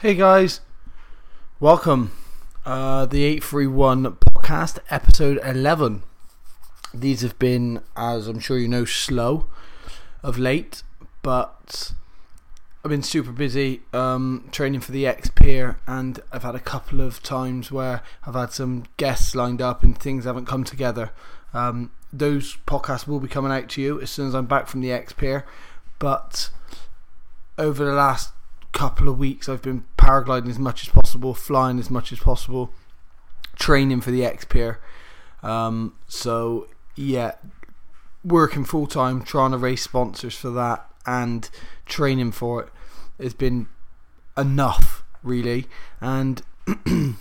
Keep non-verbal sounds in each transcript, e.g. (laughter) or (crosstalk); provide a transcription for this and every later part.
Hey guys, welcome. Uh, the 831 podcast, episode 11. These have been, as I'm sure you know, slow of late, but I've been super busy um, training for the X-Pyr, and I've had a couple of times where I've had some guests lined up and things haven't come together. Um, those podcasts will be coming out to you as soon as I'm back from the X-Pyr, but over the last couple of weeks, I've been paragliding as much as possible, flying as much as possible, training for the X-Pyr. Um, so yeah, working full time, trying to raise sponsors for that, and training for it has been enough, really. And (clears throat)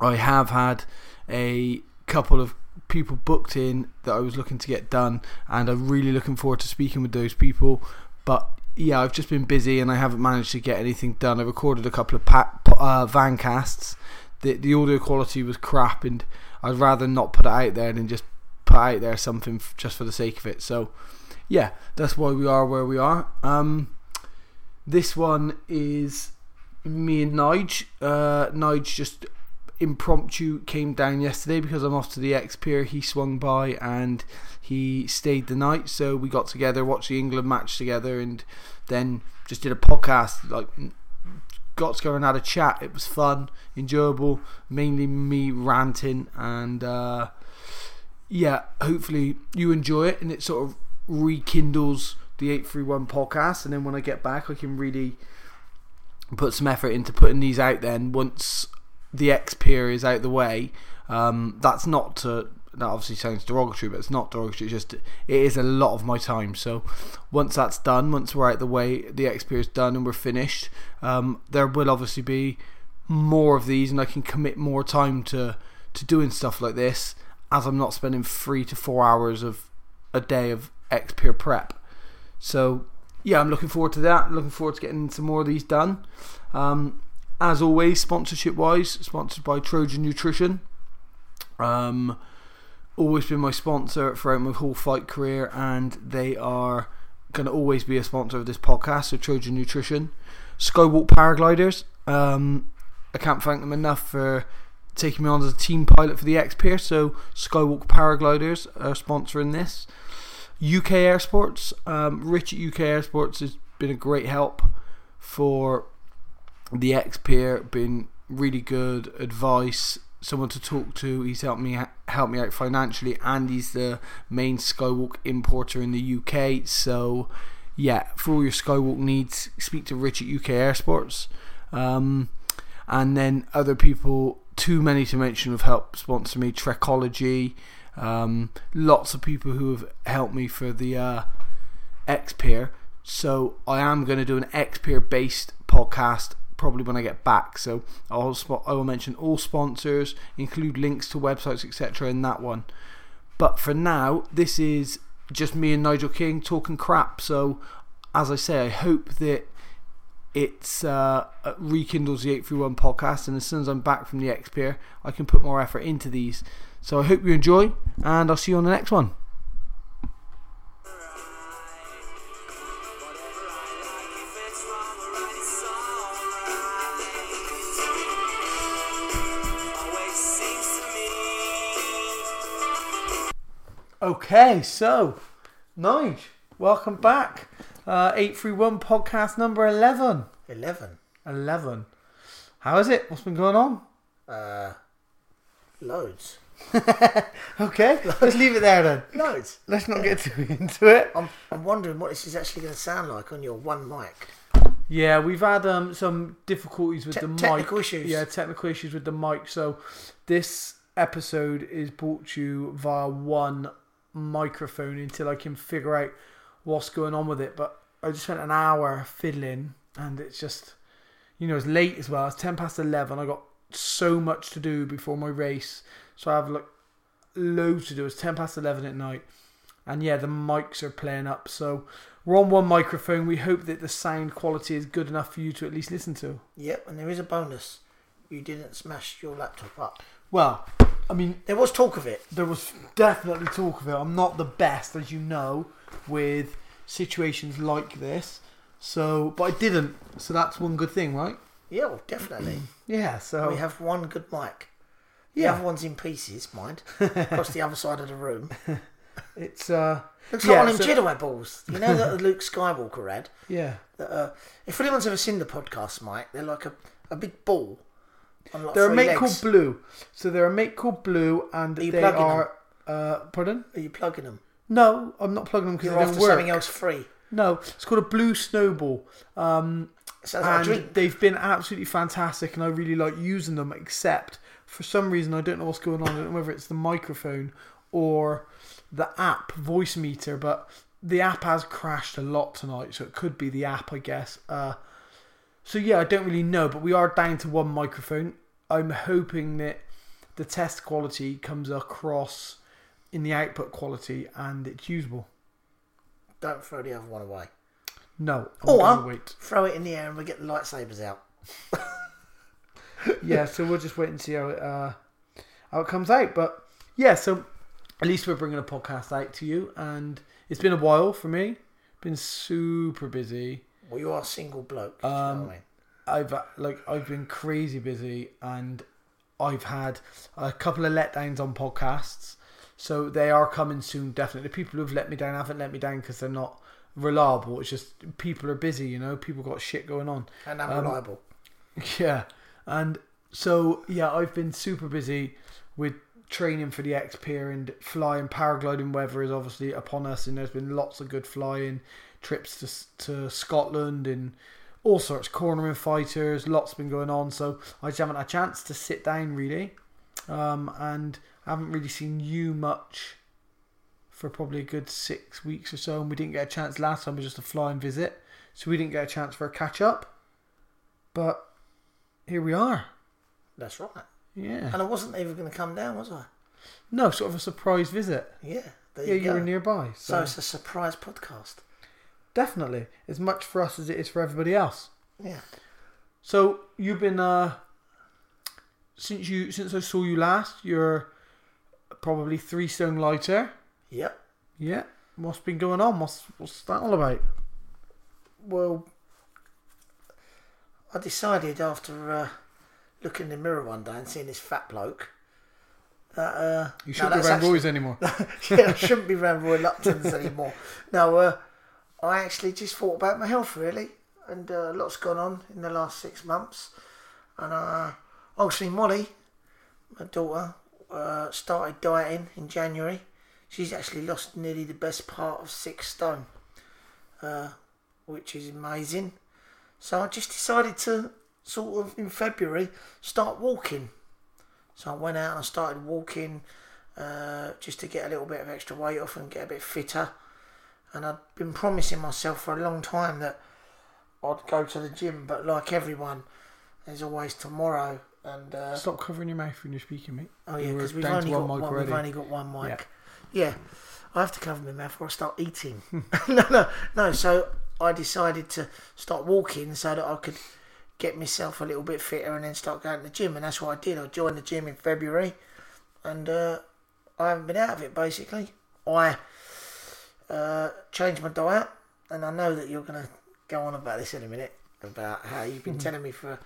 I have had a couple of people booked in that I was looking to get done, and I'm really looking forward to speaking with those people. But yeah, I've just been busy and I haven't managed to get anything done. I recorded a couple of pa- uh, van casts. The the audio quality was crap, and I'd rather not put it out there than just put out there something f- just for the sake of it. So yeah, that's why we are where we are. Um, this one is me and Nige. Uh, Nige just impromptu came down yesterday because I'm off to the X-Pyr. He swung by and he stayed the night, so we got together, watched the England match together, and then just did a podcast. Like, got together and had a chat. It was fun, enjoyable. Mainly me ranting, and uh, yeah, hopefully you enjoy it, and it sort of rekindles the eight three one podcast. And then when I get back, I can really put some effort into putting these out. Then once the X-Pyr is out the way, um, that's not to that obviously sounds derogatory, but it's not derogatory. It's just it is a lot of my time. So once that's done, once we're out the way, the X-Pyr is done and we're finished, um, there will obviously be more of these, and I can commit more time to to doing stuff like this, as I'm not spending three to four hours of a day of X-Pyr prep. So yeah, I'm looking forward to that. I'm Looking forward to getting some more of these done. Um, as always, sponsorship wise, sponsored by Trojan Nutrition. Um, always been my sponsor throughout my whole fight career, and they are going to always be a sponsor of this podcast. So Trojan Nutrition, Skywalk Paragliders. Um, I can't thank them enough for taking me on as a team pilot for the X-Pyr. So Skywalk Paragliders are sponsoring this. UK Airsports, um, Rich at UK Airsports has been a great help for the X-Pyr. Been really good advice someone to talk to. He's helped me help me out financially, and he's the main Skywalk importer in the UK. So, yeah, for all your Skywalk needs, speak to Rich at UK Airsports. Um, and then other people, too many to mention, have helped sponsor me. Trekology, um, lots of people who have helped me for the uh, X. So I am going to do an X-Pyr based podcast probably when I get back. So I'll spot, I will mention all sponsors, include links to websites, etc. in that one. But for now, this is just me and Nigel King talking crap. So as I say, I hope that it's uh, rekindles the 831 podcast, and as soon as I'm back from the X I can put more effort into these. So I hope you enjoy, and I'll see you on the next one. Okay, so Nige, welcome back. Uh, 831 podcast number 11. 11. 11. How is it? What's been going on? Uh, loads. (laughs) Okay, let's leave it there then. Loads. Let's not get too into it. I'm, I'm wondering what this is actually going to sound like on your one mic. Yeah, we've had um, some difficulties with Te- the mic. technical issues. Yeah, technical issues with the mic. So this episode is brought to you via one microphone until I can figure out what's going on with it. But I just spent an hour fiddling, and it's just, you know, it's late as well. It's ten past eleven. I got so much to do before my race, so I have like loads to do. It's ten past eleven at night, and yeah, the mics are playing up. So we're on one microphone. We hope that the sound quality is good enough for you to at least listen to. Yep, and there is a bonus. You didn't smash your laptop up. Well, I mean, There was talk of it. there was definitely talk of it. I'm not the best, as you know, with situations like this. So, but I didn't. So that's one good thing, right? Yeah, well, definitely. (clears throat) Yeah, so we have one good mic. The Yeah. other one's in pieces, mind, (laughs) across the other side of the room. (laughs) it's uh Looks Yeah, like one of so- them Jedi balls. You know that (laughs) Luke Skywalker had? yeah. That, uh, if anyone's ever seen the podcast, mic, they're like a, a big ball. Like They're a mate legs. called Blue. So they're a mate called Blue, and Are they are. Uh, pardon? Are you plugging them? No, I'm not plugging them because they don't work. something else free. No, it's called a Blue Snowball. Um, like and drink. they've been absolutely fantastic, and I really like using them. Except for some reason, I don't know what's going on. I don't know whether it's the microphone or the app Voicemeeter, but the app has crashed a lot tonight, so it could be the app, I guess. Uh, so yeah, I don't really know, but we are down to one microphone. I'm hoping that the test quality comes across in the output quality and it's usable. Don't throw the other one away. No, I'm Or- wait. Throw it in the air and we get the lightsabers out. yeah, so we'll just wait and see how it uh, how it comes out. But yeah, so at least we're bringing a podcast out to you, and it's been a while for me. Been super busy. Well, you are a single bloke. do you know Um, what I mean? I've uh, like I've been crazy busy, and I've had a couple of letdowns on podcasts. So they are coming soon. Definitely, the people who've let me down haven't let me down because they're not reliable. It's just people are busy. You know, people got shit going on. And um, unreliable. (laughs) Yeah, and so yeah, I've been super busy with training for the XP and flying. Paragliding weather is obviously upon us, and there's been lots of good flying trips to to Scotland and all sorts of cornering fighters. Lots been going on, so I just haven't had a chance to sit down really, um, and I haven't really seen you much. For probably a good six weeks or so, and we didn't get a chance last time. It was just a flying visit, so we didn't get a chance for a catch up. But here we are. That's right. Yeah. And I wasn't even going to come down, was I? No, sort of a surprise visit. Yeah. There yeah, you you go. were nearby. so So, it's a surprise podcast. Definitely as much for us as it is for everybody else. Yeah. So you've been uh since you since I saw you last, you're probably three stone lighter. Yep. Yeah. What's been going on? What's what's that all about? Well, I decided after uh, looking in the mirror one day and seeing this fat bloke that uh, You shouldn't be that's around actually- boys anymore. (laughs) yeah, I shouldn't be around Roy Luptons (laughs) anymore. Now, uh, I actually just thought about my health really, and uh, lots gone on in the last six months. And uh, obviously, Molly, my daughter, uh, started dieting in January. She's actually lost nearly the best part of six stone, uh, which is amazing. So I just decided to sort of in February start walking. So I went out and I started walking uh, just to get a little bit of extra weight off and get a bit fitter. And I'd been promising myself for a long time that I'd go to the gym, but like everyone, there's always tomorrow. And uh, Stop covering your mouth when you're speaking, mate. oh yeah, because we've only got one one. mic We've only got one mic. Yeah. I have to cover my mouth or I start eating. (laughs) no, no, no. So I decided to start walking so that I could get myself a little bit fitter and then start going to the gym. And that's what I did. I joined the gym in February, and uh, I haven't been out of it basically. I uh, changed my diet, and I know that you're going to go on about this in a minute about how you've been telling me for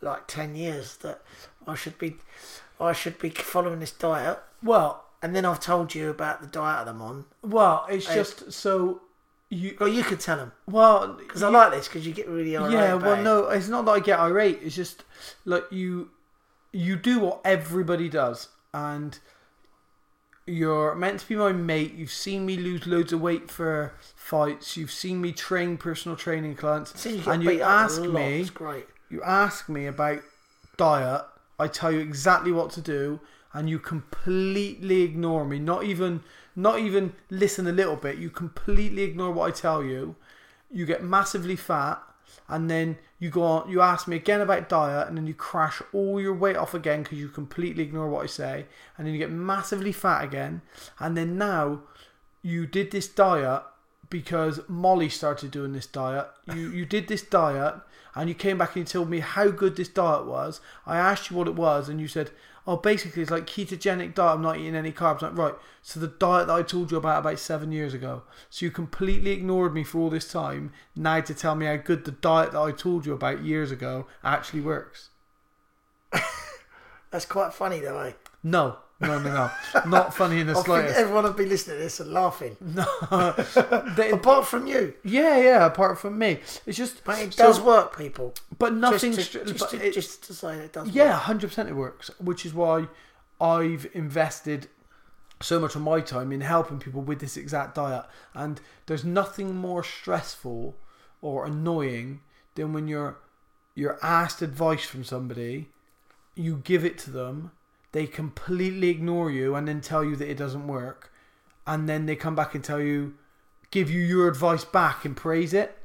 like ten years that I should be, I should be following this diet. Well, And then I've told you about the diet I'm on. well, it's just so you. Well, you could tell them Well, because I like this because you get really irate. yeah. Well, no, it's not that I get irate. It's just like you, you do what everybody does, and you're meant to be my mate. You've seen me lose loads of weight for fights. You've seen me train personal training clients, you and you ask me. You ask me about diet, I tell you exactly what to do, and you completely ignore me. Not even, not even listen a little bit. You completely ignore what I tell you. You get massively fat, and then you go on. You ask me again about diet, and then you crash all your weight off again because you completely ignore what I say, and then you get massively fat again, and then now you did this diet because Molly started doing this diet. You you did this diet, and you came back and you told me how good this diet was. I asked you what it was, and you said, "Oh, basically it's like ketogenic diet. I'm not eating any carbs." I'm like, right. So the diet that I told you about about seven years ago. So you completely ignored me for all this time. Now to tell me how good the diet that I told you about years ago actually works. (laughs) That's quite funny, though, eh? No, no, no, no. Not funny in the I think slightest. everyone will be listening to this and laughing. (laughs) They- Apart from you. yeah, yeah. Apart from me, it's just. But it so- does work, people. But nothing. just, to, just, but to, it- just to say it does Yeah, work. hundred percent, it works. Which is why I've invested so much of my time in helping people with this exact diet. And there's nothing more stressful or annoying than when you're you're asked advice from somebody, you give it to them, they completely ignore you, and then tell you that it doesn't work, and then they come back and tell you, give you your advice back and praise it,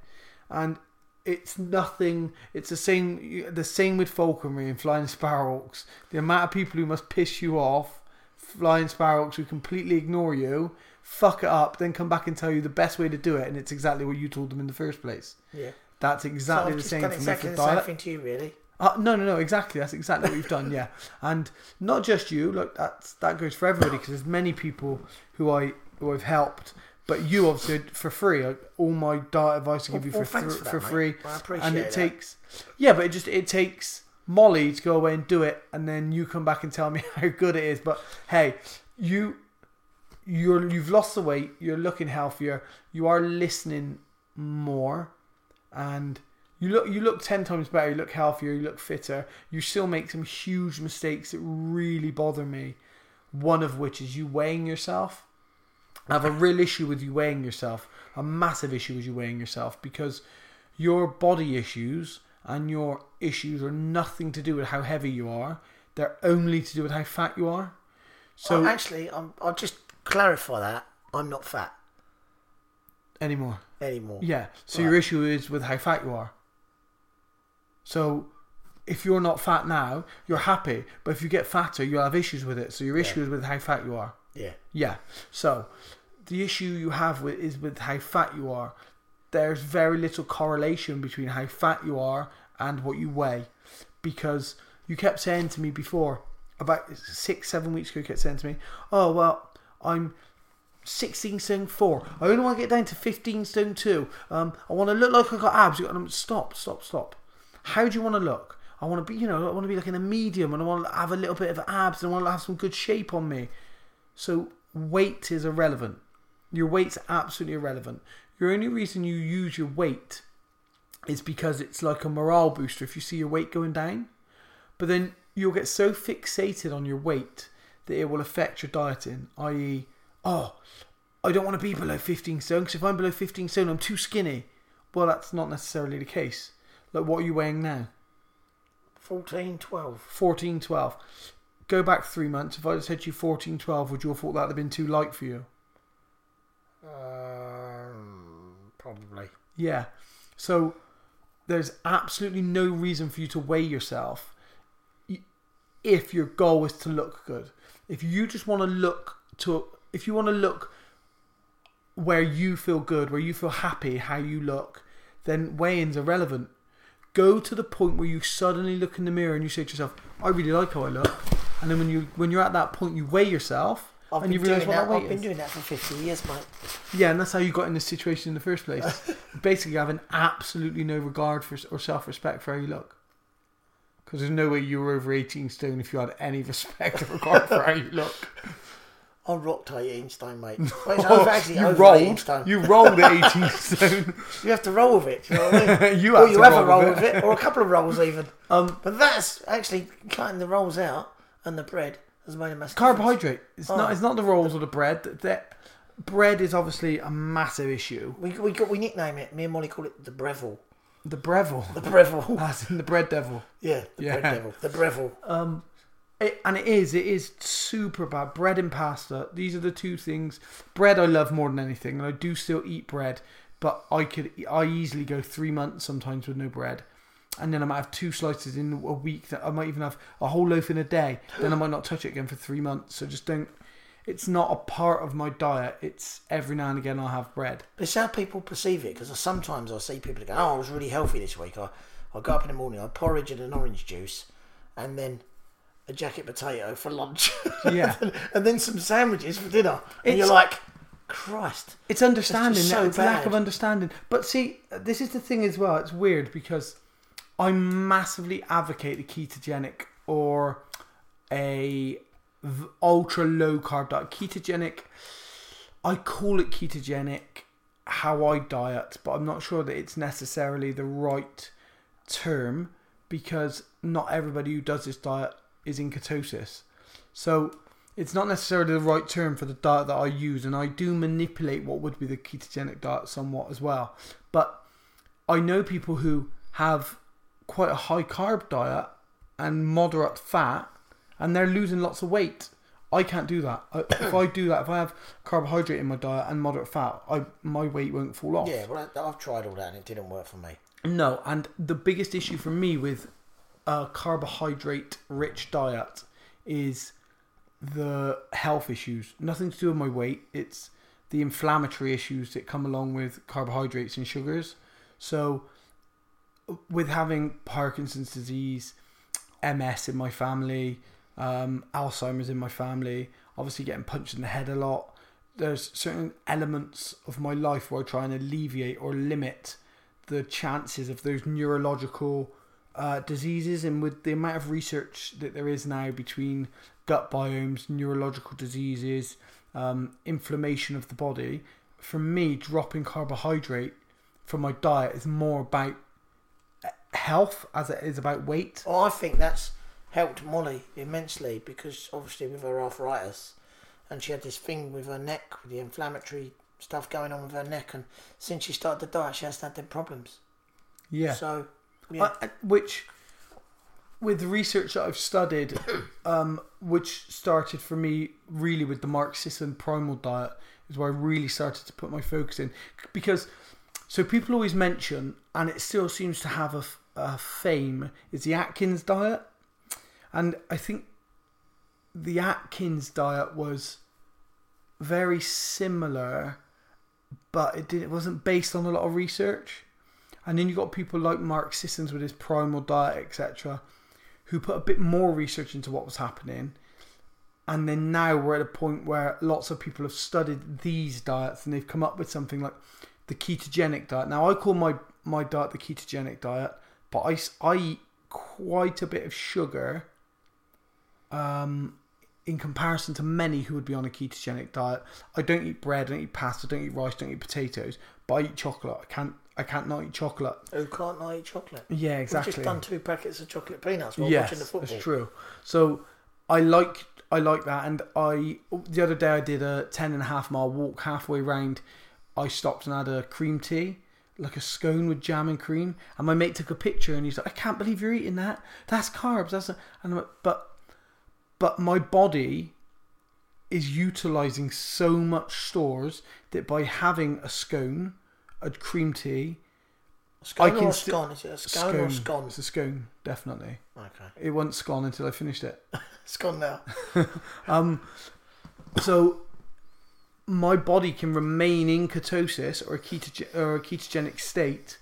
and it's nothing. It's the same. The same with falconry and flying sparrowhawks. The amount of people who must piss you off, flying sparrowhawks who completely ignore you, fuck it up, then come back and tell you the best way to do it, and it's exactly what you told them in the first place. Yeah. That's exactly I've the same exactly the same thing to you, really. Uh, no, no, no, exactly. That's exactly what we've done. Yeah, and not just you. Look, that's that goes for everybody because there's many people who I who I've helped, but you obviously for free. Like, all my diet advice I give you Well, for thr- for for, that, free, mate. I appreciate and it that. takes yeah, but it just it takes Molly to go away and do it, and then you come back and tell me (laughs) how good it is. But hey, you you're you've lost the weight. You're looking healthier. You are listening more, and you look you look ten times better. You look healthier. You look fitter. You still make some huge mistakes that really bother me. One of which is you weighing yourself. I have a real issue with you weighing yourself. A massive issue with you weighing yourself because your body issues and your issues are nothing to do with how heavy you are. They're only to do with how fat you are. So So actually, I'm, I'll just clarify that I'm not fat anymore. anymore. Yeah. So your issue is with how fat you are. So if you're not fat now, you're happy. But if you get fatter, you'll have issues with it. So your issue is with how fat you are. Yeah. Yeah. So the issue you have with is with how fat you are. There's very little correlation between how fat you are and what you weigh, because you kept saying to me before about six, seven weeks ago. You kept saying to me, "Oh well, I'm." 16 stone 4 I only want to get down to 15 stone 2 um, I want to look like I got abs stop stop stop how do you want to look I want to be you know I want to be like in a medium and I want to have a little bit of abs and I want to have some good shape on me so weight is irrelevant. Your weight's absolutely irrelevant. Your only reason you use your weight is because it's like a morale booster if you see your weight going down. But then you'll get so fixated on your weight that it will affect your dieting, i.e., oh, I don't want to be below 15 stone because if I'm below 15 stone, I'm too skinny. Well, that's not necessarily the case. Like, what are you weighing now? 14, 12. 14, 12. Go back three months. If I'd have said to you 14, 12, would you have thought that would have been too light for you? Um, probably. Yeah. So there's absolutely no reason for you to weigh yourself if your goal is to look good. If you just want to look to, if you want to look where you feel good, where you feel happy, how you look, then weigh-ins are relevant. Go to the point where you suddenly look in the mirror and you say to yourself, "I really like how I look," and then when you when you're at that point, you weigh yourself I've and you realise what that. that I've been is. doing that for 50 years, mate. Yeah, and that's how you got in this situation in the first place. (laughs) Basically, having absolutely no regard for or self respect for how you look. Because there's no way you were over 18 stone if you had any (laughs) respect or regard for how you look. I rocked 18 stone, mate. (laughs) It's actually you over 18 rolled. stone. You rolled at (laughs) 18 stone. You have to roll with it. You know I mean? (laughs) you or you to have a roll roll with it, or a couple of rolls even. Um, But that's actually cutting the rolls out and the bread has made a massive difference. carbohydrate. It's Oh. not. It's not the rolls or the bread. That bread is obviously a massive issue. We we got we nickname it. Me and Molly call it the Breville. The Breville, The Breville. as in the bread devil. yeah, the Yeah. bread devil. The Breville. Um, it, and it is, it is super bad. Bread and pasta. These are the two things. Bread I love more than anything, and I do still eat bread. But I could, I easily go three months sometimes with no bread, and then I might have two slices in a week. That I might even have a whole loaf in a day. Then I might not touch it again for three months. So just don't. it's not a part of my diet. It's every now and again I'll have bread. It's how people perceive it because sometimes I see people go, "Oh, I was really healthy this week. I, I got up in the morning, I porridge and an orange juice, and then a jacket potato for lunch, (laughs) Yeah. (laughs) and then some sandwiches for dinner." And It's- you're like, "Christ, It's understanding. so it's lack of understanding. But see, this is the thing as well. It's weird because I massively advocate the ketogenic or a ultra low carb diet. Ketogenic, I call it ketogenic how I diet, but I'm not sure that it's necessarily the right term because not everybody who does this diet is in ketosis. So it's not necessarily the right term for the diet that I use, and I do manipulate what would be the ketogenic diet somewhat as well. But I know people who have quite a high carb diet and moderate fat, and they're losing lots of weight. I can't do that. I- If I do that, if I have carbohydrate in my diet and moderate fat, I my weight won't fall off. yeah." Well, I've tried all that and it didn't work for me. No, and the biggest issue for me with a carbohydrate rich diet is the health issues. Nothing to do with my weight. It's the inflammatory issues that come along with carbohydrates and sugars. So, with having Parkinson's disease, MS in my family, um, Alzheimer's in my family, obviously getting punched in the head a lot, there's certain elements of my life where I try and alleviate or limit the chances of those neurological uh, diseases. And with the amount of research that there is now between gut biomes, neurological diseases, um, inflammation of the body, for me, dropping carbohydrate from my diet is more about health as it is about weight. Well, I think that's helped Molly immensely because obviously with her arthritis, and she had this thing with her neck, with the inflammatory stuff going on with her neck, and since she started the diet, she hasn't had them problems. Yeah. So, yeah, I- I- which, with the research that I've studied, (coughs) um, which started for me really with the Mark Sisson primal diet, is where I really started to put my focus in. Because, so people always mention, and it still seems to have a fame, is the Atkins diet. And I think the Atkins diet was very similar, but it did, it wasn't based on a lot of research. And then you've got people like Mark Sissons with his primal diet, etc., who put a bit more research into what was happening. And then now we're at a point where lots of people have studied these diets and they've come up with something like the ketogenic diet. Now I call my my diet the ketogenic diet, but I, I eat quite a bit of sugar um, in comparison to many who would be on a ketogenic diet. I don't eat bread, I don't eat pasta, I don't eat rice, I don't eat potatoes, but I eat chocolate. I can't I can't not eat chocolate. who can't not eat chocolate? Yeah, exactly. We've just done two packets of chocolate peanuts while yes, watching the football. that's true. So I like I like that, and I the other day I did a ten and a half mile walk halfway round. I stopped and had a cream tea, like a scone with jam and cream, and my mate took a picture and he's like, "I can't believe you're eating that. That's carbs. That's a, and I'm like, but but my body is utilizing so much stores that by having a scone, a cream tea, A scone I can or a sti- scone? Is it a scone, or a scone? It's a scone, definitely. Okay, It wasn't scone until I finished it. (laughs) scone now. (laughs) Um, so my body can remain in ketosis or a, ketoge- or a ketogenic state,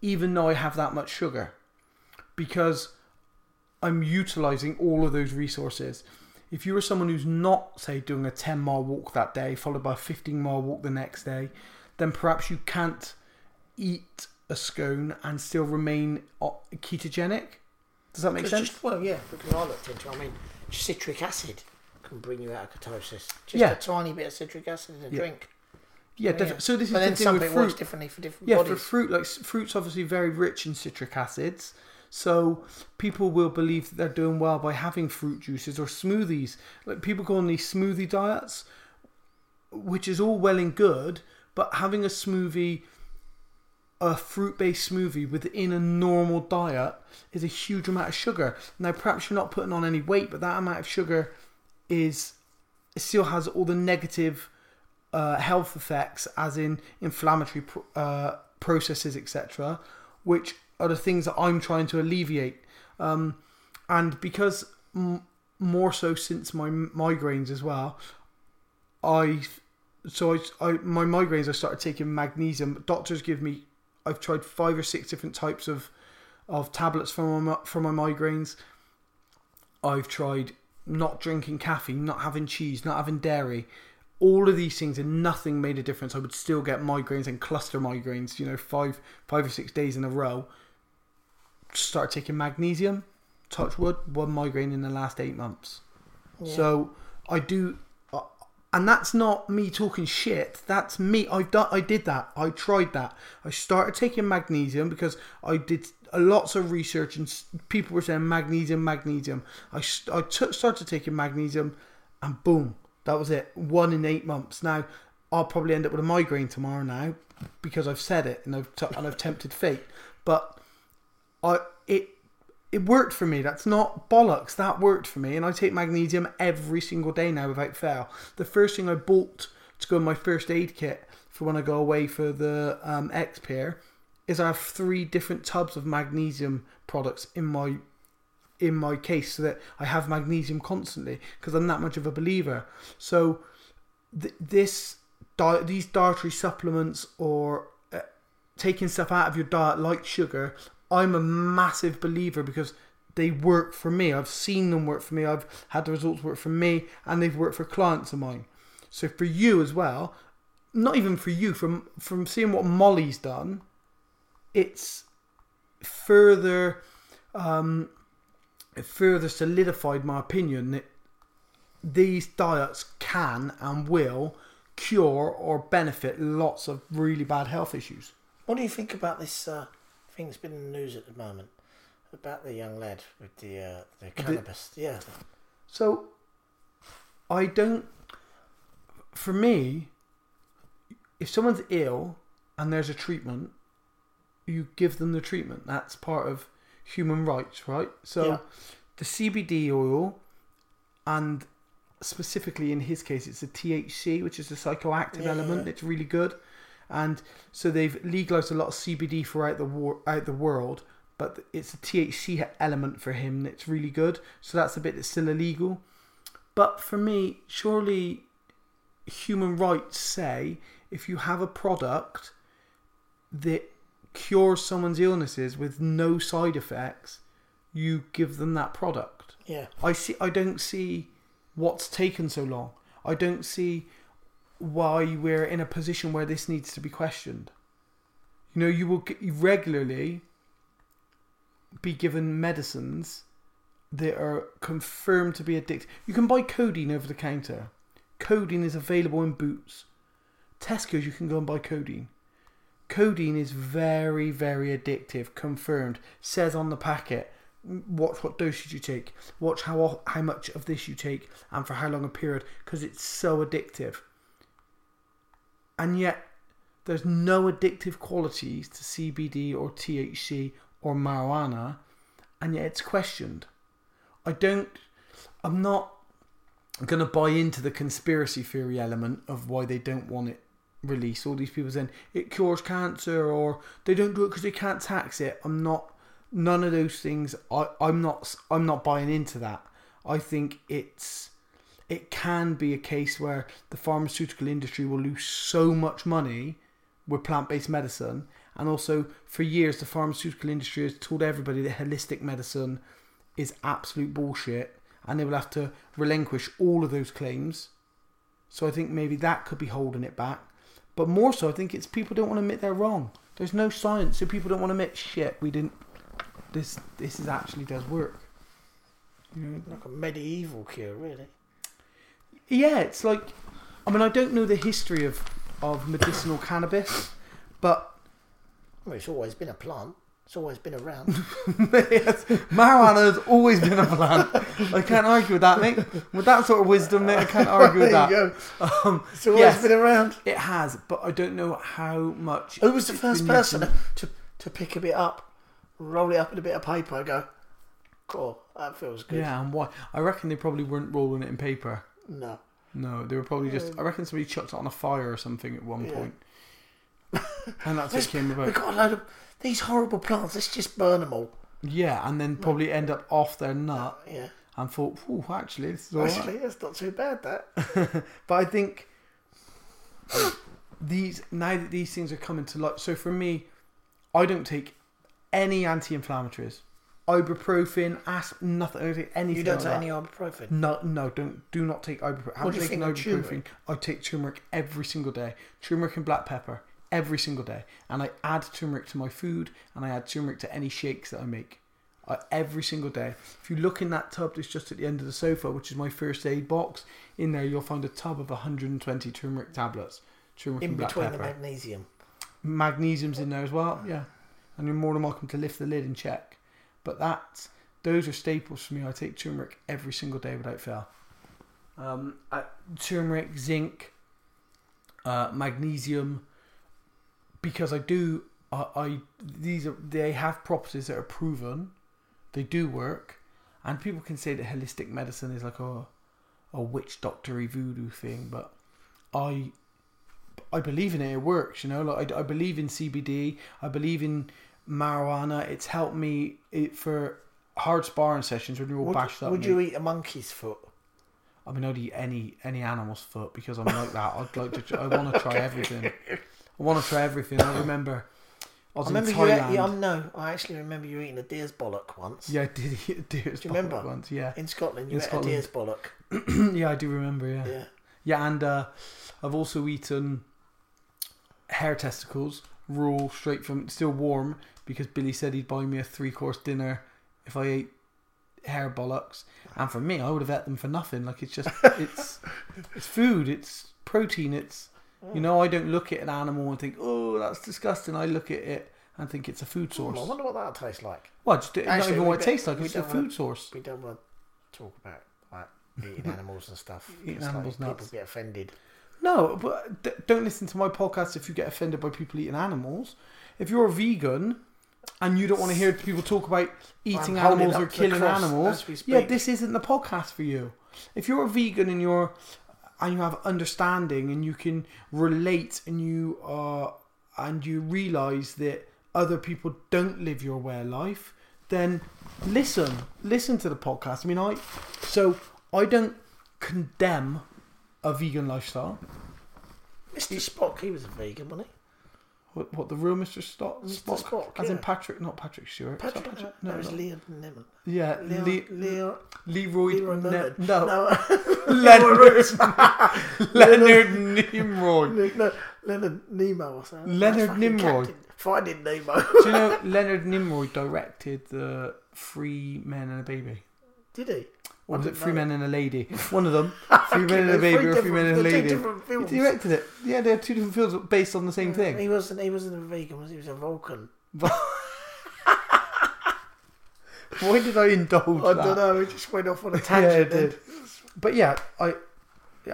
even though I have that much sugar, because I'm utilizing all of those resources. If you are someone who's not, say, doing a 10 mile walk that day, followed by a 15 mile walk the next day, then perhaps you can't eat a scone and still remain uh, ketogenic. Does that make Because sense? just- well, yeah, because I looked into. it, I mean, citric acid can bring you out of ketosis. Just Yeah. a tiny bit of citric acid in a Yeah. drink. Yeah, Yeah. So this is But the then some with fruit. works differently for different Yeah, bodies. for fruit, like fruit's obviously very rich in citric acids, so people will believe that they're doing well by having fruit juices or smoothies. Like people go on these smoothie diets, which is all well and good, but having a smoothie, a fruit-based smoothie within a normal diet is a huge amount of sugar. Now, perhaps you're not putting on any weight, but that amount of sugar is still has all the negative uh, health effects, as in inflammatory uh, processes, etc., which are the things that I'm trying to alleviate. Um, and because more so since my migraines as well, I so I, I my migraines I started taking magnesium. Doctors give me I've tried five or six different types of of tablets for my for my migraines. I've tried not drinking caffeine, not having cheese, not having dairy. All of these things and nothing made a difference. I would still get migraines and cluster migraines, you know, five five or six days in a row. Start taking magnesium, touch wood, one migraine in the last eight months. So I do, and that's not me talking shit. That's me. I've done. I did that. I tried that. I started taking magnesium because I did lots of research and people were saying magnesium, magnesium. I I started taking magnesium, and boom, that was it. One in eight months. Now I'll probably end up with a migraine tomorrow now because I've said it and I've t- and I've tempted fate. But I it it worked for me. That's not bollocks. That worked for me, and I take magnesium every single day now without fail. The first thing I bought to go in my first aid kit for when I go away for the um, X-Pyr is I have three different tubs of magnesium products in my in my case so that I have magnesium constantly because I'm that much of a believer. So th- this di- these dietary supplements or uh, taking stuff out of your diet like sugar, I'm a massive believer because they work for me. I've seen them work for me. I've had the results work for me, and they've worked for clients of mine. So for you as well, not even for you, from from seeing what Molly's done, it's further um, further solidified my opinion that these diets can and will cure or benefit lots of really bad health issues. What do you think about this uh, thing that's been in the news at the moment about the young lad with the uh, the cannabis? Yeah, So I don't. For me, if someone's ill and there's a treatment, you give them the treatment. That's part of human rights, right? So Yeah. the CBD oil, and specifically in his case, it's the THC, which is the psychoactive Yeah, element. yeah. It's really good, and so they've legalized a lot of CBD throughout the war out the world. But it's a THC element for him that's really good. So that's a bit that's still illegal. But for me, surely human rights say if you have a product that cures someone's illnesses with no side effects, you give them that product. yeah. I see. I don't see what's taken so long. I don't see why we're in a position where this needs to be questioned. You know, you will regularly be given medicines that are confirmed to be addictive. You can buy codeine over the counter. Codeine is available in Boots. Tesco's, you can go and buy codeine. Codeine is very, very addictive. Confirmed. Says on the packet. Watch what dosage you take. Watch how how much of this you take and for how long a period because it's so addictive. And yet, there's no addictive qualities to CBD or THC or marijuana, and yet it's questioned. I don't. I'm not going to buy into the conspiracy theory element of why they don't want it released. All these people saying it cures cancer or they don't do it because they can't tax it. I'm not. None of those things. I, I'm not. I'm not buying into that. I think it's. It can be a case where the pharmaceutical industry will lose so much money with plant-based medicine, and also for years the pharmaceutical industry has told everybody that holistic medicine is absolute bullshit, and they will have to relinquish all of those claims. So I think maybe that could be holding it back. But more so, I think it's people don't want to admit they're wrong. There's no science, so people don't want to admit shit. We didn't. This this is actually does work. You know, Like a medieval cure, really. Yeah, it's like. I mean, I don't know the history of of medicinal cannabis, but Well, it's always been a plant. It's always been around. (laughs) yes, marijuana has always been a plant. I can't argue with that, mate. With that sort of wisdom, mate, I can't argue with there that. you go. Um, It's always yes. been around. It has, but I don't know how much. Who was the first person to, to pick a bit up, roll it up in a bit of paper, and go, cool, that feels good. Yeah, and why? I reckon they probably weren't rolling it in paper. No. No, they were probably just. Um, I reckon somebody chucked it on a fire or something at one Yeah. point, (laughs) and that's what came We've got a load of these horrible plants. Let's just burn them all. Yeah, and then probably end up off their uh, nut Yeah. and thought, "Ooh, actually, this is all right." Actually, that's not too bad. That. (laughs) But I think (coughs) these now that these things are coming to light. So for me, I don't take any anti-inflammatories, ibuprofen, asp, nothing. I don't take anything. You don't like take that. any ibuprofen. No, no, don't do not take ibuprofen. What do you I'm think of ibuprofen. turmeric? I take turmeric every single day. Turmeric and black pepper every single day, and I add turmeric to my food, and I add turmeric to any shakes that I make. I, every single day. If you look in that tub that's just at the end of the sofa, which is my first aid box, in there you'll find a tub of 120 turmeric tablets. Turmeric In and black between the magnesium. Magnesium's in there as well, yeah. And you're more than welcome to lift the lid and check. But that, those are staples for me. I take turmeric every single day without fail. Um, turmeric, zinc, uh, magnesium, because I do. I, I these are they have properties that are proven. They do work, and people can say that holistic medicine is like a a witch doctory voodoo thing, but I I believe in it. It works, you know. Like I, I believe in CBD. I believe in marijuana. It's helped me it, for hard sparring sessions when you're all Would, bashed up. would you eat a monkey's foot? I mean, I'd eat any any animal's foot because I'm like that. I'd like to. I want to try everything. I want to try everything. I remember. I was I remember in you. Ate, yeah, no, I actually remember you eating a deer's bollock once. Yeah, I did eat a deer's Do you remember? once. Yeah, In Scotland, you In ate Scotland. a deer's bollock. (clears throat) yeah, I do remember. Yeah, Yeah. yeah, and uh, I've also eaten hare testicles, raw, straight from still warm because Billy said he'd buy me a three course dinner if I ate hare bollocks. And for me, I would have ate them for nothing. Like it's just (laughs) it's it's food, it's protein, it's you know I don't look at an animal and think oh that's disgusting. I look at it and think it's a food source. I wonder what that tastes like. Well, just not even what it tastes like. It's a food wanna- source. We don't want to talk about like eating (laughs) animals and stuff. Eating It's like animals people get offended. No, but don't listen to my podcast if you get offended by people eating animals. If you're a vegan and you don't want to hear people talk about eating I'm animals or killing animals, yeah, this isn't the podcast for you. If you're a vegan and you're and you have understanding and you can relate and you are and you realize that other people don't live your way of life, then listen, listen to the podcast. I mean, I so I don't condemn a vegan lifestyle. Mr. Spock, he was a vegan, wasn't he? What, what the real Mr. Spock? Mr. Spock, as in. Patrick, not Patrick Stewart. Patrick, Patrick? no, No, no. Leon Lemon. Yeah, Leo, Le- Leo, Leroy. Leroy Ne- no, no, (laughs) Leonard. (laughs) Leonard Nimrod. no, Leonard Nemo or something. Leonard That's fucking Nimrod. Captain Finding Nemo. Do you know (laughs) Leonard Nimrod directed the Three Men and a Baby? Did he? Or was it (laughs) (laughs) Three. Men and a Lady? One of them. Three Men and a Baby or Three Men and a Lady. He directed it. Yeah, they're two different films based on the same thing. He wasn't. He wasn't a vegan. Was he? He was a Vulcan. (laughs) Why did I indulge I that? don't know. He just went off on a Yeah, tangent. it did. But yeah, I,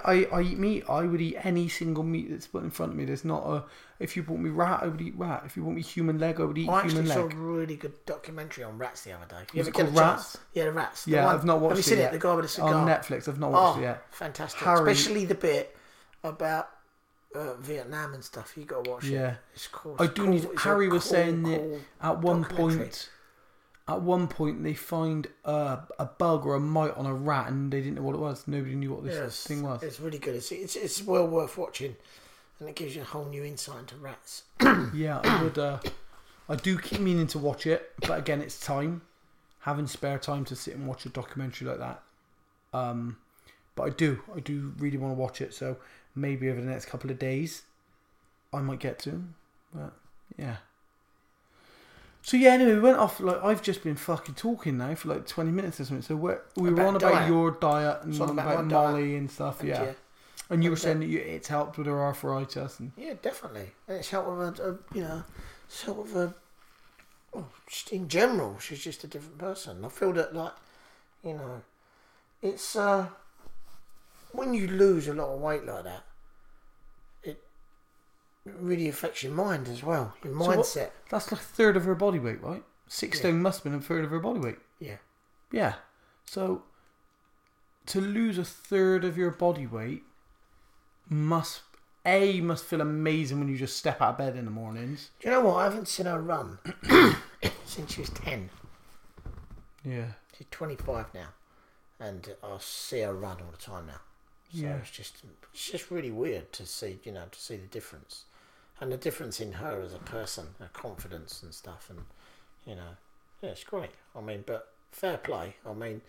I, I eat meat. I would eat any single meat that's put in front of me. There's not a. If you brought me rat, I would eat rat. If you brought me human leg, I would eat I actually human saw leg. a really good documentary on rats the other day. You Was ever it get a called chance? Rats? Yeah, the rats. The Yeah, one- I've not watched it. Have you watched seen it it? yet. The guy with a cigar. On Netflix, I've not watched Oh, it yet. fantastic! Harry- Especially the bit about uh, Vietnam and stuff. You got to watch it. Yeah. It's cool. I do need. Harry was saying that at one point, at one point they find a, a bug or a mite on a rat, and they didn't know what it was. Nobody knew what this Yes, thing was. It's really good. It's, it's it's well worth watching, and it gives you a whole new insight into rats. (coughs) (coughs) Yeah, I would. Uh, I do keep meaning to watch it, but again, it's time. Having spare time to sit and watch a documentary like that. Um, but I do, I do really want to watch it. So maybe over the next couple of days, I might get to. But yeah. So yeah, anyway, we went off. Like I've just been fucking talking now for like twenty minutes or something. So we're, we were on about diet. your diet and It's on about about my. Molly and stuff. And, yeah. yeah, and you were uh, saying that you, it's helped with her arthritis and yeah, definitely. And it's helped with a, a you know, sort of a. Just in general, she's just a different person. I feel that like, you know, it's uh, when you lose a lot of weight like that, really affects your mind as well. Your So what- mindset. that's like a third of her body weight, right? Six Yeah. stone must have been a third of her body weight. Yeah. Yeah. So to lose a third of your body weight must a must feel amazing when you just step out of bed in the mornings. Do you know what? I haven't seen her run (coughs) since she was ten. Yeah. She's 25 now, and I see her run all the time now. So Yeah. it's just it's just really weird to see you know to see the difference, and the difference in her as a person, her confidence and stuff, and you know, yeah, it's great. I mean, but fair play. I mean,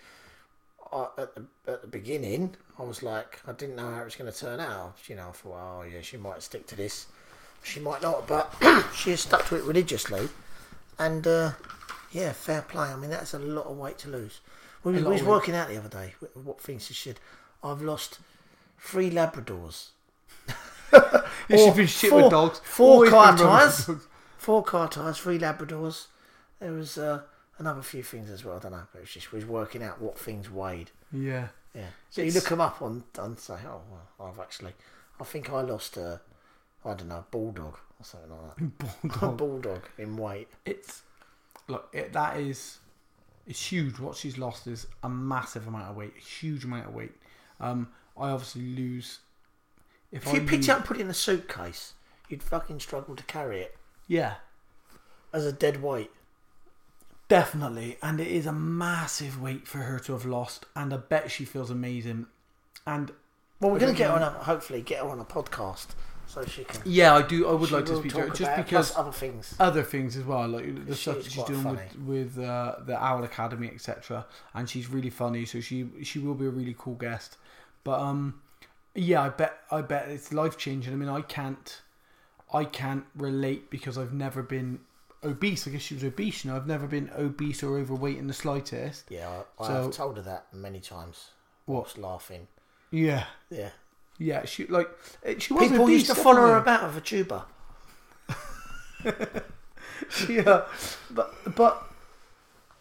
I, at the at the beginning, I was like, I didn't know how it was going to turn out. You know, I thought, oh yeah, she might stick to this, she might not, but (coughs) she has stuck to it religiously, and uh, yeah, fair play. I mean, that's a lot of weight to lose. We, A was- we was weight. working out the other day. What things she should. I've lost three Labradors. (laughs) Or been shit four- with dogs. four car tyres. Four car tyres, three Labradors. There was uh, another few things as well. I don't know, but it was just we was working out what things weighed. Yeah. Yeah. So you look them up on and say, oh well, I've actually, I think I lost a, I don't know, a bulldog or something like that. (laughs) A Bulldog. bulldog in weight. It's look it, that is it's huge. What she's lost is a massive amount of weight, a huge amount of weight. Um, I obviously lose. If, If I you picked it up and put it in a suitcase, you'd fucking struggle to carry it yeah, as a dead weight. definitely, and it is a massive weight for her to have lost, and I bet she feels amazing. And Well, we're going to get her on a, hopefully get her on a podcast so she can. yeah, I do. I would she like to will speak to her talk just about it, because plus other things. other things as well, like the She stuff is that she's quite doing with with uh, the Owl Academy, etc. And she's really funny, so she she will be a really cool guest. But um, yeah, I bet I bet it's life changing. I mean, I can't I can't relate because I've never been obese. I guess she was obese. You know, I've never been obese or overweight in the slightest. Yeah, I, So- have told her that many times. What's laughing. Yeah, Yeah. yeah. She like she was People obese, used to follow her about with a tuba. (laughs) yeah, but but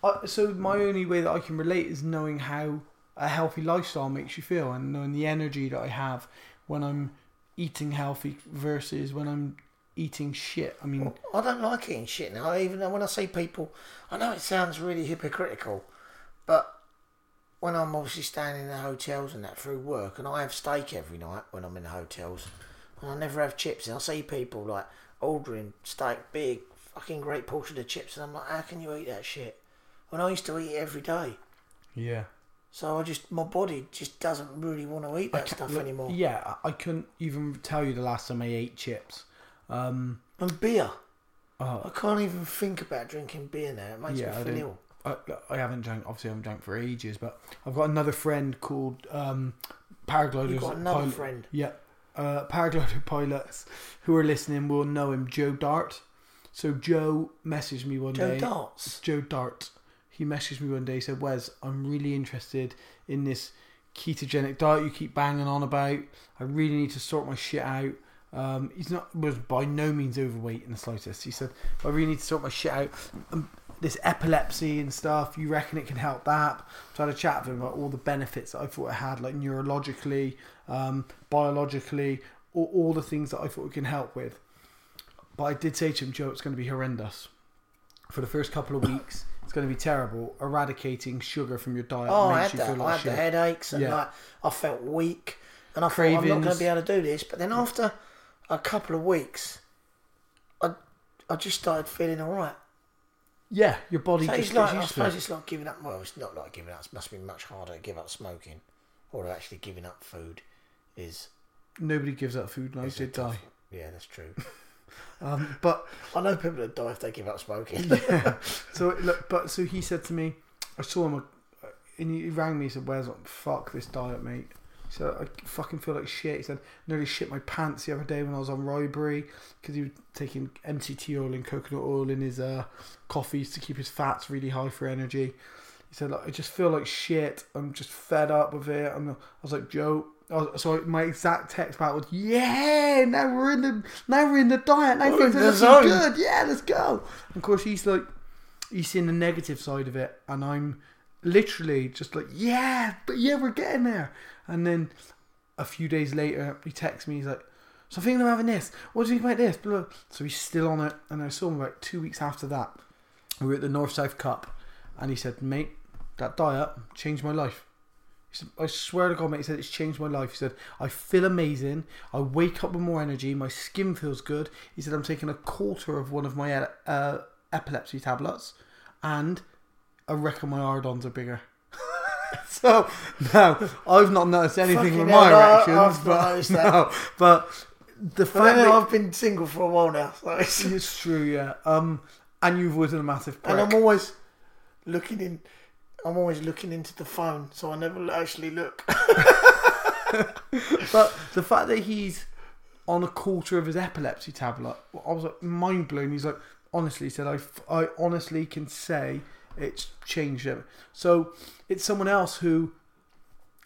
I, so my only way that I can relate is knowing how a healthy lifestyle makes you feel, and knowing the energy that I have when I'm eating healthy versus when I'm eating shit. I mean, I don't like eating shit now. Even when I see people, I know it sounds really hypocritical, but when I'm obviously staying in the hotels and that through work, and I have steak every night when I'm in the hotels, and I never have chips, and I see people like ordering steak, big fucking great portion of chips, and I'm like, how can you eat that shit? When I used to eat it every day, yeah, so I just my body just doesn't really want to eat that stuff Look, anymore. Yeah, I couldn't even tell you the last time I ate chips. Um, And beer, oh, I can't even think about drinking beer now. It makes Yeah, me feel ill. I, I haven't drank. Obviously, I haven't drank for ages. But I've got another friend called um, paragliders. You've got another pilot- friend. Yeah, uh, paraglider (laughs) pilots who are listening will know him, Joe Dart. So Joe messaged me one Joe day. Darts. Joe Dart. He messaged me one day. Said, "Wes, I'm really interested in this ketogenic diet you keep banging on about. I really need to sort my shit out." Um, he's not was by no means overweight in the slightest. He said, "I really need to sort my shit out. Um, this epilepsy and stuff. You reckon it can help that?" So I had a chat with him about all the benefits that I thought it had, like neurologically, um, biologically, all, all the things that I thought it can help with. But I did say to him, Joe, it's going to be horrendous. For the first couple of (coughs) weeks, it's going to be terrible. Eradicating sugar from your diet Oh, I makes had you that. feel I like had the headaches and Yeah. like I felt weak, and I thought I'm not going to be able to do this. But then after a couple of weeks, I I just started feeling all right. Yeah, your body So just it's like I suppose it. it's like giving up. Well, it's not like giving up. It must be much harder to give up smoking, or actually giving up food is. Nobody gives up food unless they is a tough- die. Yeah, that's true. (laughs) Um, but I know people that die if they give up smoking. (laughs) yeah. So look, but so he said to me, I saw him, uh, and he rang me. He said, "Where's fuck this diet, mate?" He said, "I fucking feel like shit." He said, "Nearly shit my pants the other day when I was on Rybury because he was taking MCT oil and coconut oil in his uh, coffees to keep his fats really high for energy." He said, like, "I just feel like shit. I'm just fed up with it." I'm, I was like, "Joe." Was, so my exact text back was, "Yeah, now we're in the now we're in the diet. Now things in are looking zone." good. Yeah, let's go." And of course, he's like, he's seeing the negative side of it, and I'm literally just like, "Yeah, but yeah, we're getting there." And then a few days later, he texts me. He's like, "So I'm thinking of having this. What do you think about this?" Blah, blah. So he's still on it, and I saw him about two weeks after that. We were at the North South Cup, and he said, "Mate, that diet changed my life." He said, I swear to God, mate, he said it's changed my life. He said, I feel amazing. I wake up with more energy. My skin feels good. He said, I'm taking a quarter of one of my uh, epilepsy tablets, and I reckon my ardons are bigger. (laughs) so no, I've not noticed anything with my erections, but no, but the fact that I've been single for a while now, so it's, it's true, yeah. Um, and you've always been a massive prick. and I'm always looking in. I'm always looking into the phone, so I never actually look. (laughs) But the fact that he's on a quarter of his epilepsy tablet, I was like mind blown. He's like, honestly, he said, I honestly can say it's changed him. So it's someone else who,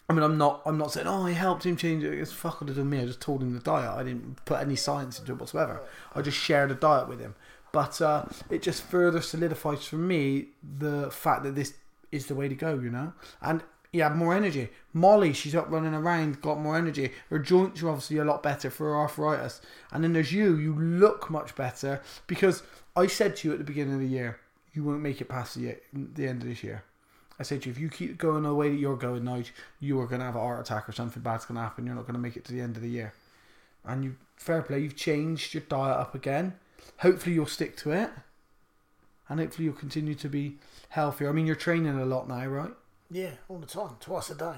I mean, I'm not, I'm not saying, oh, I helped him change it. It's fuck would have done me. I just told him the diet. I didn't put any science into it whatsoever. I just shared a diet with him. But uh, it just further solidifies for me the fact that this is the way to go, you know? And you have more energy. Molly, she's up running around, got more energy. Her joints are obviously a lot better for her arthritis. And then there's you, you look much better because I said to you at the beginning of the year, you won't make it past the, the end of this year. I said to you, if you keep going the way that you're going now, you are going to have a heart attack or something bad's going to happen. You're not going to make it to the end of the year. And you, fair play, you've changed your diet up again. Hopefully you'll stick to it. And hopefully you'll continue to be healthier. I mean, you're training a lot now, right? yeah, all the time, twice a day.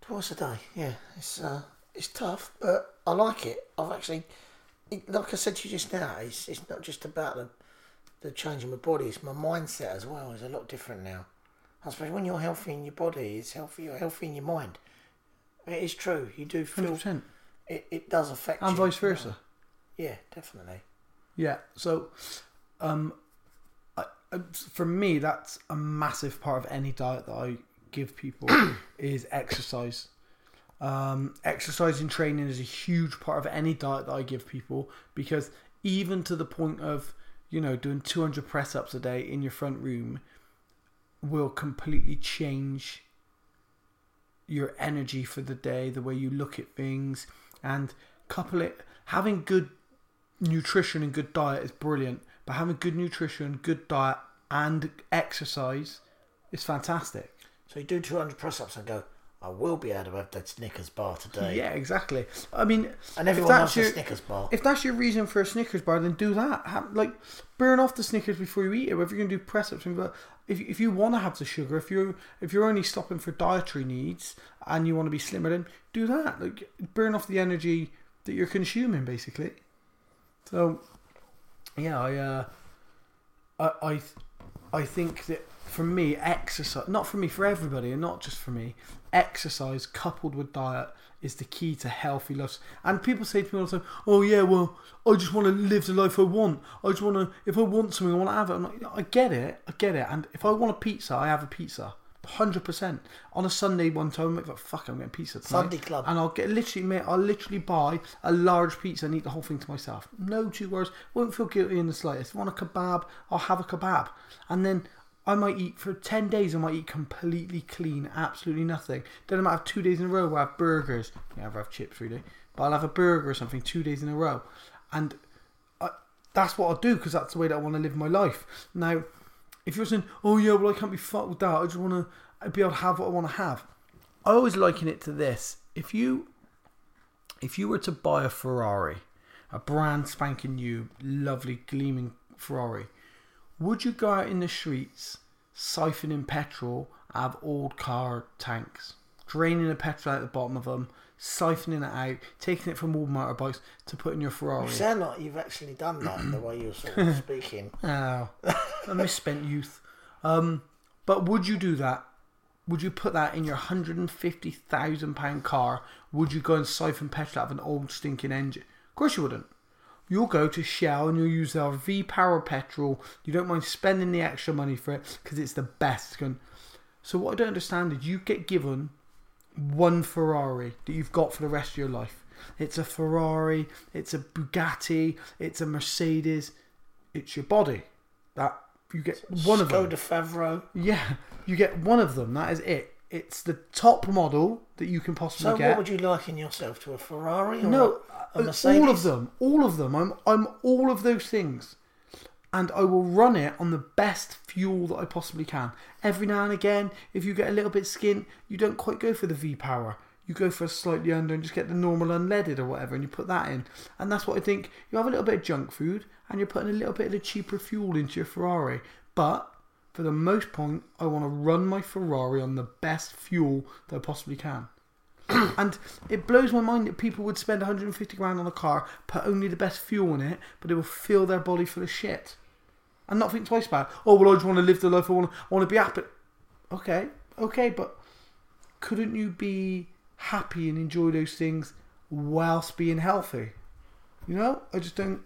Twice a day. Yeah, it's uh, it's tough, but I like it. I've actually, it, like I said to you just now, it's it's not just about the the change in my body. It's my mindset as well. It's a lot different now. I suppose when you're healthy in your body, it's healthy. You're healthy in your mind. It is true. You do feel 100%. it. It does affect And you. vice versa. Yeah, definitely. Yeah. So, um, for me, that's a massive part of any diet that I give people (clears throat) is exercise. Um, exercise and training is a huge part of any diet that I give people because even to the point of you know doing 200 press ups a day in your front room will completely change your energy for the day, the way you look at things, and couple it. Having good nutrition and good diet is brilliant, but having good nutrition, good diet, and exercise is fantastic. So you do 200 press ups and go, I will be able to have that Snickers bar today. Yeah, exactly. I mean, And everyone loves a Snickers bar. if that's your reason for a Snickers bar, then do that. Have, like burn off the Snickers before you eat it. If you're gonna do press ups, but if if you want to have the sugar, if you're if you're only stopping for dietary needs and you want to be slimmer, then do that. Like burn off the energy that you're consuming, basically. So, yeah, I uh, I I I think that for me, exercise not for me, for everybody, and not just for me, exercise coupled with diet is the key to healthy lives. And people say to me all the time, "Oh yeah, well, I just want to live the life I want. I just want to. If I want something, I want to have it." I'm like, I get it, I get it. And if I want a pizza, I have a pizza. Hundred percent. On a Sunday, one time, I'm like, "Fuck, I'm getting pizza tonight." Sunday club. and I'll get literally, mate, I'll literally buy a large pizza and eat the whole thing to myself. No two words. Won't feel guilty in the slightest. If I want a kebab, I'll have a kebab, and then I might eat for ten days. I might eat completely clean, absolutely nothing. Then I might have two days in a row where I have burgers. Yeah, I'll have chips really, but I'll have a burger or something two days in a row, and I, that's what I'll do because that's the way that I want to live my life. Now, if you're saying, "Oh yeah, well I can't be fucked with that. I just want to uh, be able to have what I want to have," I always liken it to this: if you if you were to buy a Ferrari, a brand spanking new, lovely, gleaming Ferrari, would you go out in the streets siphoning petrol out of old car tanks, draining the petrol out the bottom of them, siphoning it out, taking it from all motorbikes to put in your Ferrari? You sound like you've actually done that the way you're sort of (coughs) speaking. Oh, (laughs) a misspent youth. Um, but would you do that? Would you put that in your hundred and fifty thousand pound car? Would you go and siphon petrol out of an old stinking engine? Of course you wouldn't. You'll go to Shell and you'll use their V Power petrol. You don't mind spending the extra money for it because it's the best. So what I don't understand is you get given one Ferrari that you've got for the rest of your life. It's a Ferrari, it's a Bugatti, it's a Mercedes, it's your body. That you get one of them. Favreau. Yeah, you get one of them. That is it. It's the top model that you can possibly So get. So, what would you liken yourself to? A Ferrari or no, a, a Mercedes? all of them, all of them. I'm I'm all of those things, and I will run it on the best fuel that I possibly can. Every now and again, if you get a little bit skint, you don't quite go for the V power. You go for a slightly under and just get the normal unleaded or whatever, and you put that in. And that's what I think. You have a little bit of junk food, and you're putting a little bit of the cheaper fuel into your Ferrari. But for the most point, I want to run my Ferrari on the best fuel that I possibly can. (clears throat) and it blows my mind that people would spend 150 grand on a car, put only the best fuel in it, but it will fill their body full of shit. And not think twice about it. Oh, well, I just want to live the life I want. I want to be happy. Okay, okay, but couldn't you be happy and enjoy those things whilst being healthy? You know, I just don't.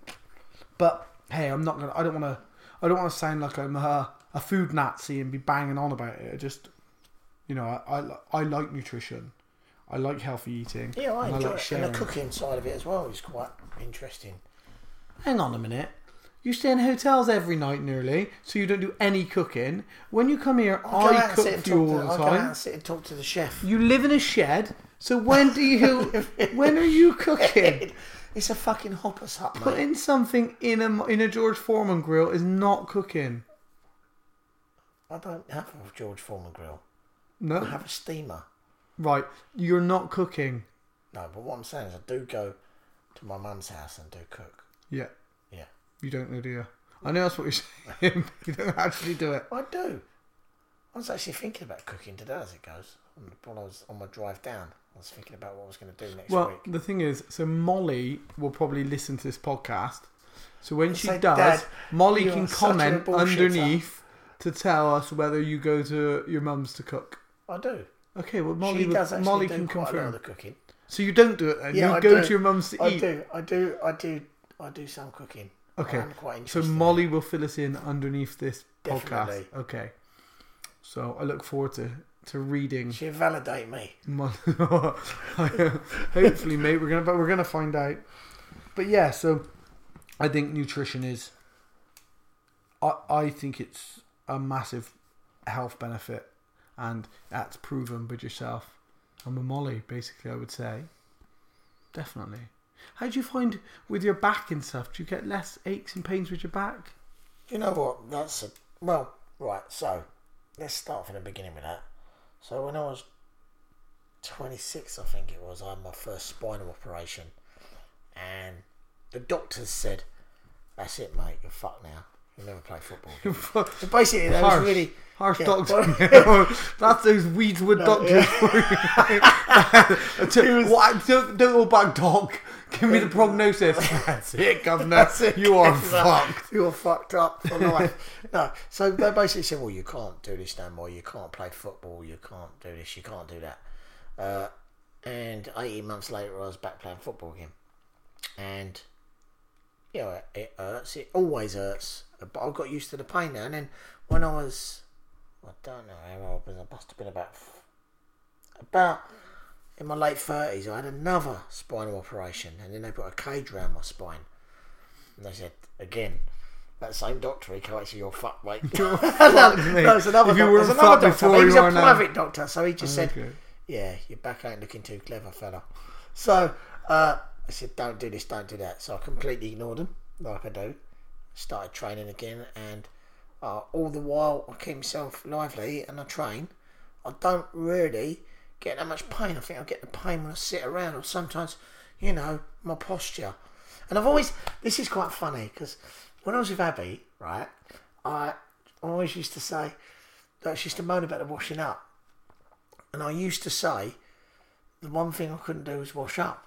But hey, I'm not gonna. I don't want to. I don't want to sound like I'm a, a food Nazi and be banging on about it. I just, you know, I, I, I like nutrition. I like healthy eating. Yeah, I and enjoy like it. sharing. And the cooking side of it as well is quite interesting. Hang on a minute. You stay in hotels every night nearly, so you don't do any cooking. When you come here, I I cook sit and for you talk all to, the I go out time. and sit and talk to the chef. You live in a shed, so when do you? (laughs) when are you cooking? (laughs) It's a fucking hopper's hut, mate. Putting something in a in a George Foreman grill is not cooking. I don't have a George Foreman grill. No, I have a steamer. right. You're not cooking. No, but what I'm saying is I do go to my mum's house and do cook. Yeah. You don't know, do you? I know that's what you're saying. you don't actually do it. I do. I was actually thinking about cooking today as it goes. When I was on my drive down, I was thinking about what I was going to do next Well, week. the thing is, so Molly will probably listen to this podcast. So when she say, does, "Dad, Molly can are such a comment underneath to tell us whether you go to your mum's to cook. I do. Okay, well Molly, she does Molly do can quite a lot confirm. the cooking. So you don't do it then. Yeah, you I go do. to your mum's to I eat. do. I do. I do. I do some cooking. Okay. I'm quite So Molly will fill us in underneath this Definitely. podcast. Okay. So I look forward to to reading. she'll validate me. (laughs) Hopefully, mate. We're gonna but we're gonna find out. But yeah, so I think nutrition is. I I think it's a massive health benefit, and that's proven by yourself I'm a Molly. Basically, I would say. Definitely. How do you find with your back and stuff? Do you get less aches and pains with your back? You know what? That's a well. Right. So let's start from the beginning with that. So when I was 26, I think it was, I had my first spinal operation, and the doctors said, "That's it, mate. You're fucked now. You'll never play football." (laughs) So basically, that Harsh. was really Harsh Yeah, doctor. (laughs) (laughs) That's those Weedswood doctors for you. what, don't, don't go back, doc. Give me the prognosis. That's it, governor. That's it, You are fucked. You're fucked up for life. no, so they basically said, well, you can't do this no more. You can't play football. You can't do this. You can't do that. Uh, and 18 months later, I was back playing football again. And, you know, it hurts. It always hurts. But I got used to the pain now. And then when I was, I don't know how old I was. I must have been about, about in my late 30s, I had another spinal operation. And then they put a cage around my spine. And they said, again, that same doctor, he actually, you're fucked, mate. (laughs) (laughs) no, fucked, mate. another If you another doctor. before, He was a now. private doctor, so he just said, Okay. yeah, your back ain't looking too clever, fella. So uh, I said, don't do this, don't do that. So I completely ignored them, like I do. Started training again, and uh, all the while I keep myself lively and I train. I don't really get that much pain. I think I get the pain when I sit around, or sometimes, you know, my posture. And I've always, this is quite funny because when I was with Abby, right, I always used to say that she used to moan about the washing up. And I used to say the one thing I couldn't do was wash up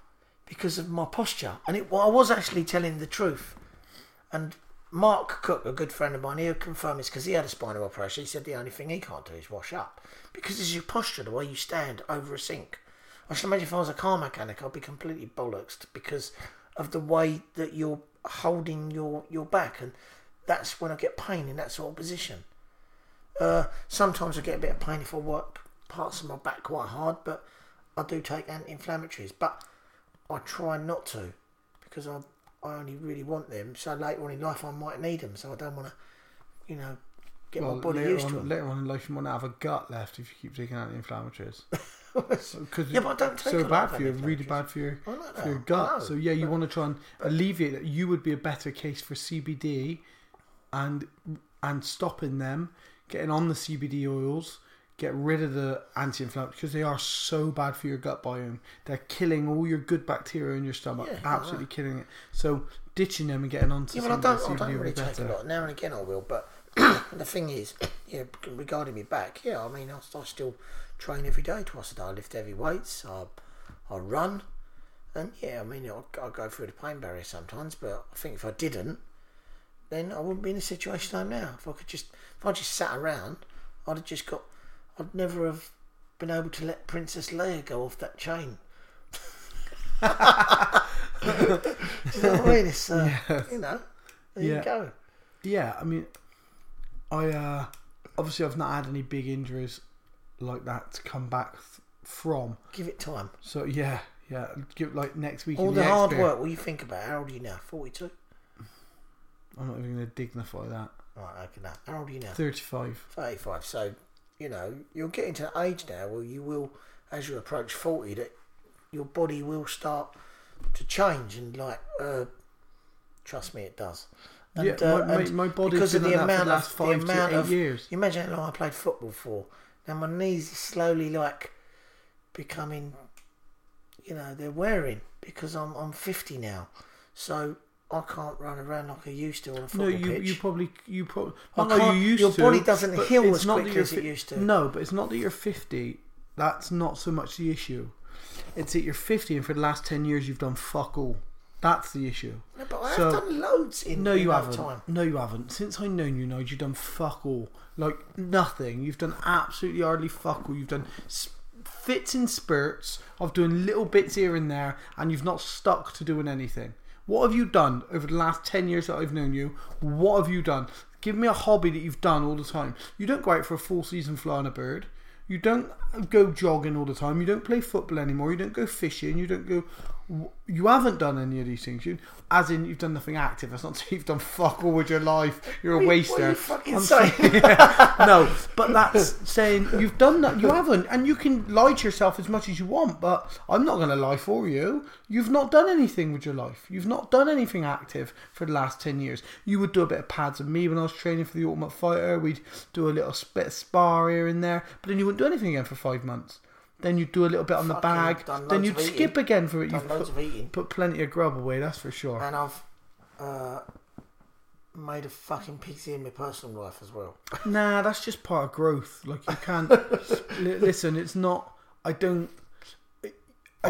because of my posture. And it, well, I was actually telling the truth. And Mark Cook, a good friend of mine, he'll confirm this because he had a spinal operation. He said the only thing he can't do is wash up because it's your posture, the way you stand over a sink. I should imagine if I was a car mechanic, I'd be completely bollocksed because of the way that you're holding your, your back. And that's when I get pain in that sort of position. Uh, sometimes I get a bit of pain if I work parts of my back quite hard, but I do take anti-inflammatories. But I try not to because I I only really want them. So later on in life I might need them. So I don't want to, you know, get Well, my body used to on, them. later on in life, you might not have a gut left if you keep taking out the inflammatories. (laughs) Because Yeah, but I don't take so bad for you, really bad for your, for your gut. So yeah, you want to try and alleviate that. You would be a better case for CBD, and and stopping them, getting on the CBD oils, get rid of the anti-inflammatory because they are so bad for your gut biome. They're killing all your good bacteria in your stomach, Yeah, absolutely killing it. So ditching them and getting onto Yeah, well, I don't, I don't really be take a lot. Now and again I will, but (clears throat) the thing is, yeah, regarding me back, yeah, I mean, I, I still train every day, twice a day. I lift heavy weights, I, I run, and yeah, I mean, I, I go through the pain barrier sometimes, but I think if I didn't, then I wouldn't be in the situation I'm now. If I could just, if I just sat around, I'd have just got, I'd never have been able to let Princess Leia go off that chain. (laughs) Do you know what I mean? It's, uh, Yeah. you know, there Yeah. you go. Yeah, I mean, I uh, obviously I've not had any big injuries like that to come back th- from. Give it time. So yeah, yeah, give like next week. All in the hard work. What do you think about? How old are you now? Forty-two. I'm not even going to dignify that. Right, okay. Now, how old are you now? Thirty-five. 35. So, you know, you're getting to an age now where you will, as you approach 40, that your body will start to change. And, like, uh, trust me, it does. And, yeah, uh, my, my, my body's because of the that amount of the amount of years. you imagine how long I played football for. Now my knees are slowly like becoming, you know, they're wearing because I'm I'm 50 now, so I can't run around like I used to on a No, football you pitch. you probably you probably I not like you used your to. body doesn't heal as not quickly as it used to. No, but it's not that you're fifty. That's not so much the issue. It's that you're fifty, and for the last ten years you've done fuck all. That's the issue. No, but I So- have done loads in No, you haven't. time. No, you haven't. Since I've known you, Nigel, you've done fuck all. Like nothing. You've done absolutely hardly fuck all. You've done fits and spurts of doing little bits here and there, and you've not stuck to doing anything. What have you done over the last ten years that I've known you? What have you done? Give me a hobby that you've done all the time. You don't go out for a full season flying a bird. You don't go jogging all the time. You don't play football anymore. You don't go fishing. You don't go. You haven't done any of these things. You, as in, you've done nothing active. That's not (laughs) saying you've done fuck all with your life. You're a What are you- waster. what are you fucking I'm saying? (laughs) no, but that's saying you've done that. You haven't, and you can lie to yourself as much as you want. But I'm not going to lie for you. You've not done anything with your life. You've not done anything active for the last ten years. You would do a bit of pads with me when I was training for the Ultimate Fighter. We'd do a little bit of spar here and there, but then you wouldn't do anything again for five months. Then you'd do a little bit on the Fucking bag. done Then loads you'd of eating. skip again for it. Done You've loads put, of eating, put plenty of grub away. That's for sure. and I've uh, made a fucking pixie in my personal life as well. (laughs) Nah, that's just part of growth. Like you can't (laughs) li- listen. It's not. I don't. I,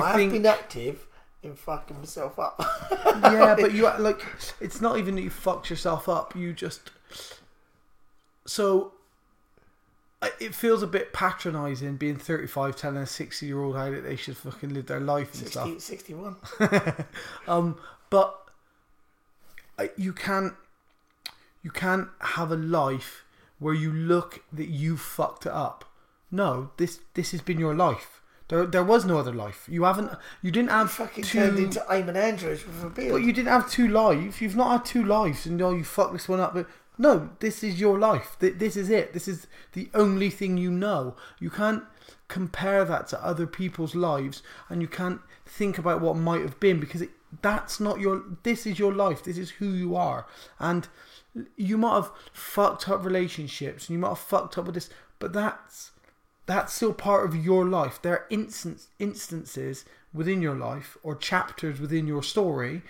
I, think. have been active in fucking myself up. (laughs) yeah, but you like. It's not even that you fucked yourself up. You just. So. It feels a bit patronising being 35 telling a 60 year old how that they should fucking live their life and stuff. 61. (laughs) um, but you can't you can't have a life where you look that you fucked it up. No, this this has been your life. There there was no other life. You haven't. You didn't have Fucking two. turned into Eamon Andrews with a beard. but you didn't have two lives. You've not had two lives, and oh, you fucked this one up. But no, this is your life. This is it. This is the only thing you know. You can't compare that to other people's lives, and you can't think about what might have been because it, that's not your. This is your life. This is who you are, and you might have fucked up relationships, and you might have fucked up with this, but that's that's still part of your life. There are instance, instances within your life or chapters within your story,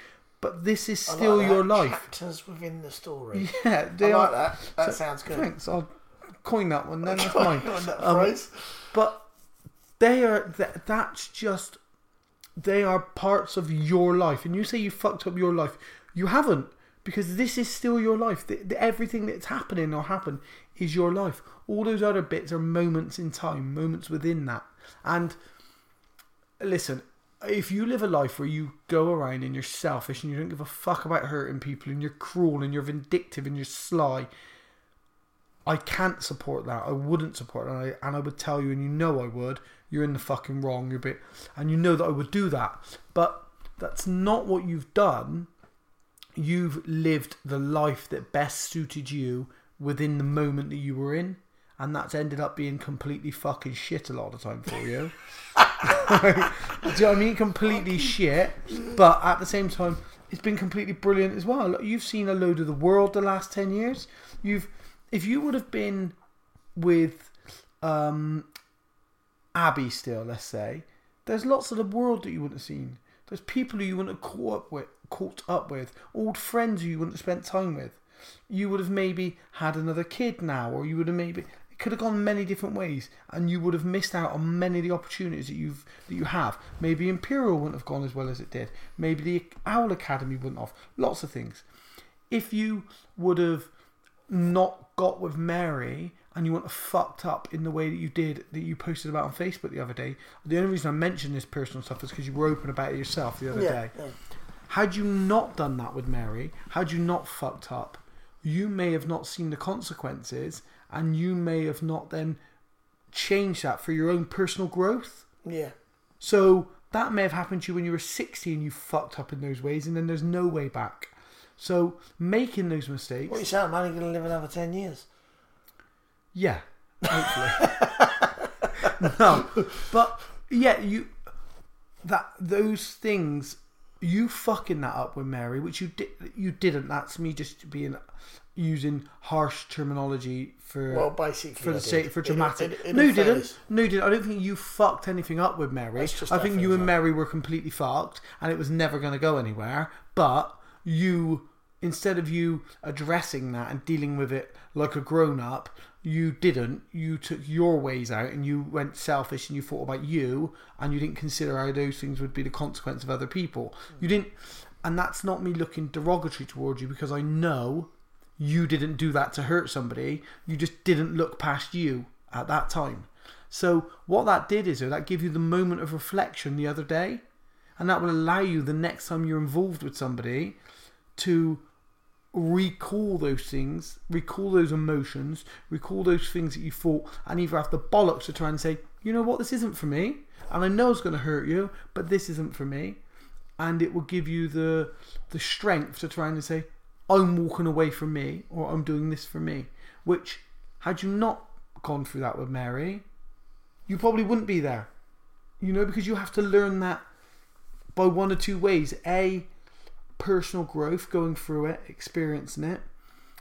but this is I like still that. your life. Chapters within the story. (laughs) Yeah, I like that. That so- sounds good. Thanks. I'll coin that one. Then (laughs) that's mine. That Um. But they are. That, that's just. They are parts of your life, and you say you fucked up your life. You haven't, because this is still your life. The, the, everything that's happening or happened is your life. All those other bits are moments in time, moments within that. And listen, if you live a life where you go around and you're selfish and you don't give a fuck about hurting people and you're cruel and you're vindictive and you're sly, I can't support that. I wouldn't support that. And I, and I would tell you, and you know I would, you're in the fucking wrong. You're a bit, and you know that I would do that. But that's not what you've done. You've lived the life that best suited you within the moment that you were in. And that's ended up being completely fucking shit a lot of the time for you. (laughs) Do you know what I mean? Completely shit. But at the same time, it's been completely brilliant as well. Look, You've seen a load of the world the last ten years. You've, if you would have been with um, Abby still, let's say, there's lots of the world that you wouldn't have seen. There's people who you wouldn't have caught up with, caught up with, old friends who you wouldn't have spent time with. you would have maybe had another kid now, or you would have maybe could have gone many different ways, and you would have missed out on many of the opportunities that you've that you have. Maybe Imperial wouldn't have gone as well as it did. Maybe the Owl Academy wouldn't have. Lots of things. If you would have not got with Mary and you wouldn't have fucked up in the way that you did that you posted about on Facebook the other day. The only reason I mentioned this personal stuff is because you were open about it yourself the other Yeah, day. yeah. Had you not done that with Mary, had you not fucked up, you may have not seen the consequences and you may have not then changed that for your own personal growth. yeah. So that may have happened to you when you were 60 and you fucked up in those ways and then there's no way back. So making those mistakes, What you say? I'm only going to live another ten years. yeah, hopefully. (laughs) no, but yeah, you that those things you fucking that up with Mary, which you did you didn't. That's me just being using harsh terminology for Well, basically, for the sake for dramatic. in- in no, you didn't. No, didn't. I don't think you fucked anything up with Mary. I think you and. Mary were completely fucked, and it was never going to go anywhere. But you, instead of you addressing that and dealing with it like a grown up, you didn't. You took your ways out, and you went selfish, and you thought about you, and you didn't consider how those things would be the consequence of other people. You didn't, and that's not me looking derogatory towards you because I know you didn't do that to hurt somebody. You just didn't look past you at that time. So what that did is that gave you the moment of reflection the other day, and that will allow you the next time you're involved with somebody to recall those things, recall those emotions, recall those things that you thought, and either have the bollocks to try and say, you know what, this isn't for me, and I know it's going to hurt you, but this isn't for me, and it will give you the the strength to try and say, I'm walking away from me, or I'm doing this for me. Which, had you not gone through that with Mary, you probably wouldn't be there. You know, because you have to learn that by one or two ways. A, personal growth, going through it, experiencing it,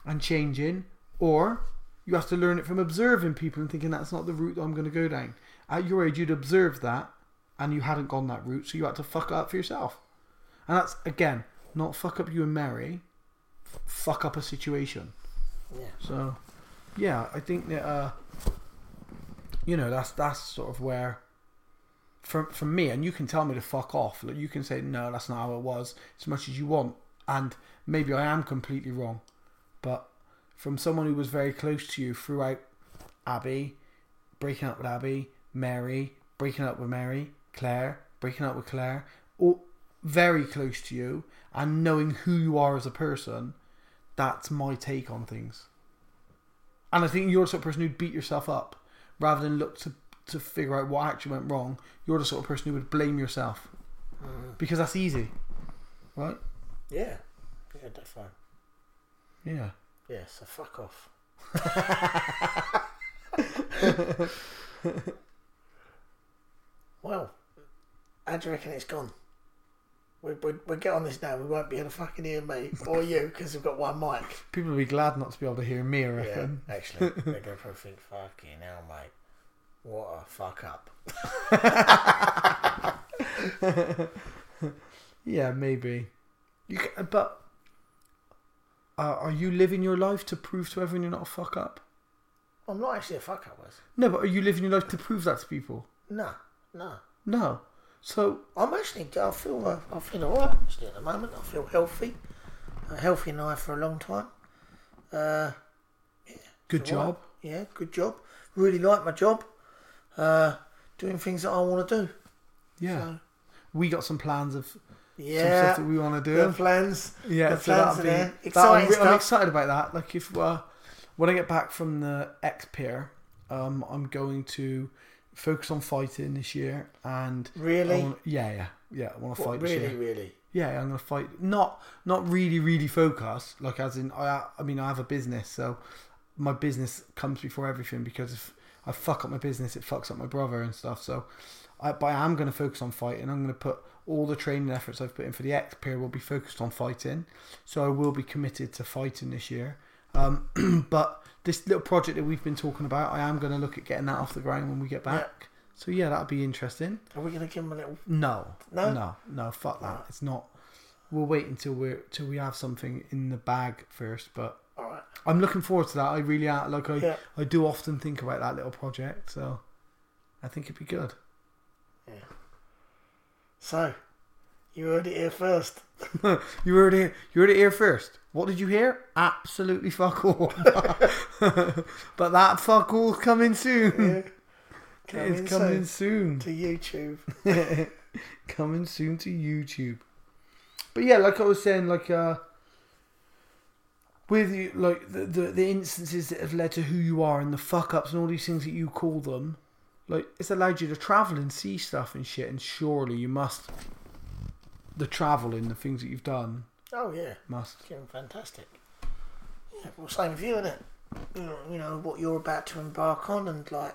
and changing, or you have to learn it from observing people and thinking that's not the route that I'm going to go down. At your age, you'd observed that, and you hadn't gone that route, so you had to fuck it up for yourself. And that's again not fuck up you and Mary, fuck up a situation. Yeah. So, yeah, I think that uh, you know that's that's sort of where, for for me, and you can tell me to fuck off. Like you can say no, that's not how it was, as much as you want, and maybe I am completely wrong, but from someone who was very close to you throughout Abby, breaking up with Abby, Mary, breaking up with Mary, Claire, breaking up with Claire, all very close to you, and knowing who you are as a person, that's my take on things. And I think you're the sort of person who'd beat yourself up rather than look to to figure out what actually went wrong. You're the sort of person who would blame yourself mm. because that's easy, right? Yeah. Yeah, that's fine. Yeah. Yeah, so fuck off. well, how do you reckon it's gone? We, we, we get on this now. We won't be able to fucking hear me or you because we've got one mic. People will be glad not to be able to hear me. I Yeah, actually, they're going to probably think, fucking hell, mate. What a fuck up. (laughs) Yeah, maybe. You ca but uh, are you living your life to prove to everyone you're not a fuck up? I'm not actually a fuck up, was No, but are you living your life to prove that to people? No, no. No. So I'm actually, I feel, uh, I feel alright actually at the moment. I feel healthy. Uh, healthy now for a long time. Uh, good It's job. right. Yeah, good job. Really like my job. Uh, doing things that I want to do. Yeah. So, We got some plans of some yeah. stuff that we want to do. The plans. Yeah, The so plans are be. there. I'm, Exciting re- I'm excited about that. Like if uh, when I get back from the X-Pyr, um, I'm going to focus on fighting this year, and Really? wanna- yeah, yeah, yeah. I want to fight this really, year. really. Yeah, I'm gonna fight. Not not really, really focus. Like as in, I I mean, I have a business, so my business comes before everything. Because if I fuck up my business, it fucks up my brother and stuff. So, I but I am gonna focus on fighting. I'm gonna put all the training efforts I've put in for the X period will be focused on fighting. So I will be committed to fighting this year. Um, (clears throat) but this little project that we've been talking about, I am gonna look at getting that off the ground when we get back. So yeah, that'll be interesting. Are we going to give him a little. No, No? no, no. Fuck that. It's not. We'll wait until we till we have something in the bag first. But I'm looking forward to that. I really am. Like I, Yeah. I do often think about that little project, so I think it'd be good. Yeah. So, you heard it here first. (laughs) you heard it. You heard it here first. What did you hear? Absolutely fuck all. (laughs) but that fuck all's coming soon. Yeah. it's Coming coming soon soon. to YouTube. (laughs) coming soon to YouTube. But yeah, like I was saying, like uh, with you, like the, the the instances that have led to who you are and the fuck ups and all these things that you call them, like it's allowed you to travel and see stuff and shit. And surely you must. The travel and the things that you've done Oh yeah, must. it's getting fantastic. Yeah, well, same with you, isn't it? You know, you know what you're about to embark on, and like,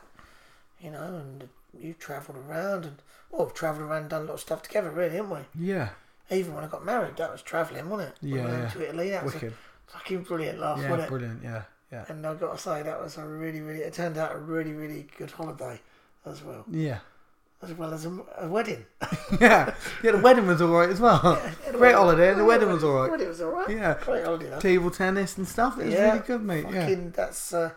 you know, and you've travelled around, and well, we've travelled around, and done a lot of stuff together, really, haven't we? Yeah, Even when I got married, that was travelling, wasn't it? When we Yeah, went yeah. to Italy, that was a wicked. Fucking brilliant laugh, Yeah, wasn't it? brilliant. Yeah, yeah, And I've got to say, that was a really, really, it turned out a really, really good holiday as well, yeah, as well as a, a wedding. (laughs) yeah. Yeah, the wedding was alright as well. Great holiday, and the wedding was The alright. wedding was alright. Yeah, Great holiday, though. table tennis and stuff. It was Yeah, really good, mate. Yeah, Fucking, that's uh,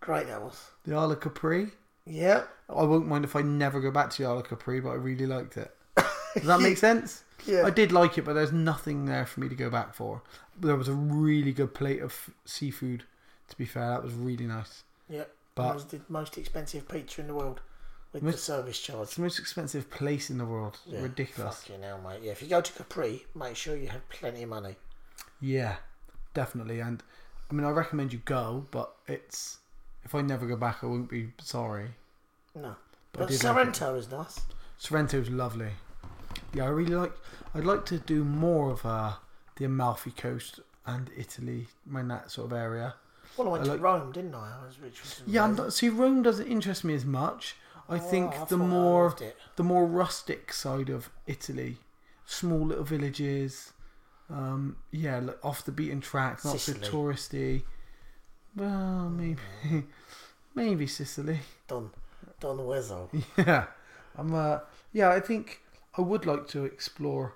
great, that was. the Isle of Capri. Yeah. I won't mind if I never go back to the Isle of Capri, but I really liked it. (laughs) Does that make sense? Yeah. I did like it, but there's nothing there for me to go back for. There was a really good plate of seafood. To be fair, that was really nice. Yeah, But- it was the most expensive pizza in the world with Most- the service charge. It's the most expensive place in the world. Yeah, Ridiculous. Fucking hell, mate. Yeah, if you go to Capri, make sure you have plenty of money. Yeah, definitely. And I mean, I recommend you go, but it's if I never go back, I won't be sorry. No, But but did like. Sorrento is nice. Sorrento's lovely. Yeah, I really like. I'd like to do more of uh, the Amalfi Coast and Italy, in that sort of area. Well, I went I to like- Rome, didn't I? I was, which was Yeah, I'm not, see, Rome doesn't interest me as much. I Oh, think I the more the more rustic side of Italy, small little villages, um, yeah, like off the beaten track, not Sicily. so touristy. Well, maybe, (laughs) maybe Sicily. Don Don Wezzo. (laughs) Yeah, I'm. Uh, yeah, I think I would like to explore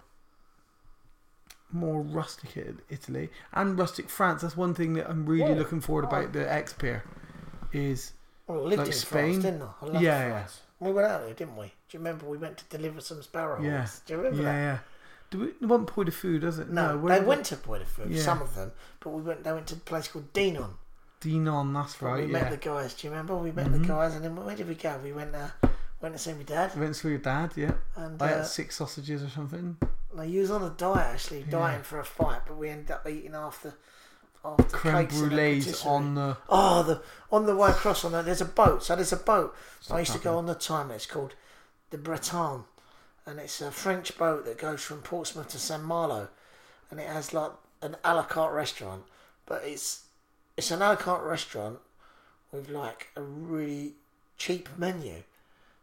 more rustic Italy and rustic France. That's one thing that I'm really Yeah. looking forward about the X-Pyr is Well, I lived Like in Spain? France, didn't I? I loved Yeah, yeah. We went out there, didn't we? Do you remember we went to deliver some sparrows? Yeah. Do you remember yeah, that? yeah. Do we, it wasn't Point of Food, does it? No, where they went to Puerto Food, Yeah. some of them, but we went. They went to a place called Dinan. Dinan, that's right. we met the guys. Do you remember? We met Mhm. the guys, and then where did we go? We went uh, went to see my dad, Went to see your dad, yeah. and I uh, had six sausages or something. No, he was on a diet actually, Yeah. dieting for a fight, but we ended up eating after after Creme cakes and a brulees on the. Oh, the on the way across on that, there's a boat. So there's a boat. I used to go on the time. It's called the Breton, and it's a French boat that goes from Portsmouth to Saint Malo, and it has like an a la carte restaurant, but it's it's an a la carte restaurant with like a really cheap menu.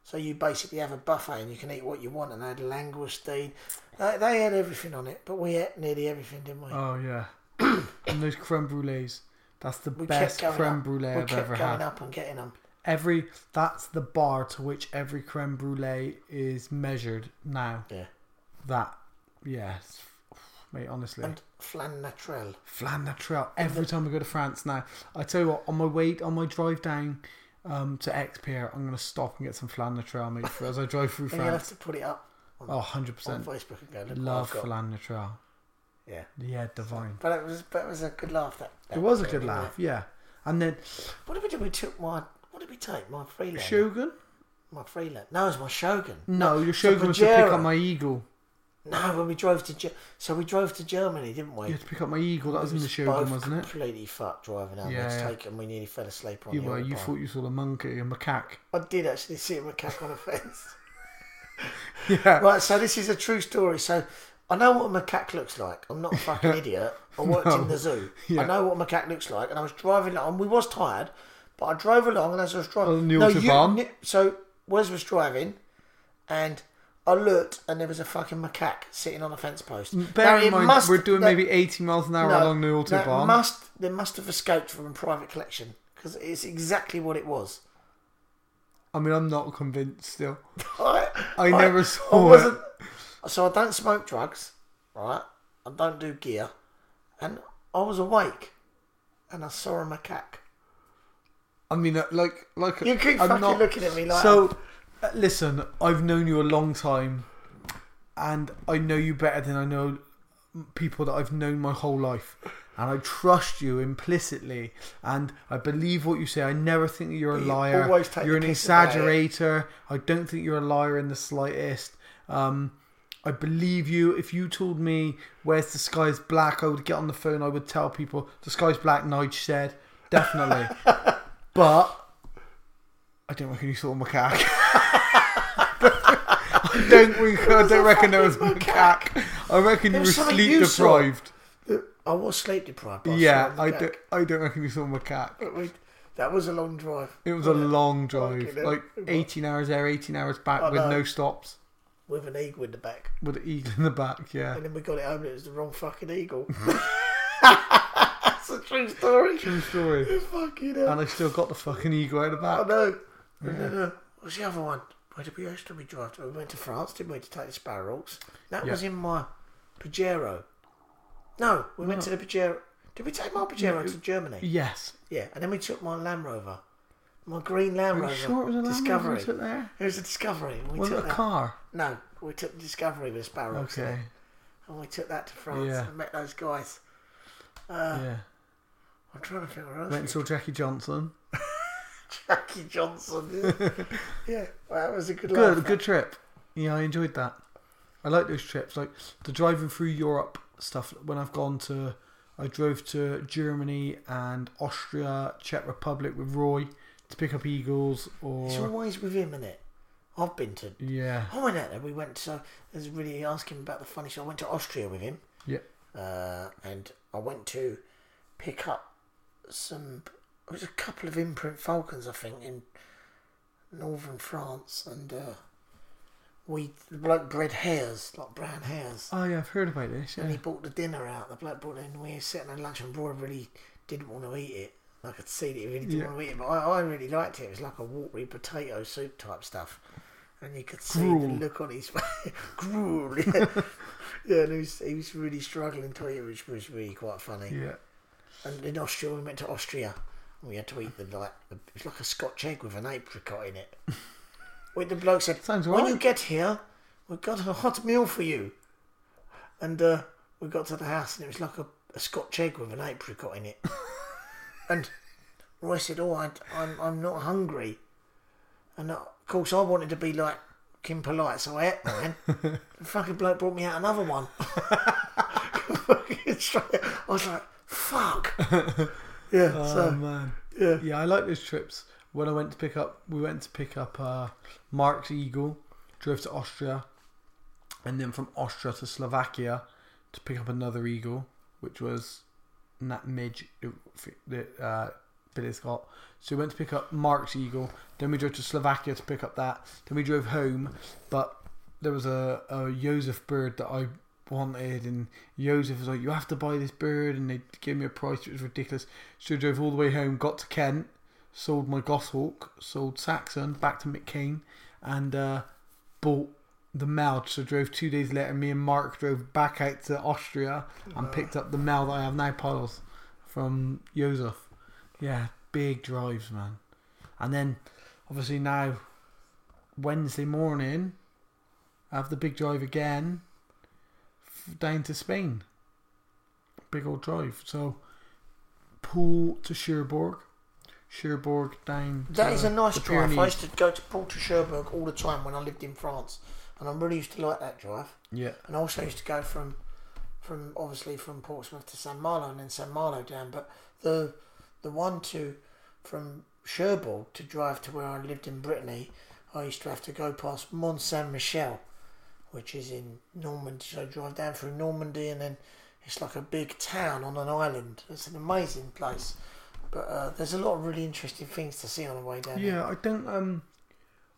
So you basically have a buffet and you can eat what you want. And they had langoustine. They, they had everything on it, but we ate nearly everything, didn't we? Oh, yeah. (coughs) and those creme brulees. That's the we best creme up. brulee we I've kept ever going had. up and getting them. Every that's the bar to which every creme brulee is measured now. Yeah. That yes, mate. Honestly, And flan naturel. flan naturel. Every time I go to France now, I tell you what. On my way, on my drive down um, to X-Pyr, I'm gonna stop and get some flan naturel, mate. For, as I drive through (laughs) And you'll have to put it up on, Oh, 100%. on percent. Facebook and go, look Love what I've got. flan naturel. Yeah. Yeah, divine. But it was but it was a good laugh that, that It was a good laugh. Yeah, and then What did we do? We took my what did we take? My freeland. Shogun. My freeland. No, it was my Shogun. No, your Shogun was to pick up my eagle. No, when we drove to Ge- so we drove to Germany, didn't we? You had to pick up my eagle. That was in the Shogun, both wasn't it? Completely fucked driving out Yeah, yeah. Take and we nearly fell asleep on You the were. You thought you saw a monkey, a macaque. I did actually see a macaque on a fence. (laughs) (laughs) Yeah. Right, so this is a true story. So I know what a macaque looks like. I'm not a fucking idiot. (laughs) I worked in the zoo. Yeah. I know what a macaque looks like, and I was driving along. We was tired, but I drove along, and as I was driving, the no, you- so Wes was driving, and I looked, and there was a fucking macaque sitting on a fence post. Bear Now, in mind, must- we're doing that- maybe 80 miles an hour no, along the autobahn. must they must have escaped from a private collection because it's exactly what it was. I mean, I'm not convinced still. (laughs) I, I never (laughs) saw I it. So I don't smoke drugs, right? I don't do gear, and I was awake. and I saw a macaque. I mean, uh, like, like You keep I'm fucking not- looking at me like So, listen, I've known you a long time, and I know you better than I know people that I've known my whole life. And I trust you implicitly, and I believe what you say. I never think that you're a You liar. You're an piss about it. exaggerator. I don't think you're a liar in the slightest. Um, I believe you. If you told me where's the sky's black, I would get on the phone. I would tell people the sky's black. Nige said definitely, (laughs) but I don't reckon you saw a macaque. I don't. I don't reckon there was a macaque. I reckon you were sleep you saw. deprived. I was sleep deprived. I Yeah, saw I macaque. don't. I don't reckon you saw a macaque. But That was a long drive It was a long drive, hell. like eighteen hours there, eighteen hours back I with no stops, with an eagle in the back, with an eagle in the back. Yeah, and then we got it home and it was the wrong fucking eagle. (laughs) That's a true story. true story. Fucking hell. And I still got the fucking eagle out of the I back. know. Uh, what's the other one? Where did we to we drive to? We went to France, didn't we, to take the Sparrows? That Yeah. was in my Pajero. No, we went to the Pajero. Did we take my Pajero to Germany? Yes. Yeah, and then we took my Land Rover. My green Land Rover. sure it was a Land Rover Discovery. we took there? It was a Discovery. and We Was it took a that. car? No, we took the Discovery with Sparrows. in Okay. And we took that to France Yeah. and met those guys. Uh, Yeah. I'm trying to think what else. Went and saw Jackie Johnson. Jackie Johnson. (laughs) Yeah, well, that was a good Good, laugh. good trip. Yeah, I enjoyed that. I like those trips, like the driving through Europe stuff. When I've gone to, I drove to Germany and Austria, Czech Republic with Roy to pick up eagles It's always with him, innit? I've been to. yeah, I went out there. We went to. There's really asking about the funny. So I went to Austria with him, yeah, uh, and I went to pick up some. It was a couple of imprint falcons, I think, in northern France, and uh, we the bloke bred hares, like brown hares. oh yeah, I've heard about this. And he brought the dinner out. The bloke brought it in. We were sitting at lunch, and Roy really didn't want to eat it. I could see that he really didn't Yeah. want to eat it, but I, I really liked it. It was like a watery potato soup type stuff, and you could see Gruel. the look on his face. (laughs) Gruel, yeah. (laughs) yeah, and he was he was really struggling to eat, it, which was really quite funny. yeah. And in Austria, we went to Austria. We had to eat the like the, it was like a Scotch egg with an apricot in it. When the bloke said, Sounds "When right. you get here, we've got a hot meal for you," and uh, we got to the house and it was like a, a Scotch egg with an apricot in it. (laughs) and Roy said, "Oh, I, I'm I'm not hungry," and uh, of course I wanted to be like Kim Polite, so I ate mine. (laughs) the fucking bloke brought me out another one. (laughs) I was like, "Fuck." Yeah. Oh so man, yeah. yeah, I like those trips. When I went to pick up, we went to pick up uh, Mark's eagle, drove to Austria, and then from Austria to Slovakia to pick up another eagle, which was Nat Midge that uh, Billy's got. So we went to pick up Mark's eagle. Then we drove to Slovakia to pick up that. Then we drove home, but there was a, a Joseph bird that I wanted, and Joseph was like, "You have to buy this bird," and they gave me a price. which was ridiculous. So I drove all the way home, got to Kent, sold my Goshawk, sold Saxon, back to McCain, and uh, bought the Mel. So drove two days later. Me and Mark drove back out to Austria and picked up the Mel that I have now, piles from Joseph. Yeah, big drives, man. And then, obviously now, Wednesday morning, I have the big drive again down to Spain. Big old drive. So, Poole to Cherbourg, Cherbourg down. That is a nice drive. I used to go to Port to Cherbourg all the time when I lived in France, and I really used to like that drive. Yeah, And I also used to go from, from obviously from Portsmouth to San Malo and then San Malo down. But the the one to from Cherbourg to drive to where I lived in Brittany, I used to have to go past Mont Saint Michel, which is in Normandy. So I drive down through Normandy and then it's like a big town on an island. It's an amazing place. But uh, there's a lot of really interesting things to see on the way down. there. yeah. I don't. Um,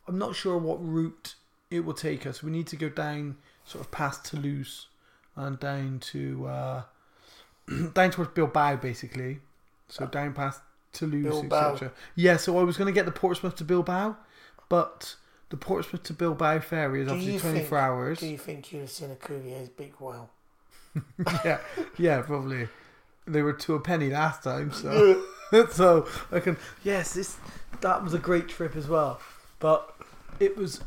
I'm not sure what route it will take us. We need to go down sort of past Toulouse and down to uh, (clears throat) down towards Bilbao, basically. So down past Toulouse, etc. Yeah. So I was going to get the Portsmouth to Bilbao, but the Portsmouth to Bilbao ferry is Do obviously 24 think- hours. Do you think you'd have seen a Cuvier's beaked whale? (laughs) yeah, yeah, probably. they were to a penny last time, so (laughs) (laughs) so I can yes, this that was a great trip as well. But it was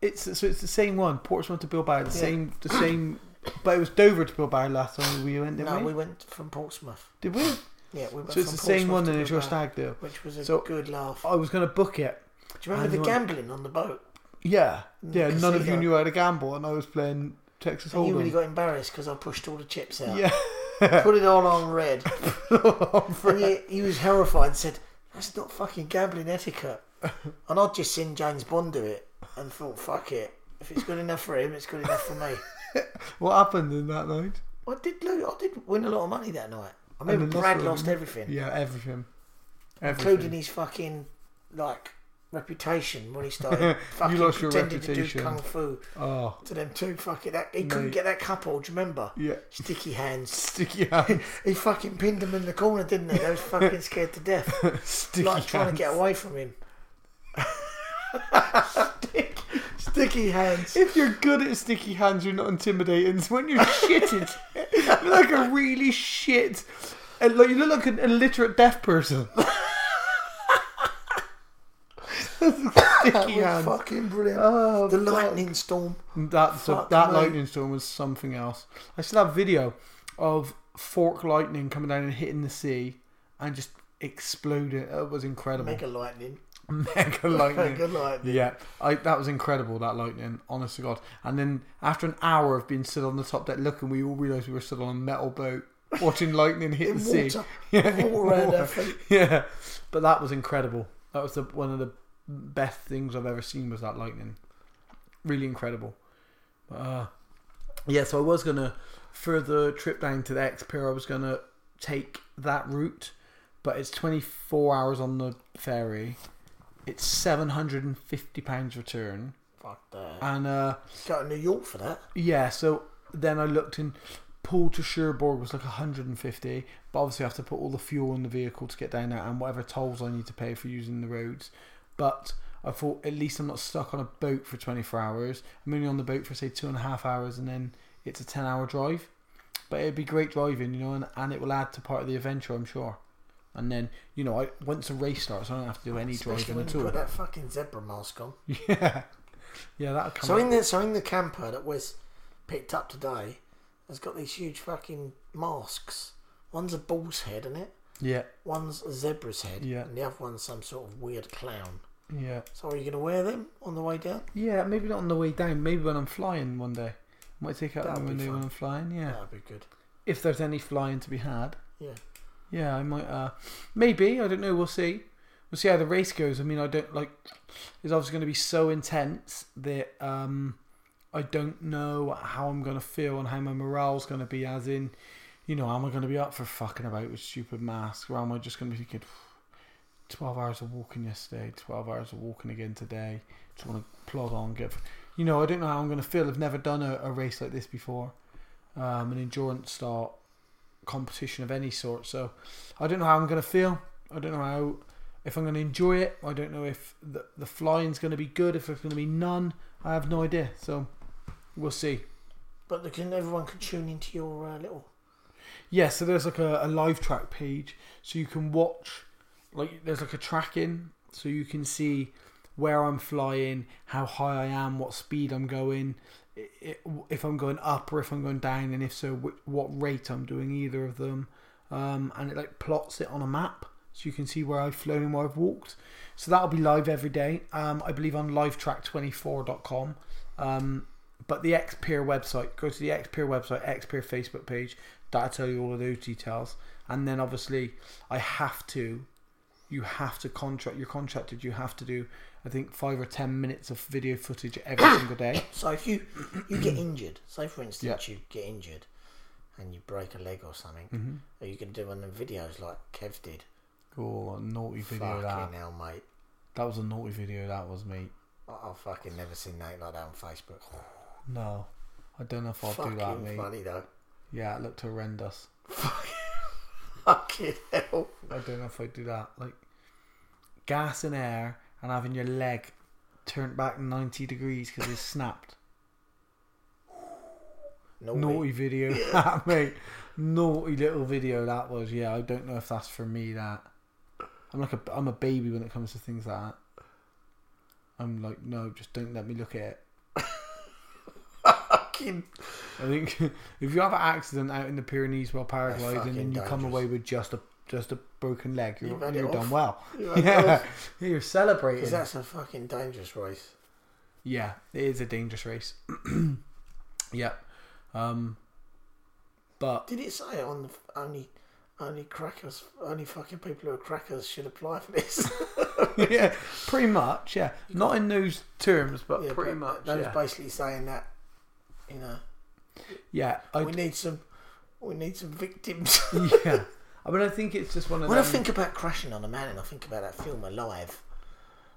it's so it's the same one, Portsmouth to Bilbao, the Yeah. same the same but it was Dover to Bilbao last time we went, didn't no, we? we went from Portsmouth. Did we? Yeah, we went So it's from the same Portsmouth one to and it's your stag do. which was a So- good laugh. I was gonna book it. Do you remember the gambling on the boat? Yeah. Mm, Yeah, none of you knew how to gamble and I was playing Texas And you really got embarrassed because I pushed all the chips out. yeah. Put it all on red. (laughs) and he, he was horrified and said, That's not fucking gambling etiquette. And I'd just seen James Bond do it and thought, Fuck it. If it's good enough for him, it's good enough for me. (laughs) what happened in that night? I did I did win a lot of money that night. I remember Brad lost lost everything, Yeah, everything. Everything. including his fucking like reputation when he started (laughs) fucking lost your pretending reputation. to do kung fu Oh, to them two fucking that he couldn't get that couple, do you remember? yeah. Sticky hands. (laughs) Sticky hands. (laughs) He fucking pinned them in the corner, didn't he? They was fucking scared to death. Sticky like trying to get away from him. Stick, sticky hands. If you're good at sticky hands, you're not intimidating. It's when you're shitted. you look like a really shit. Like you look like an illiterate deaf person. That sticky was hands. fucking brilliant. Oh, the fuck. lightning storm. That Fuck that me. lightning storm was something else. I still have video of fork lightning coming down and hitting the sea and just exploding. It was incredible. Mega lightning. (laughs) Mega lightning. Mega lightning. Yeah, I, that was incredible. That lightning, honest to God. And then after an hour of being stood on the top deck looking, we all realised we were stood on a metal boat (laughs) watching lightning hit In the sea. water. (laughs) Yeah, Water around our feet. yeah. But that was incredible. That was the one of the best things I've ever seen was that lightning. Really incredible. Uh, yeah, so I was gonna for the trip down to the X-Pyr, I was gonna take that route, but it's twenty four hours on the ferry. It's seven hundred and fifty pounds return, Fuck that. and uh, Go to New York for that. yeah, so then I looked in. Poole to Cherbourg was like 150, but obviously I have to put all the fuel in the vehicle to get down there and whatever tolls I need to pay for using the roads. But I thought at least I'm not stuck on a boat for 24 hours. I'm only on the boat for say two and a half hours and then it's a 10 hour drive. But it'd be great driving, you know, and, and it will add to part of the adventure, I'm sure. And then, you know, I once the race starts, I don't have to do any Especially driving when at you all. put that fucking zebra mask on. (laughs) Yeah, yeah, that'll come. So out. in the so in the camper that was picked up today, has got these huge fucking masks. One's a bull's head, isn't it? Yeah, One's a zebra's head, Yeah. and the other one's some sort of weird clown. yeah. So are you going to wear them on the way down? Yeah, maybe not on the way down. Maybe when I'm flying one day. Might take out That'd day when. I'm flying. Yeah, That'd be good. if there's any flying to be had. Yeah. Yeah, I might. Uh, maybe I don't know. We'll see. We'll see how the race goes. I mean, I don't like. It's obviously going to be so intense that um, I don't know how I'm going to feel and how my morale's going to be. As in, you know, am I going to be up for fucking about with stupid masks, or am I just going to be thinking, twelve hours of walking yesterday, twelve hours of walking again today? Just want to plod on, get. You know, I don't know how I'm going to feel. I've never done a, a race like this before, um, an endurance start competition of any sort. So I don't know how I'm going to feel. I don't know how if I'm going to enjoy it. I don't know if the the flying's going to be good. If there's going to be none, I have no idea. So we'll see. But can everyone can tune into your uh, little. Yeah, so there's like a, a live track page, so you can watch. Like there's like a tracking, so you can see where I'm flying, how high I am, what speed I'm going, if I'm going up or if I'm going down, and if so, wh- what rate I'm doing either of them. Um, and it like plots it on a map, so you can see where I've flown and where I've walked. So that'll be live every day. Um, I believe on livetrack24.com. Um, but the X-Pyr website, go to the X-Pyr website, X-Pyr Facebook page. That'll tell you all of those details. And then obviously, I have to, you have to contract. You're contracted. You have to do, I think, five or ten minutes of video footage every (coughs) single day. So if you (coughs) you get injured, say for instance you get injured, and you break a leg or something, Mm-hmm. are you going to do one of the videos like Kev did? Oh, a naughty video that. Fucking hell, mate. That was a naughty video. That was mate. I- I've fucking never seen nothing like that on Facebook. No, I don't know if I'll fucking do that, mate. funny though. Yeah, it looked horrendous. (laughs) Fucking hell. I don't know if I'd do that. Like gas and air and having your leg turned back 90 degrees because it's snapped. Naughty. Naughty video, (laughs) that, mate. naughty little video that was. Yeah, I don't know if that's for me. That I'm like a I'm a baby when it comes to things like that. I'm like, no, just don't let me look at it. Fucking I think (laughs) if you have an accident out in the Pyrenees while paragliding and you come away with just a just a broken leg, you're, it you're done well. You're (laughs) yeah, (laughs) you're celebrating. Because that's a fucking dangerous race. Yeah, it is a dangerous race. (clears throat) yep. Um, but Did it say on the only only crackers, only fucking people who are crackers should apply for this? yeah, pretty much. Yeah, not in those terms, but yeah, pretty but much. That was Yeah. basically saying that, you know, yeah, I, we need some, we need some victims. (laughs) yeah. I mean, I think it's just one of when I think about crashing on a mountain, I think about that film Alive.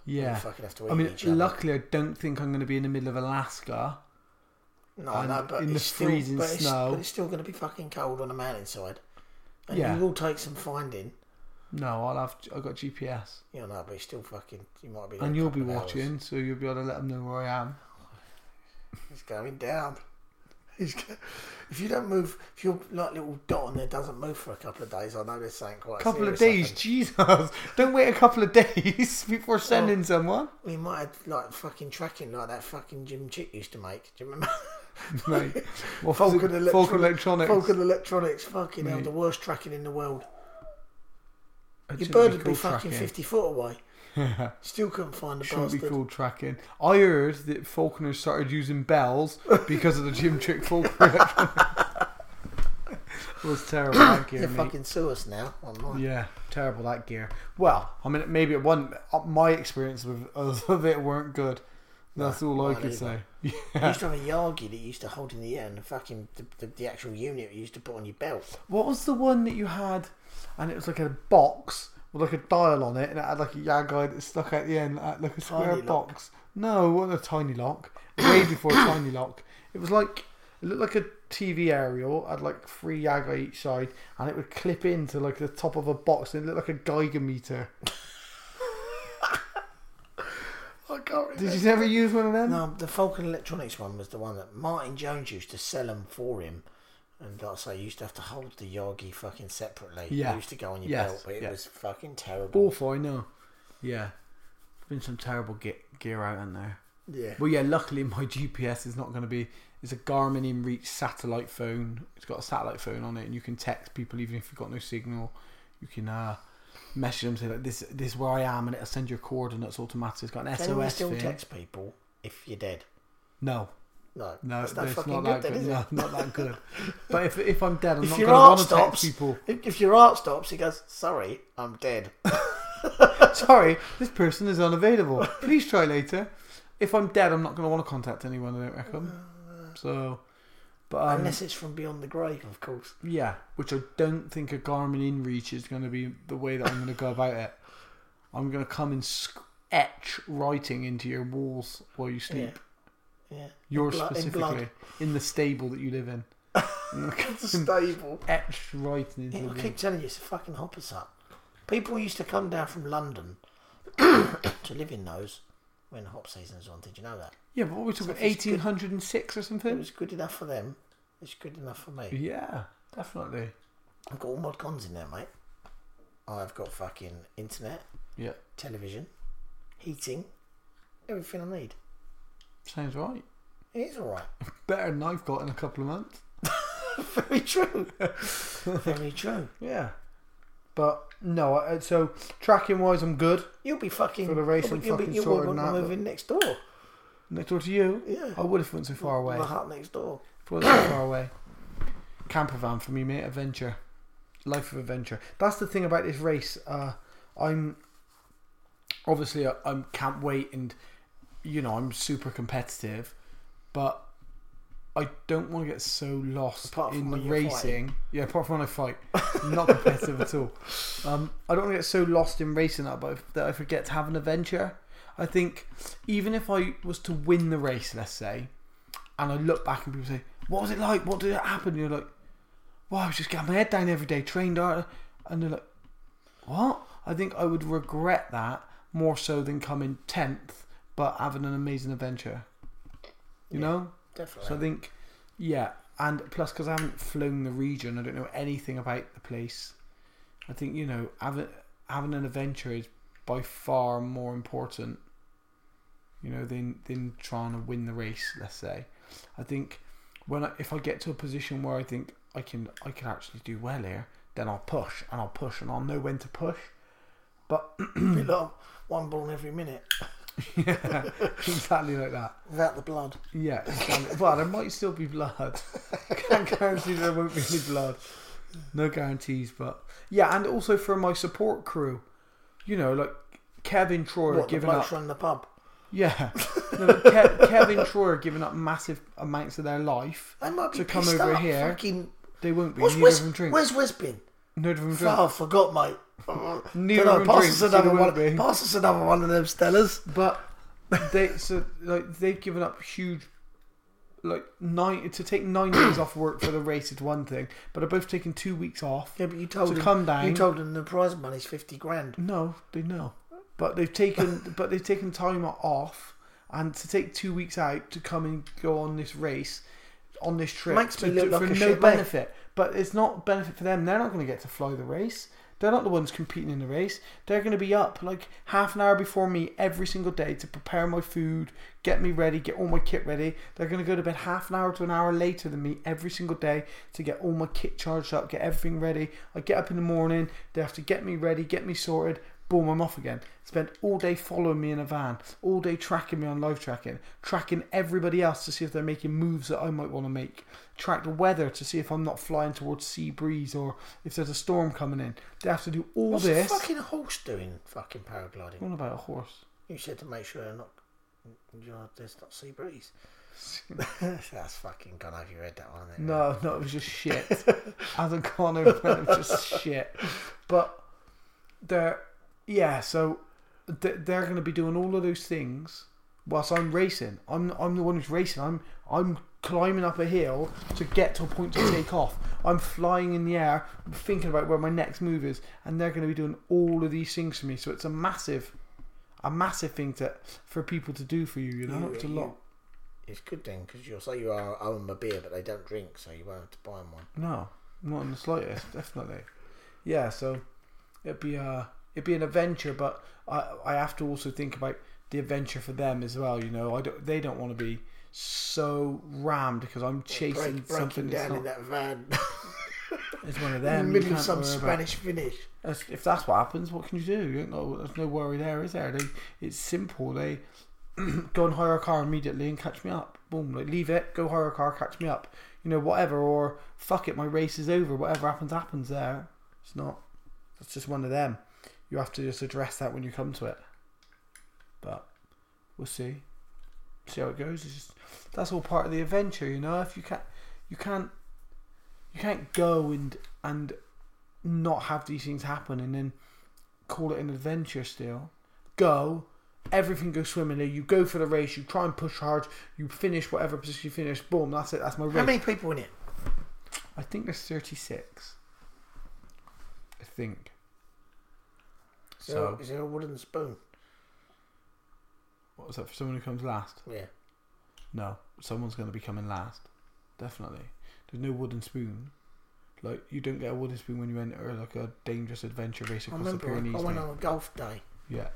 yeah. fucking have to eat I mean, luckily, I don't think I'm going to be in the middle of Alaska. No, and no, but in the it's still, freezing but it's, snow. but it's still going to be fucking cold on the mountainside. And Yeah. you will take some finding. No, I'll have. I got GPS, You know, but it's still fucking. You might be. and you'll be of hours. watching, so you'll be able to let them know where I am. It's going down. He's if you don't move, if your like little dot on there doesn't move for a couple of days, I know there's something quite. A couple of days. Jesus! Don't wait a couple of days (laughs) before sending someone. We might have like fucking tracking like that fucking Jim Chick used to make. Do you remember? (laughs) Mate, well, Vulcan, Electro- Vulcan Electronics. Vulcan Electronics, fucking hell, the worst tracking in the world. Your bird would be fucking tracking. fifty foot away. (laughs) Still couldn't find the Shouldn't be called tracking. I heard that falconer started using bells because of the Jim Trick Faulkner. it was terrible that gear, They mate. fucking sue us now online. Yeah, terrible that gear. Well, I mean, maybe it wasn't. uh, My experience with of it weren't good. That's all I mine could either. say. (laughs) You Yeah. used to have a Yagi that you used to hold in the air, and the fucking the, the, the actual unit you used to put on your belt. What was the one that you had? And it was like a box with like a dial on it, and it had like a Yagi that stuck out the end, like like a square Tiny lock. box. No, it wasn't a tiny lock. Way (coughs) before a tiny lock. It was like it looked like a TV aerial. Had like three Yagi each side, and it would clip into like the top of a box, and it looked like a Geiger meter. (laughs) (laughs) I can't remember. Did you never use one of them? No, the Falcon Electronics one was the one that Martin Jones used to sell them for him. And like I say, you used to have to hold the Yagi fucking separately. Yeah. It used to go on your Yes, belt, but it was fucking terrible. Awful, I know. Yeah, been some terrible ge- gear out in there. Yeah. Well, yeah, luckily my (laughs) GPS is not going to be. It's a Garmin InReach satellite phone. It's got a satellite phone on it, and you can text people even if you've got no signal. You can uh, message them say like this, this is where I am, and it'll send your coordinates automatically. It's got an Can you SOS still thing. text people if you're dead? No, No. no, That's not it's fucking not good that good. is No, not that good. But if if I'm dead, I'm If not your going to want to text stops, people. If, if your art stops, he goes, sorry, I'm dead. (laughs) (laughs) Sorry, this person is unavailable. Please try later. If I'm dead, I'm not going to want to contact anyone. I don't reckon. So, but um, Unless it's from beyond the grave, of course. Yeah, which I don't think a Garmin InReach is going to be the way that I'm going to go about it. I'm going to come and etch writing into your walls while you sleep. Yeah. Yours blood- in specifically in, the stable that you live in. (laughs) It's (laughs) stable. etched writing into Yeah, the I keep telling you, it's a fucking hopper's hut. People used to come down from London (coughs) to live in those when the hop season was on. Did you know that? Yeah, but what were we talking? So it's good. 1806 or It something? was good enough for them. It's good enough for me. Yeah, definitely. I've got all mod cons in there, mate. I've got fucking internet, Yeah, television, heating, everything I need. Sounds right. It is alright. (laughs) Better than I've got in a couple of months. (laughs) Very true. (laughs) Very true. Yeah. But no, I- so tracking wise, I'm good. You'll be fucking For the race, I'm you'll, be, fucking you'll sorted want to now, move but- in next door. Next door to you, Yeah. I would if it wasn't so far away. The hut next door. If it wasn't so far (coughs) away. Camper van for me, mate. Adventure, life of adventure. That's the thing about this race. Uh, I'm obviously I, I can't wait, and you know I'm super competitive, but I don't want to get so lost Apart in racing. Yeah, apart from when I fight, I'm not competitive at all. Um, I don't want to get so lost in racing that, but that I forget to have an adventure. I think even if I was to win the race, let's say, and I look back and people say, "What was it like? What did it happen?" And you're like, "Well, I was just getting my head down every day, trained hard," and they're like, "What?" I think I would regret that more so than coming tenth, but having an amazing adventure. You Yeah. know. Definitely. So I think, yeah, and plus because I haven't flown the region, I don't know anything about the place. I think you know having having an adventure is by far more important. You know, than than trying to win the race. Let's say, I think when I, if I get to a position where I think I can I can actually do well here, then I'll push and I'll push and I'll know when to push. But (clears throat) Be like one ball every minute yeah, (laughs) exactly like that. without the blood. Yeah, exactly. well, there might still be blood. (laughs) Can't guarantee there won't be any blood. No guarantees, but yeah, and also for my support crew, you know, like Kevin Troy What, the giving up. blokes from the pub? Yeah, (laughs) no, Ke- Kevin Troy are giving up massive amounts of their life. They might be To come over up, here, Fucking, They won't be. what's Wes, of them drink. where's Wes been? Neither of drink. Oh, I forgot, mate. Neither them pass us another one. be. Pass us another one of them Stellas. But (laughs) they so like they've given up huge like nine to take nine days off work for the race is one thing, but they're both taking two weeks off. Yeah, but you told To him. come down. You told him the prize money's fifty grand. No, they know. But they've taken (laughs) but they've taken time off and to take two weeks out to come and go on this race on this trip Makes to, me look to- like for a no shit mate. benefit. But it's not benefit for them. They're not going to get to fly the race. They're not the ones competing in the race. They're going to be up like half an hour before me every single day to prepare my food, get me ready, get all my kit ready. They're going to go to bed half an hour to an hour later than me every single day to get all my kit charged up, get everything ready. I get up in the morning, they have to get me ready, get me sorted. Boom, I'm off again. Spent all day following me in a van, all day tracking me on live tracking, tracking everybody else to see if they're making moves that I might want to make, track the weather to see if I'm not flying towards sea breeze or if there's a storm coming in. They have to do all this What's this. the fucking horse doing? Fucking paragliding. What about a horse? You said to make sure they're not. You know, there's not sea breeze. (laughs) That's fucking gone over your head. That one. isn't it? No, no, it was just shit. (laughs) Hasn't gone over, it was just shit. But they're, yeah, so th- they're going to be doing all of those things whilst I'm racing. I'm I'm the one who's racing. I'm I'm climbing up a hill to get to a point to take off. I'm flying in the air, thinking about where my next move is, and they're going to be doing all of these things for me. So it's a massive, a massive thing to for people to do for you. You know, You- it's a you- lot. It's good then because you'll say you are owe them a beer, but they don't drink, so you won't have to buy them one. No, not in the slightest, definitely. Yeah, so it'd be a it'd be an adventure, but I I have to also think about the adventure for them as well. You know, I don't they don't want to be so rammed because I'm chasing Break, something down not. in that van (laughs) It's one of in them. the middle of some worry about- Spanish finish. That's- If that's what happens, what can you do? You know, there's no worry there, is there? They, it's simple. They (clears throat) go and hire a car immediately and catch me up. Boom, like leave it, go hire a car, catch me up. You know, whatever. Or fuck it, my race is over. Whatever happens, happens. There, it's not. It's just one of them. You have to just address that when you come to it. But we'll see. See how it goes. It's just that's all part of the adventure, you know. If you can't, you can't, you can't go and and not have these things happen and then call it an adventure still. Go, everything goes swimmingly, you go for the race, you try and push hard, you finish whatever position you finish, boom, that's it, that's my race. How many people in it? I think there's 36. I think. So So, is there a wooden spoon? what was that for someone who comes last? Yeah. No, someone's going to be coming last. Definitely. There's no wooden spoon. Like, you don't get a wooden spoon when you enter like a dangerous adventure race I across the remember I Pyrenees. went on a golf day, Yeah,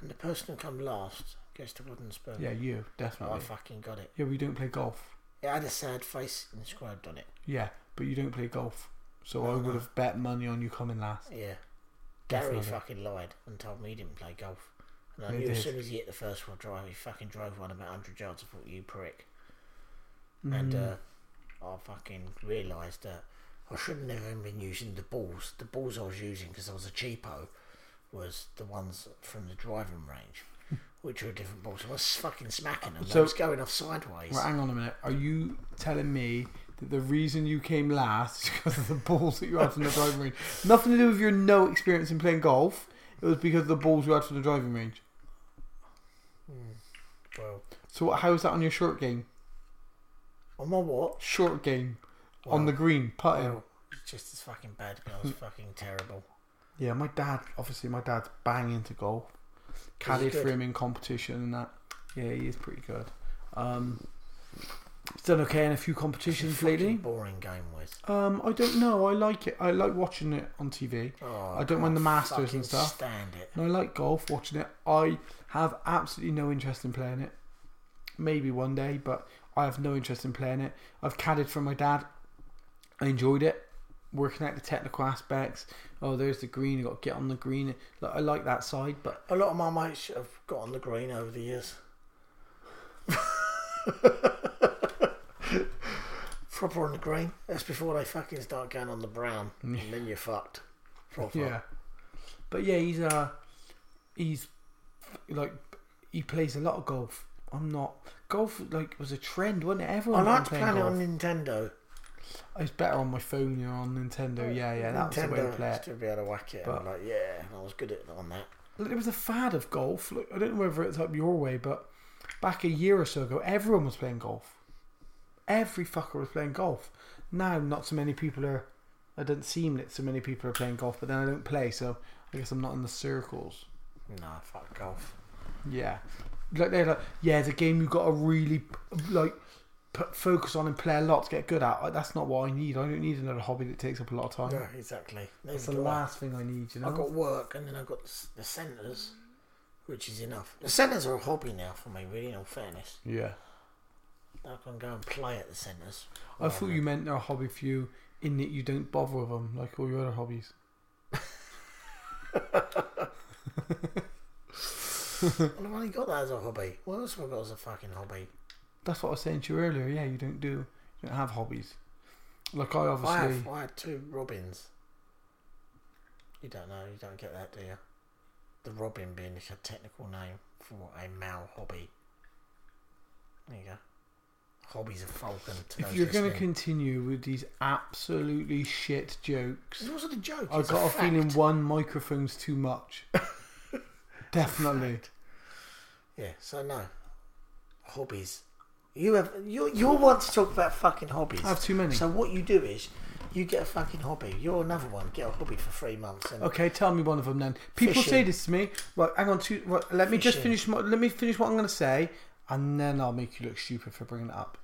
and the person who come last gets the wooden spoon. yeah, you, oh, definitely. I fucking got it. Yeah, we don't play golf. It had a sad face inscribed on it. Yeah, but you don't play golf. So No, I would no. have bet money on you coming last. Yeah. Gary Definitely. fucking lied and told me he didn't play golf. And I He knew as did. soon as he hit the first one drive, he fucking drove one about 100 yards. I thought, you prick. And Mm. uh, I fucking realised that I shouldn't have never been using the balls. The balls I was using because I was a cheapo was the ones from the driving range, (laughs) which were different balls. I was fucking smacking them. So- I was going off sideways. Right, hang on a minute. Are you telling me the reason you came last is because of the balls that you had from the driving range? Nothing to do with your no experience in playing golf. It was because of the balls you had from the driving range. Well, So how is that on your short game? on my what? Short game on the green putting. Well, it's just as fucking bad. but I was (laughs) fucking terrible. Yeah, my dad. Obviously, my dad's bang into golf. Caddied for him in competition and that. Yeah, he is pretty good. Um, It's done okay in a few competitions lately. boring game was. Um, I don't know. I like it. I like watching it on TV. Oh, I don't mind the Masters and stuff. Stand it. And I like golf, watching it. I have absolutely no interest in playing it. Maybe one day, but I have no interest in playing it. I've caddied for my dad. I enjoyed it. Working out the technical aspects. Oh, there's the green. You got to get on the green. I like that side, but A lot of my mates have got on the green over the years. (laughs) Proper on the green. That's before they fucking start going on the brown, (laughs) and then you're fucked. Proper. yeah. But yeah, he's uh, he's like he plays a lot of golf. I'm not golf. Like was a trend, wasn't it? I Everyone like was to playing play it golf. on Nintendo. It's better on my phone than on Nintendo. Yeah, yeah, that's the way to Nintendo play it. used to be able to whack it. But- I'm like, yeah, I was good at on that. There was a fad of golf. Like, I don't know whether it's up your way, but back a year or so ago, everyone was playing golf. Every fucker was playing golf. Now, not so many people are. It doesn't seem that so many people are playing golf, but then I don't play, so I guess I'm not in the circles. Nah, fuck golf. Yeah, like they're like, yeah, it's a game you got to really like put, focus on and play a lot to get good at. Like, that's not what I need. I don't need another hobby that takes up a lot of time. Yeah, exactly. That's the I. last thing I need. You know. I've got work and then I've got the the centres, which is enough. The centres are a hobby now for me, really, in all fairness. yeah. I can go and play at the centres. I thought you meant they're a hobby for you in that you don't bother with them like all your other hobbies. (laughs) Well, I've only got that as a hobby. What else have I got as a fucking hobby? That's what I was saying to you earlier. Yeah, you don't do, you don't have hobbies. Like I I, obviously, have, I had two robins. You don't know, you don't get that, do you? The robin being a technical name for a male hobby. There you go. Hobbies of falcon. To if those you're going to listening. continue with these absolutely shit jokes, it wasn't a joke. I've it's got a, fact. feeling one microphone's too much. (laughs) Definitely. Yeah, so no. Hobbies. You have you you want to talk about fucking hobbies. I have too many. So what you do is you get a fucking hobby. You're another one. Get a hobby for three months and Okay, tell me one of them then. People Fishing. say this to me. Right, hang on. Two, right, let me just Fishing. finish. My, let me finish what I'm going to say, and then I'll make you look stupid for bringing it up.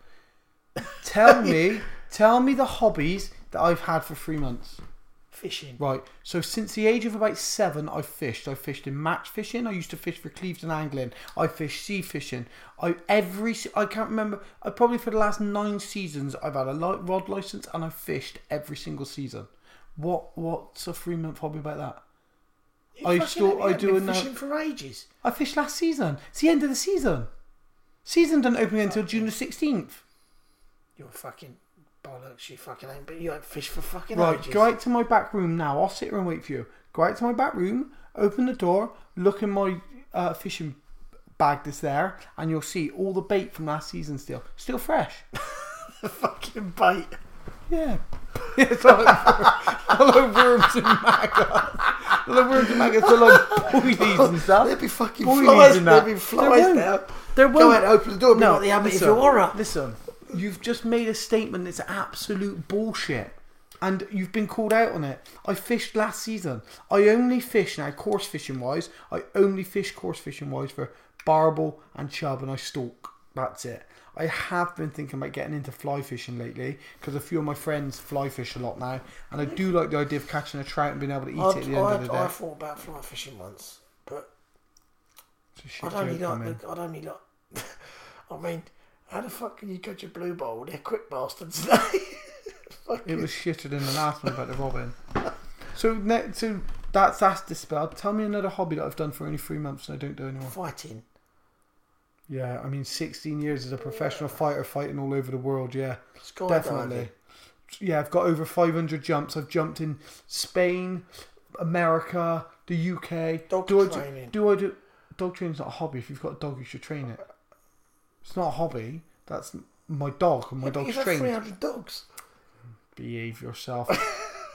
Tell me, (laughs) tell me the hobbies that I've had for three months. fishing. Right. So since the age of about seven, I've fished. I fished in match fishing. I used to fish for Clevedon Angling. I fished sea fishing. I every se- I can't remember. I probably for the last nine seasons, I've had a li- rod license and I've fished every single season. What what's a three month hobby about that? You I fucking still- I do been no- fishing for ages. I fished last season. It's the end of the season. Season doesn't open until June the sixteenth. You're fucking bollocks. You fucking ain't. But you ain't fish for fucking Right, ages. go out to my back room now. I'll sit here and wait for you. Go out to my back room, open the door, look in my uh, fishing bag that's there, and you'll see all the bait from last season still, still fresh. (laughs) fucking bait. Yeah, (laughs) it's all like, all like worms and maggots. Worms and maggots are like (laughs) boilies and stuff. There'd be fucking Boilies flies. and There'd be flies won't. now. There Go won't. out, open the door. No, the Abbott listen, listen. You've just made a statement that's absolute bullshit, and you've been called out on it. I fished last season. I only fish now, coarse fishing wise. I only fish coarse fishing wise for barbel and chub, and I stalk. That's it. I have been thinking about getting into fly fishing lately because a few of my friends fly fish a lot now, and I do like the idea of catching a trout and being able to eat it at the end I, of the day. I thought about fly fishing once, but It's a shit I'd only like. I mean. the- I'd only like. (laughs) I mean, how the fuck can you catch a blue bowl? They're quick bastards. (laughs) It was shitter than the last one about the robin. So next, so that's that's dispelled. Tell me another hobby that I've done for only three months and I don't do anymore. fighting. Yeah, I mean, sixteen years as a professional fighter, fighting all over the world. Yeah, definitely. Yeah, I've got over five hundred jumps. I've jumped in Spain, America, the UK. Dog do I training. do? Do I do? Dog training's not a hobby. If you've got a dog, you should train it. It's not a hobby. That's my dog, and my Yeah, dog's trained. 300 dogs. Behave yourself.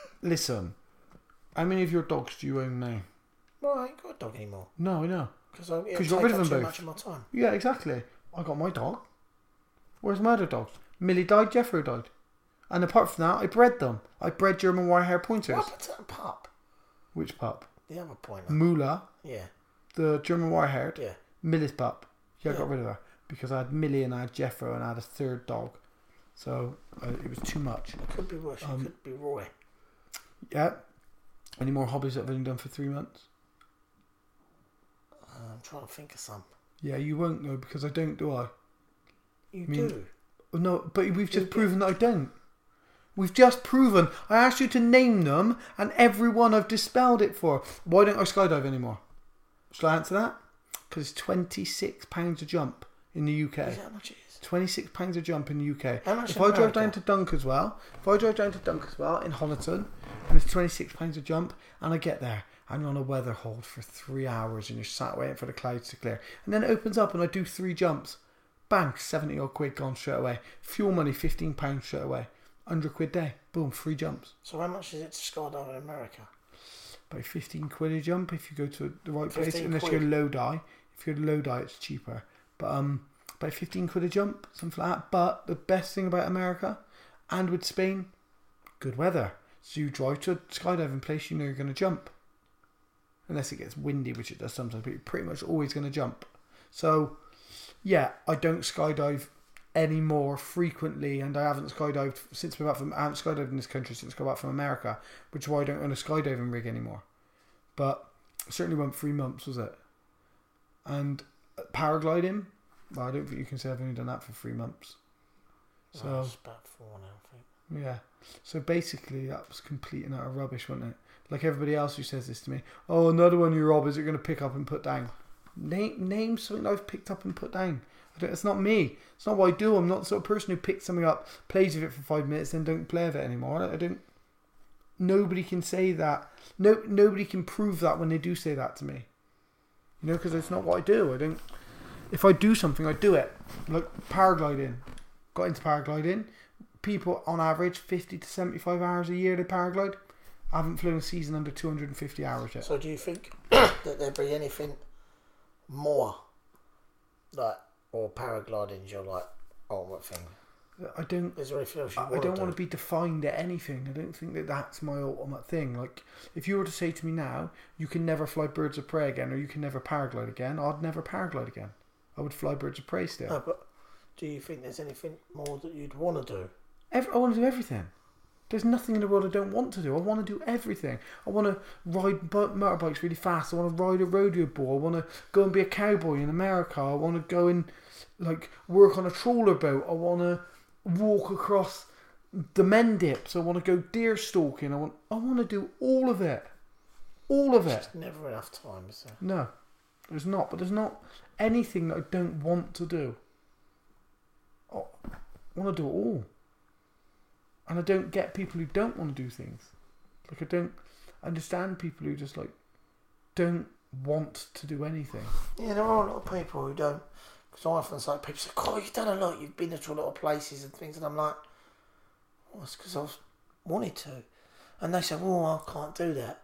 (laughs) Listen, how many of your dogs do you own now? Well, I ain't got a dog anymore. No, I know. Because I you got rid of them too both. much of my time. Yeah, exactly. I got my dog. Where's my other dogs? Millie died, Jeffro died. And apart from that, I bred them. I bred German Wirehair pointers. What happened to that pup? Which pup? The other pointer. Moolah, Yeah, the German Wirehaired. yeah. Millie's pup. Yeah, I Yeah. got rid of her. Because I had Millie and I had Jeffro and I had a third dog. So uh, it was too much. It could be worse. Um, it could be Roy. Yeah. Any more hobbies that I've only done for three months? I'm trying to think of some. Yeah, you won't know because I don't, do I? You mean- do. Oh, No, but we've just Yeah. proven that I don't. We've just proven. I asked you to name them, and every one I've dispelled it for. Why don't I skydive anymore? Shall I answer that? Because it's twenty six pounds a jump in the Is UK. that how much it is? Twenty six pounds a jump in the UK. If I drive down to Dunkeswell, if I drive down to Dunkeswell in Honiton, and it's twenty six pounds a jump, and I get there, and you're on a weather hold for three hours, and you're sat waiting for the clouds to clear, and then it opens up, and I do three jumps, bang, seventy odd quid gone straight away. Fuel money, fifteen pounds straight away. Hundred quid day, boom, three jumps. So how much is it to skydive in America? About fifteen quid a jump if you go to the right place, 15 unless quid. you're low die. If you're low die, it's cheaper. But um, about fifteen quid a jump, something like that. But the best thing about America and with Spain, good weather. So you drive to a skydiving place, you know you're going to jump. Unless it gets windy, which it does sometimes, but you're pretty much always going to jump. So, yeah, I don't skydive anymore frequently, and I haven't skydived since we're back from. I haven't skydived in this country since I got back from America, which is why I don't own a skydiving rig anymore. But certainly went three months, was it? And uh, paragliding, well, I don't think you can say I've only done that for three months. So oh, it's about four now, I think. yeah. So basically, that was complete and utter rubbish, wasn't it? Like everybody else who says this to me. Oh, another one you your robbers you're going to pick up and put down. Name name something I've picked up and put down. It's not me. It's not what I do. I'm not the sort of person who picks something up, plays with it for five minutes, then don't play with it anymore. I, don't. Nobody can say that. No, nobody can prove that when they do say that to me. You know, because it's not what I do. I don't. If I do something, I do it. Like paragliding. Got into paragliding people on average 50 to 75 hours a year they paraglide. I haven't flown a season under 250 hours yet. So do you think (coughs) that there'd be anything more like or paragliding's your like ultimate thing? I don't. Is there anything else you I I want don't to want to be defined at anything. I don't think that that's my ultimate thing. Like, if you were to say to me now, you can never fly birds of prey again, or you can never paraglide again, I'd never paraglide again. I would fly birds of prey still. No, but do you think there's anything more that you'd want to do? Every, I want to do everything. There's nothing in the world I don't want to do. I want to do everything. I want to ride motorbikes really fast. I want to ride a rodeo bull. I want to go and be a cowboy in America. I want to go and like work on a trawler boat. I want to walk across the Mendips. I want to go deer stalking. I want. I want to do all of it. All of it. There's never enough time, is there? No, there's not. But there's not anything that I don't want to do. I want to do it all. And I don't get people who don't want to do things. Like I don't understand people who just like don't want to do anything. Yeah, there are a lot of people who don't. Because I often say, people say, "Oh, you've done a lot. You've been to a lot of places and things," and I'm like, "Well, it's because I've wanted to." And they say, "Well, I can't do that,"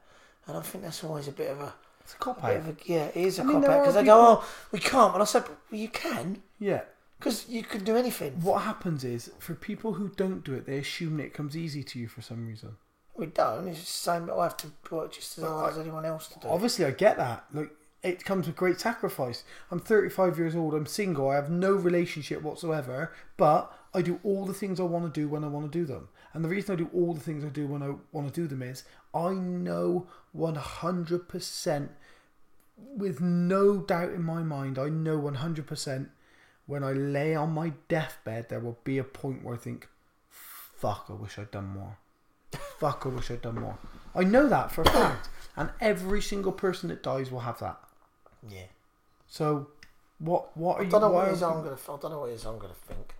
and I think that's always a bit of a, It's a cop a bit of a yeah, it is a I mean, cop out because they go, "Oh, we can't," and I said, "Well, you can Yeah. Because you can do anything." What happens is for people who don't do it, they assume that it comes easy to you for some reason. We don't. It's the same. But I have to work just as hard as anyone else to do. Obviously, I get that. Like, it comes with great sacrifice. I'm 35 years old. I'm single. I have no relationship whatsoever. But I do all the things I want to do when I want to do them. And the reason I do all the things I do when I want to do them is I know 100%, with no doubt in my mind, I know 100% when I lay on my deathbed, there will be a point where I think, fuck, I wish I'd done more. Fuck, I wish I'd done more. I know that for a fact. (coughs) And every single person that dies will have that. yeah. So, what what are I don't know why what is you- I'm gonna. I don't know what is I'm gonna think.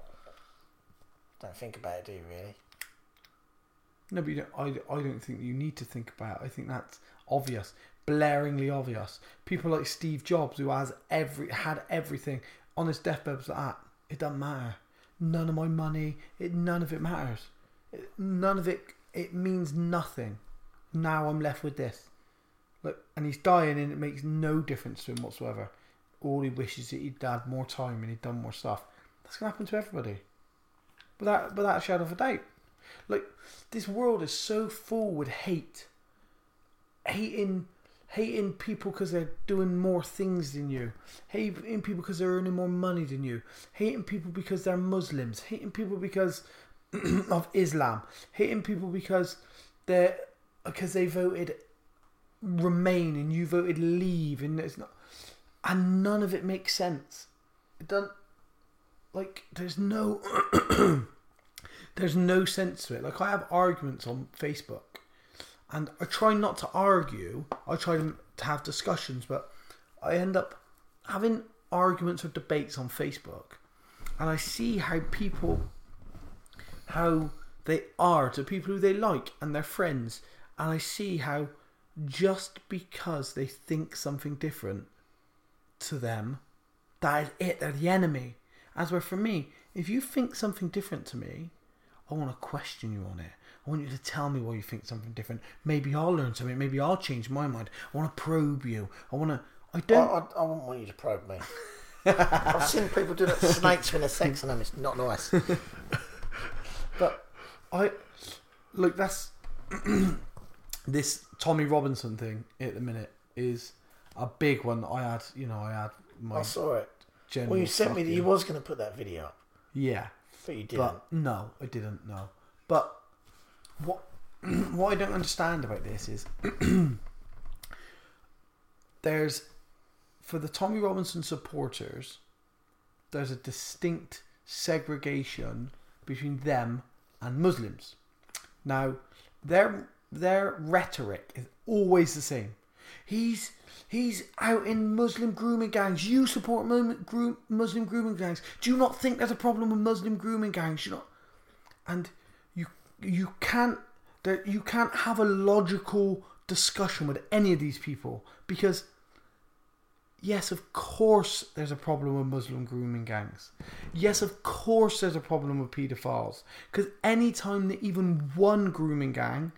Don't think about it, do you really? No, but you don't, I, I don't think you need to think about it. I think that's obvious, blaringly obvious. People like Steve Jobs, who has every had everything on his deathbed, was like, ah, it doesn't matter. None of my money, it none of it matters. It, none of it. It means nothing. Now I'm left with this. Look, and he's dying, and it makes no difference to him whatsoever. All he wishes that he'd had more time and he'd done more stuff. That's gonna happen to everybody. Without without a shadow of a doubt. Like this world is so full with hate, hating, hating people because they're doing more things than you, hating people because they're earning more money than you, hating people because they're Muslims, hating people because (clears throat) of Islam, hating people because they're because they voted Remain and you voted Leave, and it's not, and none of it makes sense. It doesn't like there's no (clears throat) there's no sense to it. Like I have arguments on Facebook, and I try not to argue. I try to have discussions, but I end up having arguments or debates on Facebook, and I see how people how they are to people who they like and their friends, and I see how just because they think something different to them, that is it. They're the enemy. As where for me, if you think something different to me, I want to question you on it. I want you to tell me why you think something different. Maybe I'll learn something. Maybe I'll change my mind. I want to probe you. I want to. I I, don't. I, I wouldn't want you to probe me. (laughs) I've seen people do that to snakes when they're sexing them. It's not nice. (laughs) But I look. That's (clears throat) this Tommy Robinson thing at the minute is a big one. I had, you know, I had my I saw it. Well, you sent me that you was going to put that video up, Yeah, but you didn't. but no, I didn't know. But what (clears throat) what I don't understand about this is (clears throat) there's for the Tommy Robinson supporters, there's a distinct segregation between them and Muslims. Now, their their rhetoric is always the same. He's he's out in Muslim grooming gangs. You support Muslim, grooming gangs. Do you not think there's a problem with Muslim grooming gangs? You not, and you can't there you can't have a logical discussion with any of these people because yes of course there's a problem with muslim grooming gangs. Yes of course there's a problem with pedophiles because anytime that even one grooming gang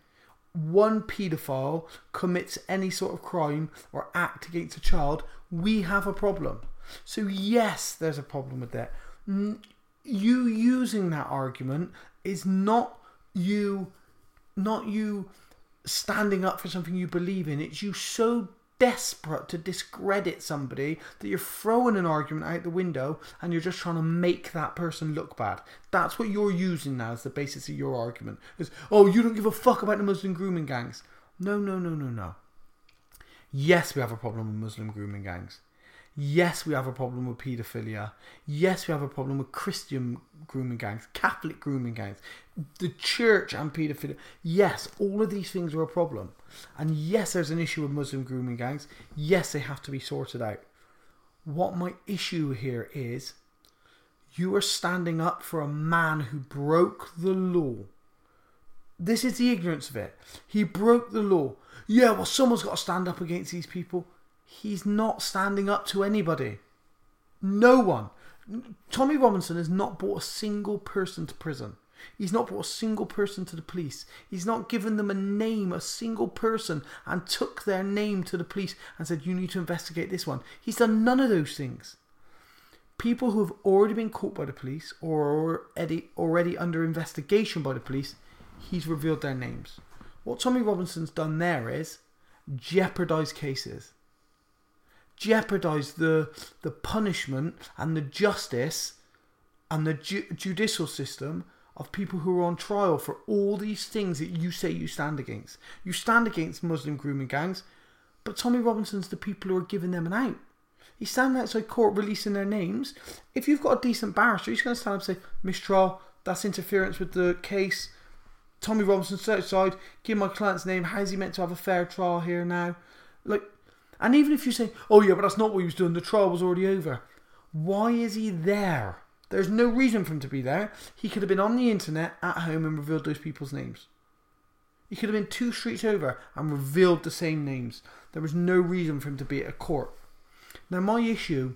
one paedophile commits any sort of crime or act against a child we have a problem. So yes there's a problem with that. You using that argument is not you not you standing up for something you believe in. It's you so desperate to discredit somebody that you're throwing an argument out the window and you're just trying to make that person look bad. That's what you're using now as the basis of your argument. Is oh you don't give a fuck about the muslim grooming gangs. No no no no no. Yes we have a problem with muslim grooming gangs. Yes, we have a problem with paedophilia. Yes, we have a problem with Christian grooming gangs, Catholic grooming gangs, the church and paedophilia. Yes, all of these things are a problem. And yes, there's an issue with Muslim grooming gangs. Yes, they have to be sorted out. What my issue here is you are standing up for a man who broke the law. This is the ignorance of it. He broke the law. Yeah, well, someone's got to stand up against these people. He's not standing up to anybody. No one. Tommy Robinson has not brought a single person to prison. He's not brought a single person to the police. He's not given them a name, a single person, and took their name to the police and said, You need to investigate this one. He's done none of those things. People who have already been caught by the police or are already, already under investigation by the police, he's revealed their names. What Tommy Robinson's done there is jeopardize cases jeopardize the the punishment and the justice and the ju- judicial system of people who are on trial for all these things that you say you stand against. You stand against Muslim grooming gangs, but Tommy Robinson's the people who are giving them an out. He's standing outside court releasing their names. If you've got a decent barrister, he's going to stand up and say, mistrial, that's interference with the case. Tommy Robinson's outside, give my client's name. How's he meant to have a fair trial here now? Like, and even if you say, oh yeah, but that's not what he was doing, the trial was already over. Why is he there? There's no reason for him to be there. He could have been on the internet at home and revealed those people's names. He could have been two streets over and revealed the same names. There was no reason for him to be at a court. Now, my issue,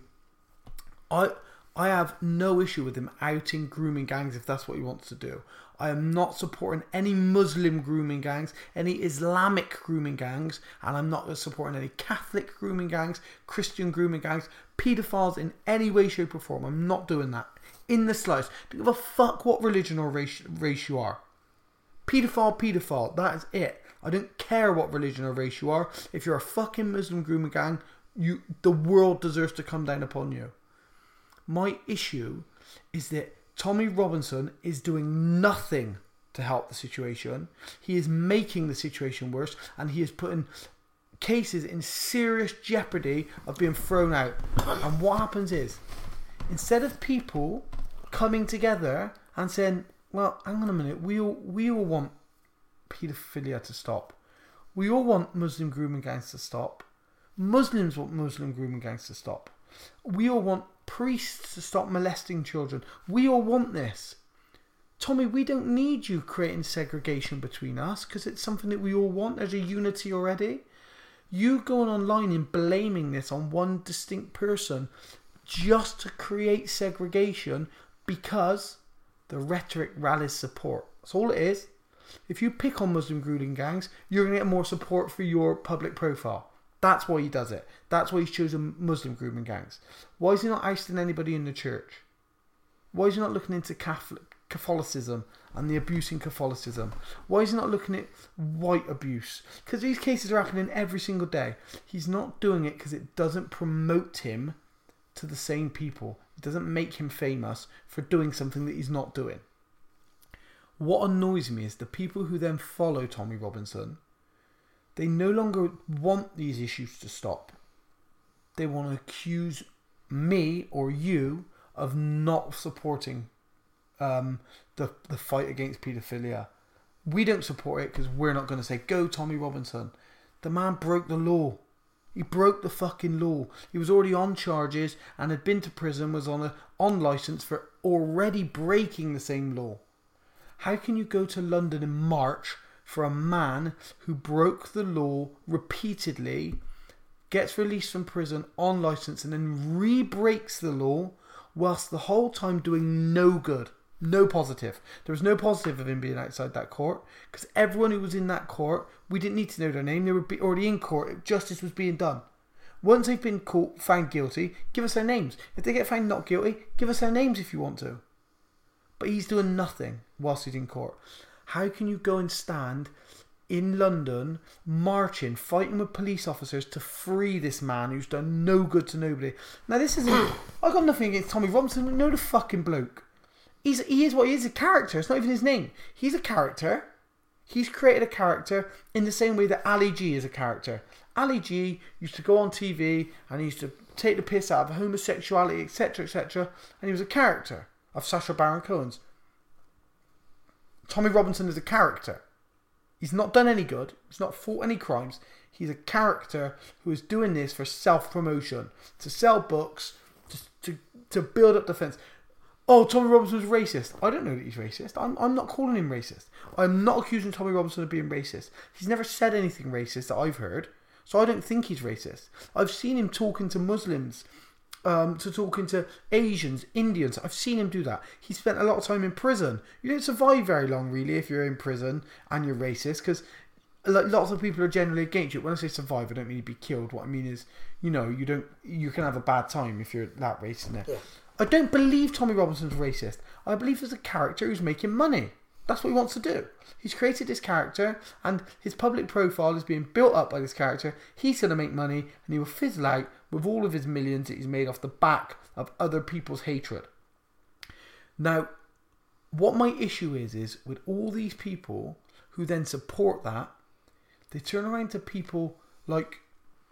I I have no issue with him outing grooming gangs if that's what he wants to do. I am not supporting any Muslim grooming gangs, any Islamic grooming gangs, and I'm not supporting any Catholic grooming gangs, Christian grooming gangs, paedophiles in any way, shape, or form. I'm not doing that in the slightest. Don't give a fuck what religion or race, race you are. Paedophile, paedophile. That is it. I don't care what religion or race you are. If you're a fucking Muslim grooming gang, you the world deserves to come down upon you. My issue is that Tommy Robinson is doing nothing to help the situation. He is making the situation worse and he is putting cases in serious jeopardy of being thrown out. And what happens is, instead of people coming together and saying, well, hang on a minute, we all, we all want paedophilia to stop. We all want Muslim grooming gangs to stop. Muslims want Muslim grooming gangs to stop. We all want priests to stop molesting children. We all want this. Tommy, we don't need you creating segregation between us because it's something that we all want. There's a unity already. You going online and blaming this on one distinct person just to create segregation because the rhetoric rallies support. That's all it is. If you pick on Muslim grooming gangs, you're going to get more support for your public profile. That's why he does it. That's why he's chosen Muslim grooming gangs. Why is he not ousting anybody in the church? Why is he not looking into Catholic, Catholicism and the abuse in Catholicism? Why is he not looking at white abuse? Because these cases are happening every single day. He's not doing it because it doesn't promote him to the same people. It doesn't make him famous for doing something that he's not doing. What annoys me is the people who then follow Tommy Robinson, they no longer want these issues to stop. They want to accuse me or you of not supporting um, the, the fight against paedophilia. We don't support it because we're not going to say, go Tommy Robinson. The man broke the law. He broke the fucking law. He was already on charges and had been to prison, was on a on license for already breaking the same law. How can you go to London in March for a man who broke the law repeatedly, gets released from prison on license, and then re breaks the law whilst the whole time doing no good? No positive. There was no positive of him being outside that court because everyone who was in that court, we didn't need to know their name. They were already in court. Justice was being done. Once they've been caught, found guilty, give us their names. If they get found not guilty, give us their names if you want to. But he's doing nothing whilst he's in court. How can you go and stand in London, marching, fighting with police officers to free this man who's done no good to nobody? Now, this isn't. (coughs) I've got nothing against Tommy Robinson. No, the fucking bloke. He's, he is what he is a character. It's not even his name. He's a character. He's created a character in the same way that Ali G is a character. Ali G used to go on TV and he used to take the piss out of homosexuality, etc., etc., and he was a character of Sacha Baron Cohen's. Tommy Robinson is a character. He's not done any good. He's not fought any crimes. He's a character who is doing this for self promotion, to sell books, to, to, to build up defense. Oh, Tommy Robinson's racist. I don't know that he's racist. I'm, I'm not calling him racist. I'm not accusing Tommy Robinson of being racist. He's never said anything racist that I've heard. So I don't think he's racist. I've seen him talking to Muslims um, to talking to Asians, Indians. I've seen him do that. He spent a lot of time in prison. You don't survive very long, really, if you're in prison and you're racist, because like, lots of people are generally against you. When I say survive, I don't mean to be killed. What I mean is, you know, you don't, you can have a bad time if you're that racist. Yeah. I don't believe Tommy Robinson's racist. I believe there's a character who's making money. That's what he wants to do. He's created this character, and his public profile is being built up by this character. He's going to make money, and he will fizzle out with all of his millions that he's made off the back of other people's hatred. Now, what my issue is, is with all these people who then support that, they turn around to people like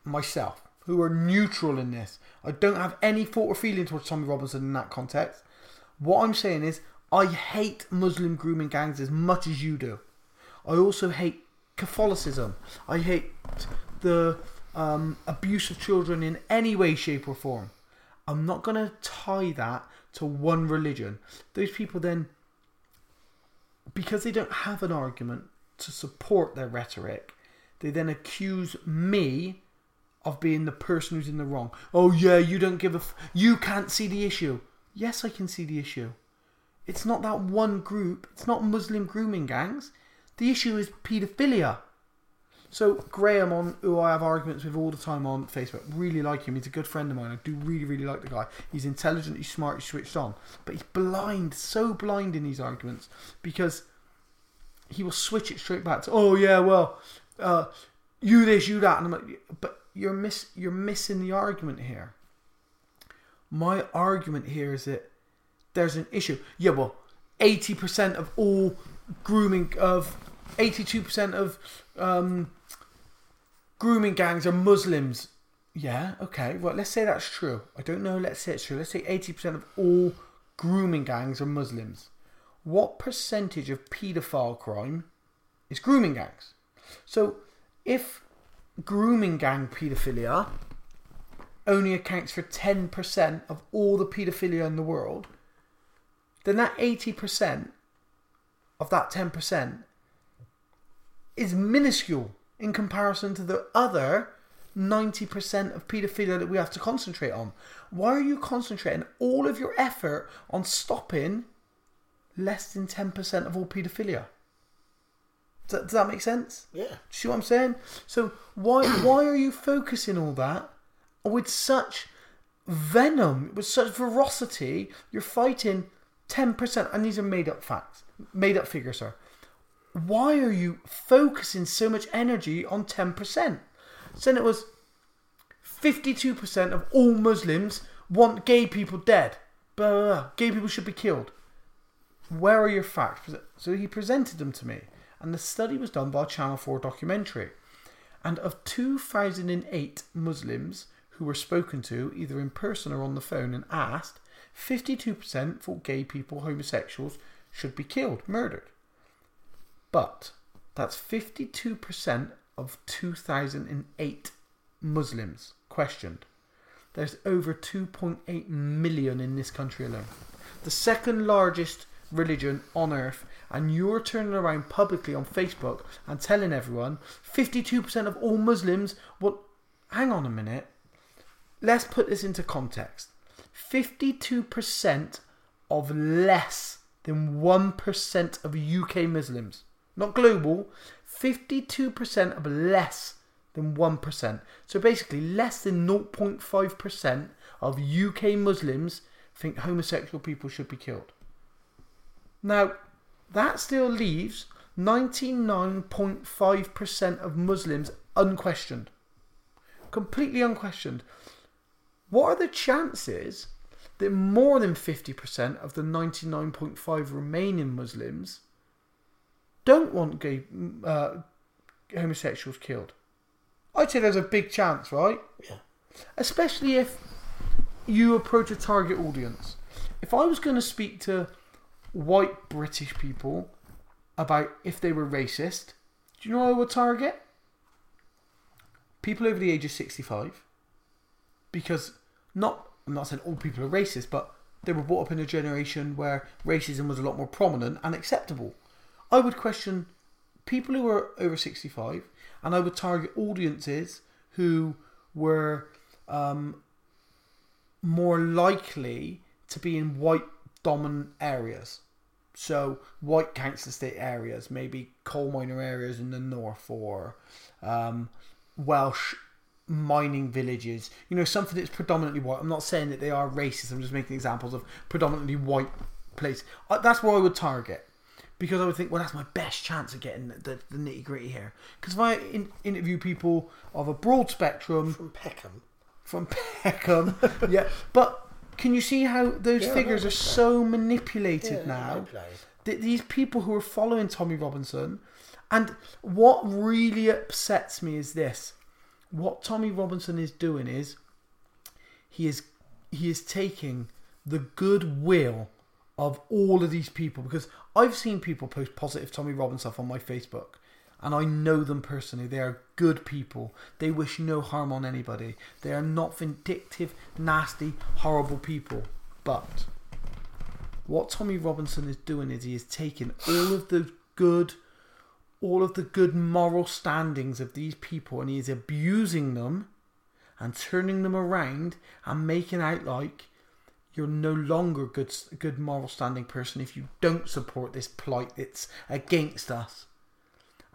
myself, who are neutral in this. I don't have any thought or feeling towards Tommy Robinson in that context. What I'm saying is, I hate Muslim grooming gangs as much as you do. I also hate Catholicism. I hate the um, abuse of children in any way, shape, or form. I'm not going to tie that to one religion. Those people then, because they don't have an argument to support their rhetoric, they then accuse me of being the person who's in the wrong. Oh yeah, you don't give a. F- you can't see the issue. Yes, I can see the issue. It's not that one group. It's not Muslim grooming gangs. The issue is paedophilia. So Graham, on who I have arguments with all the time on Facebook, really like him. He's a good friend of mine. I do really, really like the guy. He's intelligent. He's smart. He's switched on. But he's blind, so blind in these arguments because he will switch it straight back to, oh yeah, well, uh, you this, you that, and I'm like, but you're miss, you're missing the argument here. My argument here is that there's an issue. Yeah, well, eighty percent of all grooming of eighty-two percent of um, grooming gangs are Muslims. Yeah, okay. Well, let's say that's true. I don't know. Let's say it's true. Let's say eighty percent of all grooming gangs are Muslims. What percentage of paedophile crime is grooming gangs? So, if grooming gang paedophilia only accounts for 10% of all the paedophilia in the world, then that 80% of that 10% is minuscule in comparison to the other 90% of paedophilia that we have to concentrate on. Why are you concentrating all of your effort on stopping less than 10% of all paedophilia? Does that, does that make sense? Yeah. See what I'm saying? So why (clears throat) why are you focusing all that with such venom, with such ferocity? You're fighting ten percent, and these are made up facts, made up figures, sir. Why are you focusing so much energy on ten percent? Then it was fifty-two percent of all Muslims want gay people dead. Blah, blah, blah. Gay people should be killed. Where are your facts? So he presented them to me and the study was done by Channel 4 documentary. And of 2008 Muslims who were spoken to, either in person or on the phone, and asked, 52% thought gay people, homosexuals, should be killed, murdered. But that's 52% of 2008 Muslims questioned. There's over 2.8 million in this country alone. The second largest religion on earth and you're turning around publicly on Facebook and telling everyone 52% of all Muslims, well, hang on a minute. Let's put this into context. 52% of less than 1% of UK Muslims, not global, 52% of less than 1%. So basically, less than 0.5% of UK Muslims think homosexual people should be killed. Now, that still leaves 99.5% of Muslims unquestioned. Completely unquestioned. What are the chances that more than 50% of the 99.5 remaining Muslims don't want gay uh, homosexuals killed? I'd say there's a big chance, right? Yeah. Especially if you approach a target audience. If I was going to speak to white British people about if they were racist, do you know what I would target? People over the age of 65. Because not, I'm not saying all people are racist, but they were brought up in a generation where racism was a lot more prominent and acceptable. I would question people who are over 65 and I would target audiences who were um, more likely to be in white dominant areas. So white council estate areas, maybe coal miner areas in the north, or um, Welsh mining villages. You know, something that's predominantly white. I'm not saying that they are racist. I'm just making examples of predominantly white place. Uh, that's where I would target because I would think, well, that's my best chance of getting the, the nitty gritty here. Because if I in, interview people of a broad spectrum From Peckham. from (laughs) Peckham, yeah, but can you see how those Yeah, figures are so manipulated Yeah, now? manipulated. Th- these people who are following Tommy Robinson, and what really upsets me is this: what Tommy Robinson is doing is he is he is taking the goodwill of all of these people because I've seen people post positive Tommy Robinson stuff on my Facebook. And I know them personally. They are good people. They wish no harm on anybody. They are not vindictive, nasty, horrible people. But what Tommy Robinson is doing is he is taking all of the good, all of the good moral standings of these people and he is abusing them and turning them around and making out like you're no longer a good, good moral standing person if you don't support this plight that's against us.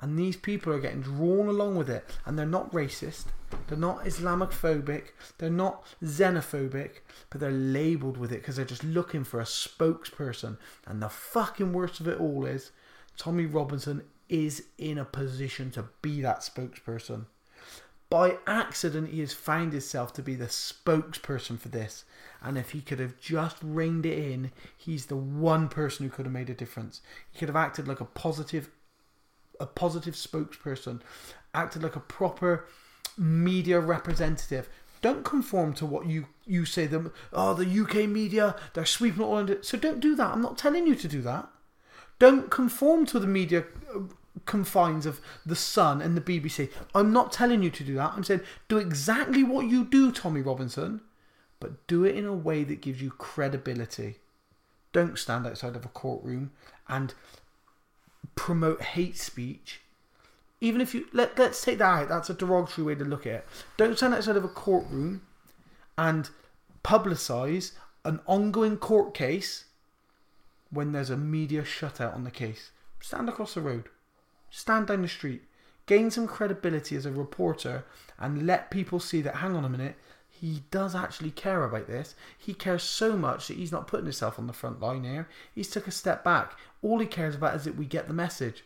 And these people are getting drawn along with it, and they're not racist, they're not Islamophobic, they're not xenophobic, but they're labelled with it because they're just looking for a spokesperson. And the fucking worst of it all is Tommy Robinson is in a position to be that spokesperson. By accident, he has found himself to be the spokesperson for this. And if he could have just reined it in, he's the one person who could have made a difference. He could have acted like a positive, a positive spokesperson, acted like a proper media representative. Don't conform to what you you say. Them, oh, the UK media, they're sweeping all under. So don't do that. I'm not telling you to do that. Don't conform to the media uh, confines of the Sun and the BBC. I'm not telling you to do that. I'm saying do exactly what you do, Tommy Robinson, but do it in a way that gives you credibility. Don't stand outside of a courtroom and promote hate speech. Even if you let let's take that out, that's a derogatory way to look at it. Don't stand outside of a courtroom and publicise an ongoing court case when there's a media shutout on the case. Stand across the road stand down the street, gain some credibility as a reporter, and let people see that, hang on a minute, he does actually care about this. He cares so much that he's not putting himself on the front line here. He's took a step back. All he cares about is that we get the message.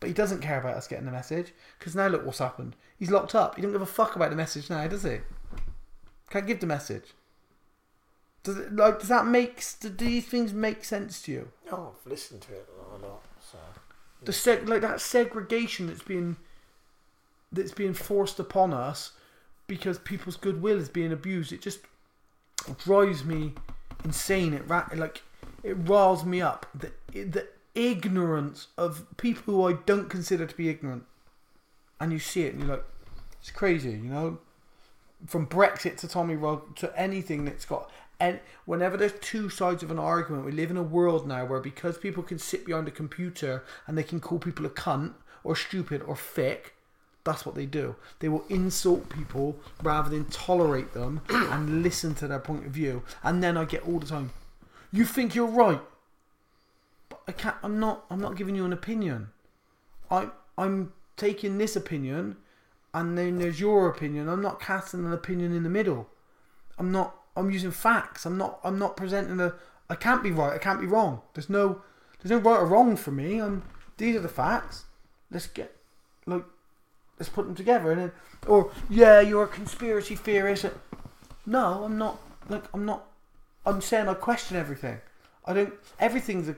But he doesn't care about us getting the message because now look what's happened. He's locked up. He don't give a fuck about the message now, does he? Can't give the message. Does it like? Does that make? Do these things make sense to you? Oh, I've listened to it a lot. So the seg- like that segregation that's being that's being forced upon us because people's goodwill is being abused. It just drives me insane. It ra- like it riles me up. The the ignorance of people who I don't consider to be ignorant, and you see it, and you're like, it's crazy, you know. From Brexit to Tommy Rod to anything that's got and whenever there's two sides of an argument, we live in a world now where because people can sit behind a computer and they can call people a cunt or stupid or thick, that's what they do. They will insult people rather than tolerate them and listen to their point of view. And then I get all the time, you think you're right, but I can't. I'm not. I'm not giving you an opinion. I I'm taking this opinion, and then there's your opinion. I'm not casting an opinion in the middle. I'm not I'm using facts. I'm not. I'm not presenting a. I can't be right. I can't be wrong. There's no. There's no right or wrong for me. I'm. These are the facts. Let's get. Like. Let's put them together and then. Or yeah, you're a conspiracy theorist. No, I'm not. Like I'm not. I'm saying I question everything. I don't. Everything's a,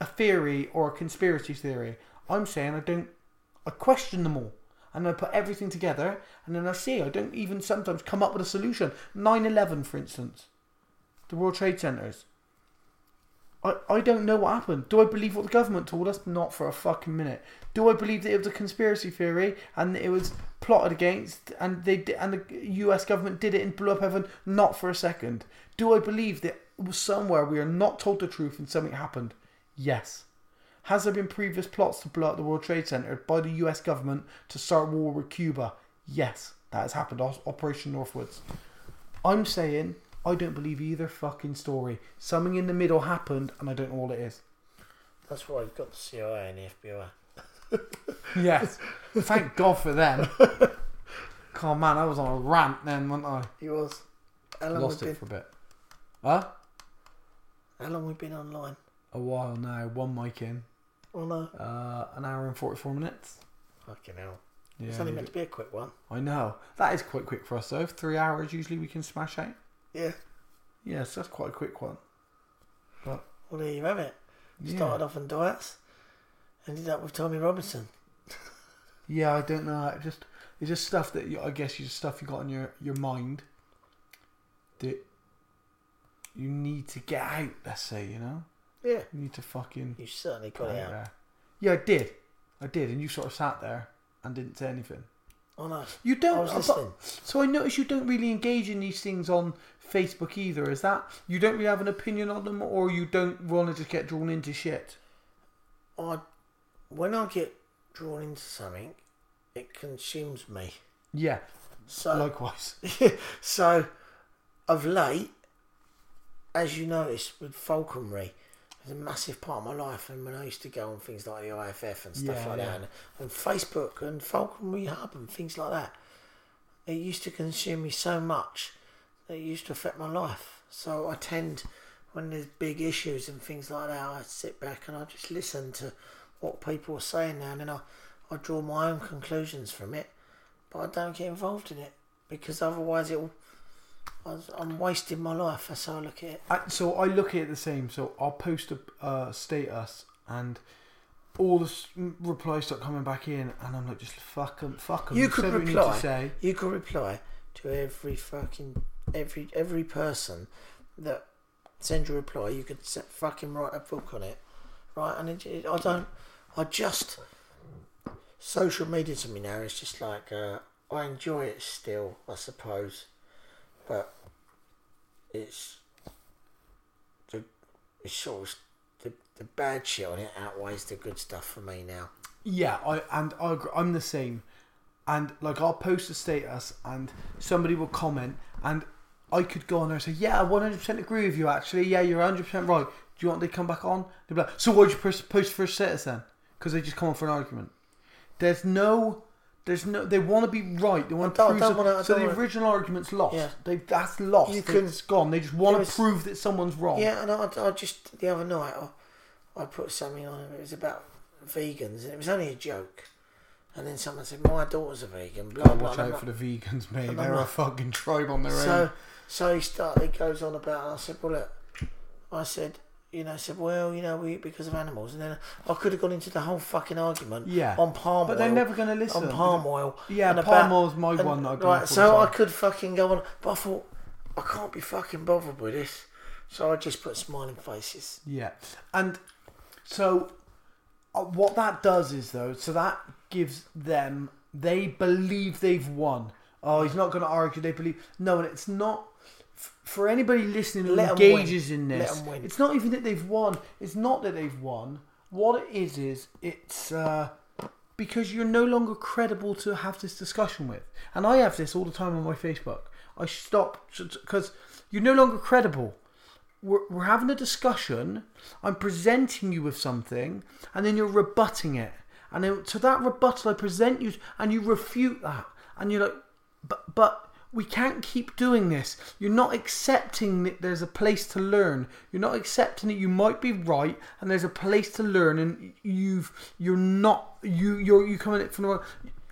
a theory or a conspiracy theory. I'm saying I don't. I question them all and I put everything together, and then I see I don't even sometimes come up with a solution. 9/11, for instance, the World Trade Centers. I, I don't know what happened. Do I believe what the government told us? Not for a fucking minute. Do I believe that it was a conspiracy theory and it was plotted against and they and the U.S. government did it and blew up heaven? Not for a second. Do I believe that somewhere we are not told the truth and something happened? Yes. Has there been previous plots to blow up the World Trade Center by the US government to start war with Cuba? Yes, that has happened. Operation Northwoods. I'm saying I don't believe either fucking story. Something in the middle happened, and I don't know what it is. That's why you've got the CIA and the FBI. (laughs) yes. Thank God for them. (laughs) oh man, I was on a rant then, wasn't I? He was. How long Lost it been... for a bit. Huh? How long we've been online? A while now. One mic in. Oh no. Uh, an hour and 44 minutes. Fucking hell. Yeah, it's only meant to be a quick one. I know. That is quite quick for us though. Three hours usually we can smash out. Yeah. Yes, that's quite a quick one. But well, there you have it. Yeah. Started off on diets, ended up with Tommy Robinson. yeah, I don't know. It just it's just stuff that you, I guess you stuff you got in your your mind that you need to get out. Let's say you know. Yeah. You need to fucking. You certainly got it out. There. Yeah, I did. I did, and you sort of sat there and didn't say anything. Oh no. You don't. I was listening. So I notice you don't really engage in these things on Facebook either. Is that you don't really have an opinion on them, or you don't want to just get drawn into shit? I, when I get drawn into something, it consumes me. Yeah. So likewise. (laughs) so, of late, as you notice with falconry, was a massive part of my life. And when I used to go on things like the IFF and stuff yeah, like yeah. that, and, and, Facebook and Falconry Hub and things like that, it used to consume me so much that it used to affect my life. So I tend, when there's big issues and things like that, I sit back and I just listen to what people are saying now, and then I, I draw my own conclusions from it. But I don't get involved in it because otherwise it'll. I- I'm wasting my life. That's how I look at it. So I look at it the same. So I'll post a uh, status and all the s- replies start coming back in, and I'm like, just fuck them, fuck them. You could reply. to say. You could reply to every fucking every every person that sends you a reply. You could set, fucking write a book on it, right? And it, it- I don't. I just social media to me now is just like uh, I enjoy it still, I suppose, but it's the it's sort of the the bad shit on it outweighs the good stuff for me now. Yeah, I and I, I'm the same. And like I'll post a status and somebody will comment and I could go on there and say, "Yeah, I 100% agree with you. Actually, yeah, you're 100% right. Do you want they come back on?" They'd be like, "So why'd you post, a status then?" Because they just come on for an argument. There's no, there's no. They want to be right. They want to prove. So wanna- so don't the wanna- original argument's lost. Yeah. They that's lost. You can- it's gone. They just want to prove that someone's wrong. Yeah, and I, I just the other night I, I put something on it. It was about vegans, and it was only a joke. And then someone said, "My daughter's a vegan." Blah blah. Watch I'm out for like- the vegans, mate. and They're a fucking tribe on their own. So, so he started. He goes on about. And I said, "Well, look," I said, you know, I said, "Well, you know, we eat because of animals," and then I could have gone into the whole fucking argument. Yeah. On palm But oil. But they're never going to listen. On palm oil. Yeah, and palm about- oil's my and- one that Right, so I could fucking go on, but I thought I can't be fucking bothered with this, so I just put smiling faces. Yeah, and so uh, what that does is though, so that gives them they believe they've won. Oh, he's not going to argue. They believe no, and it's not for anybody listening who engages in this. It's not even that they've won. It's not that they've won. What it is is it's uh, because you're no longer credible to have this discussion with. And I have this all the time on my Facebook. I stop because you're no longer credible we're, we're having a discussion. I'm presenting you with something, and then you're rebutting it. And then to that rebuttal, I present you, and you refute that. And you're like, but but we can't keep doing this. You're not accepting that there's a place to learn. You're not accepting that you might be right, and there's a place to learn, and you've you're not you you're you coming it from the wrong.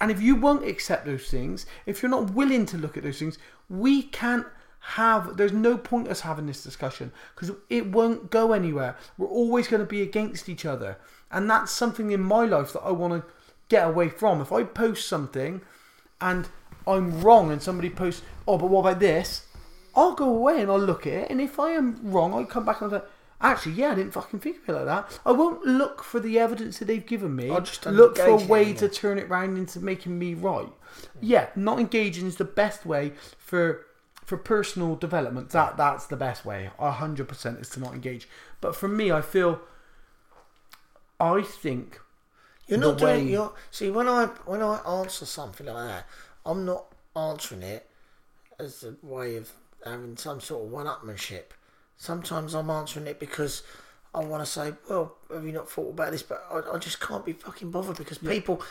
And if you won't accept those things, if you're not willing to look at those things, we can't have there's no point us having this discussion because it won't go anywhere we're always going to be against each other and that's something in my life that i want to get away from if i post something and i'm wrong and somebody posts oh but what about this i'll go away and i'll look at it and if i am wrong i'll come back and i'll say actually yeah i didn't fucking think of it like that i won't look for the evidence that they've given me I'll just look for a engage in it way anymore. to turn it round into making me right yeah not engaging is the best way for for personal development, that that's the best way. hundred percent is to not engage. But for me, I feel, I think You're not doing. way- You're see when I when I answer something like that, I'm not answering it as a way of having some sort of one-upmanship. Sometimes I'm answering it because I want to say, "Well, have you not thought about this?" But I, I just can't be fucking bothered because people.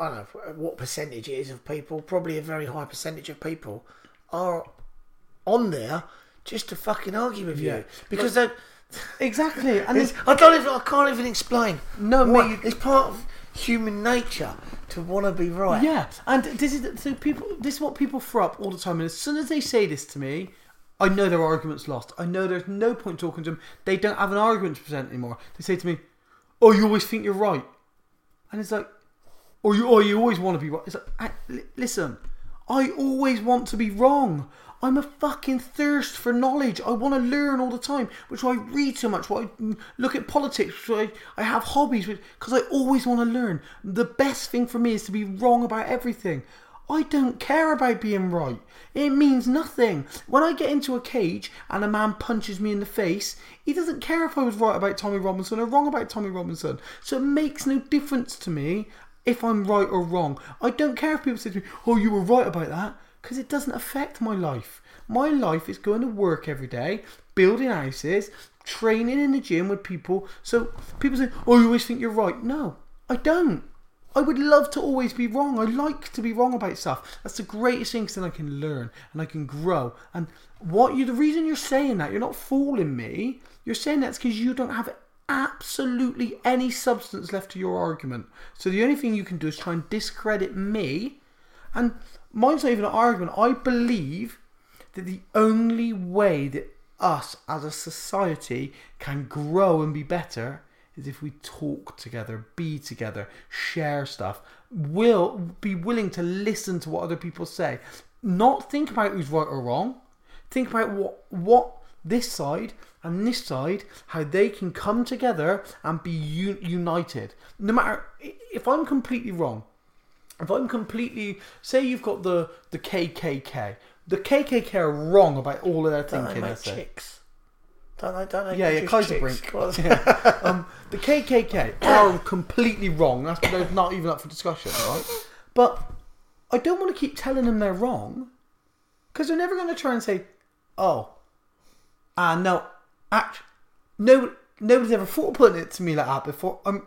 I don't know what percentage it is of people. Probably a very high percentage of people are on there just to fucking argue with Yeah. you because they. exactly, and (laughs) I don't even. I can't even explain. No, What- mate, it's part of human nature to want to be right. yeah, and this is so people. This is what people throw up all the time. And as soon as they say this to me, I know their argument's lost. I know there's no point talking to them. They don't have an argument to present anymore. They say to me, "Oh, you always think you're right," and it's like, "Or you, or you always want to be right." It's like, listen, I always want to be wrong. I'm a fucking thirst for knowledge. I want to learn all the time, which I read so much. Why I look at politics. I, I have hobbies because I always want to learn. The best thing for me is to be wrong about everything. I don't care about being right. It means nothing. When I get into a cage and a man punches me in the face, he doesn't care if I was right about Tommy Robinson or wrong about Tommy Robinson. So it makes no difference to me if I'm right or wrong. I don't care if people say to me, "Oh, you were right about that," because it doesn't affect my life. My life is going to work every day, building houses, training in the gym with people. So people say, "Oh, you always think you're right." No, I don't. I would love to always be wrong. I like to be wrong about stuff. That's the greatest thing 'cause then I can learn and I can grow. And what you the reason you're saying that, you're not fooling me. You're saying that's because you don't have absolutely any substance left to your argument. So the only thing you can do is try and discredit me. And mine's not even an argument. I believe that the only way that us as a society can grow and be better is if we talk together, be together, share stuff, will be willing to listen to what other people say, not think about who's right or wrong. Think about what what this side and this side how they can come together and be un- united. No matter if I'm completely wrong, if I'm completely say you've got the the KKK, the KKK are wrong about all of their thinking. Don't they chicks? Don't they? Don't they? Yeah, yeah, produce Kaiser? Brink. (laughs) Yeah. um, the KKK are completely wrong. That's they're not even up for discussion, right? But I don't want to keep telling them they're wrong because they're never going to try and say, "Oh, ah, no, act, no, nobody's ever thought of putting it to me like that before." Um,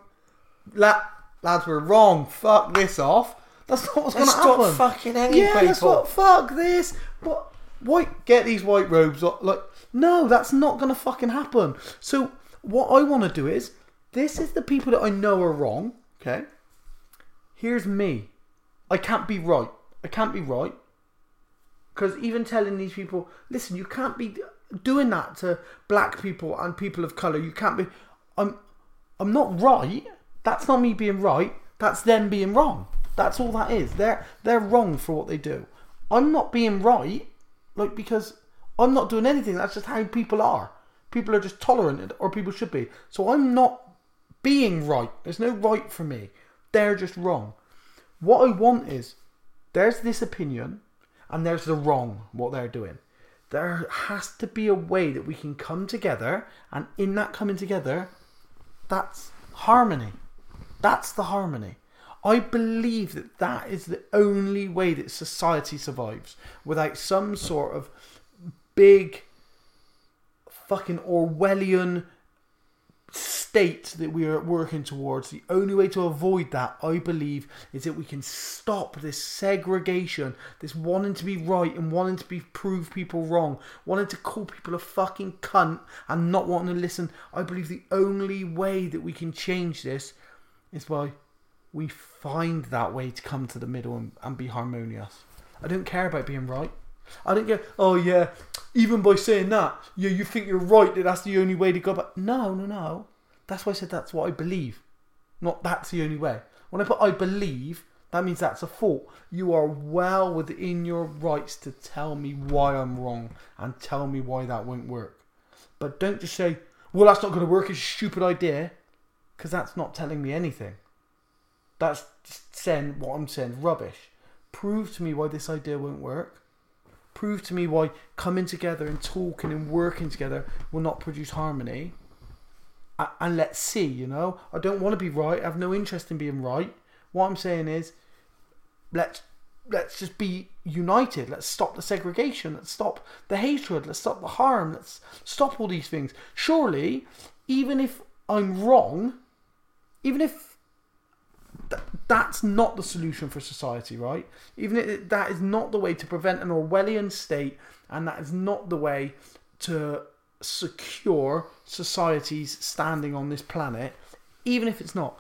la- lads, we're wrong. Fuck this off. That's not what's going to stop happen. fucking hanging yeah, that's people. what. Fuck this. What? White, get these white robes. Like, no, that's not gonna fucking happen. So, what I want to do is, this is the people that I know are wrong. Okay. Here's me. I can't be right. I can't be right. Because even telling these people, listen, you can't be doing that to black people and people of color. You can't be. I'm. I'm not right. That's not me being right. That's them being wrong. That's all that is. They're they're wrong for what they do. I'm not being right, like because I'm not doing anything. That's just how people are. People are just tolerant, or people should be. So I'm not being right. There's no right for me. They're just wrong. What I want is there's this opinion and there's the wrong what they're doing. There has to be a way that we can come together, and in that coming together, that's harmony. That's the harmony. I believe that that is the only way that society survives without some sort of big fucking Orwellian state that we are working towards. The only way to avoid that, I believe, is that we can stop this segregation, this wanting to be right and wanting to be prove people wrong, wanting to call people a fucking cunt and not wanting to listen. I believe the only way that we can change this is by we find that way to come to the middle and, and be harmonious. I don't care about being right. I don't go, oh yeah, even by saying that, yeah, you think you're right that that's the only way to go. But no, no, no. That's why I said that's what I believe. Not that's the only way. When I put I believe, that means that's a fault. You are well within your rights to tell me why I'm wrong and tell me why that won't work. But don't just say, well, that's not going to work. It's a stupid idea. Because that's not telling me anything. That's saying what I'm saying is rubbish. Prove to me why this idea won't work. Prove to me why coming together and talking and working together will not produce harmony. And let's see, you know. I don't want to be right. I have no interest in being right. What I'm saying is, let's let's just be united. Let's stop the segregation. Let's stop the hatred. Let's stop the harm. Let's stop all these things. Surely, even if I'm wrong, even if th- that's not the solution for society, right? Even if that is not the way to prevent an Orwellian state, and that is not the way to secure society's standing on this planet, even if it's not,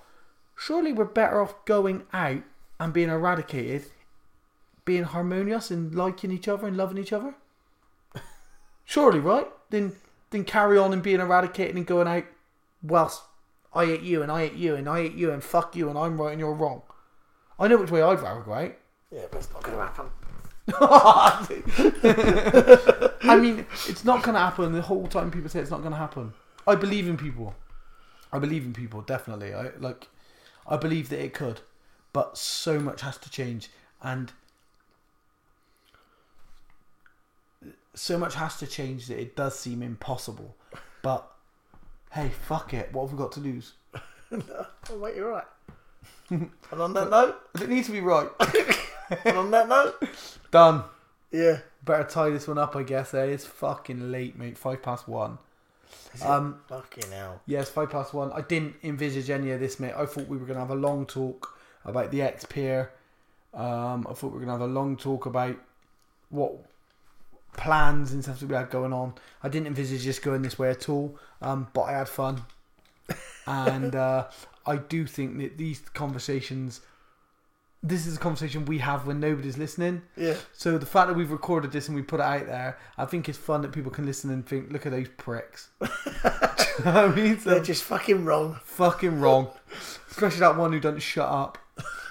surely we're better off going out and being eradicated, being harmonious and liking each other and loving each other. (laughs) Surely, right? Then, then carry on and being eradicated and going out. Whilst I hate you and I hate you and I hate you and fuck you and I'm right and you're wrong. I know which way I'd rather go out. Yeah, but it's not going to happen. (laughs) I mean, it's not going to happen. The whole time people say it's not going to happen. I believe in people. I believe in people definitely. I like. I believe that it could, but so much has to change, and so much has to change that it does seem impossible. But hey, fuck it. What have we got to lose? (laughs) Oh, mate, you're right. and on that note, Does it need to be right? (laughs) and on that note, Done. yeah. Better tie this one up, I guess. Eh? It's fucking late, mate. Five past one. Is it? Um, Fucking hell. Yes, five past one. I didn't envisage any of this, mate. I thought we were going to have a long talk about the X-Pyr. Um, I thought we were going to have a long talk about what plans and stuff that we had going on. I didn't envisage this going this way at all, um, but I had fun. and uh, I do think that these conversations, this is a conversation we have when nobody's listening. Yeah. So the fact that we've recorded this and we put it out there, I think it's fun that people can listen and think, look at those pricks. (laughs) (laughs) You know I mean? So They're just fucking wrong. fucking wrong. Especially that one who doesn't shut up.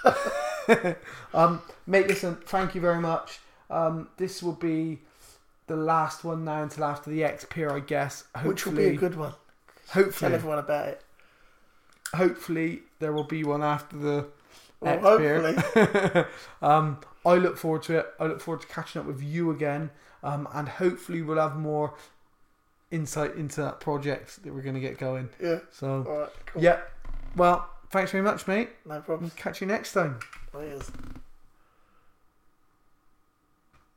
(laughs) um, mate, listen, thank you very much. Um, this will be the last one now until after the XP, I guess. Hopefully, Which will be a good one. Tell hopefully, everyone about it. hopefully there will be one after the Well, hopefully. (laughs) um, I look forward to it. I look forward to catching up with you again, um, and hopefully we'll have more insight into that project that we're going to get going. Yeah. So, All right. Cool. yeah. Well, thanks very much, mate. No problem. Catch you next time. Cheers.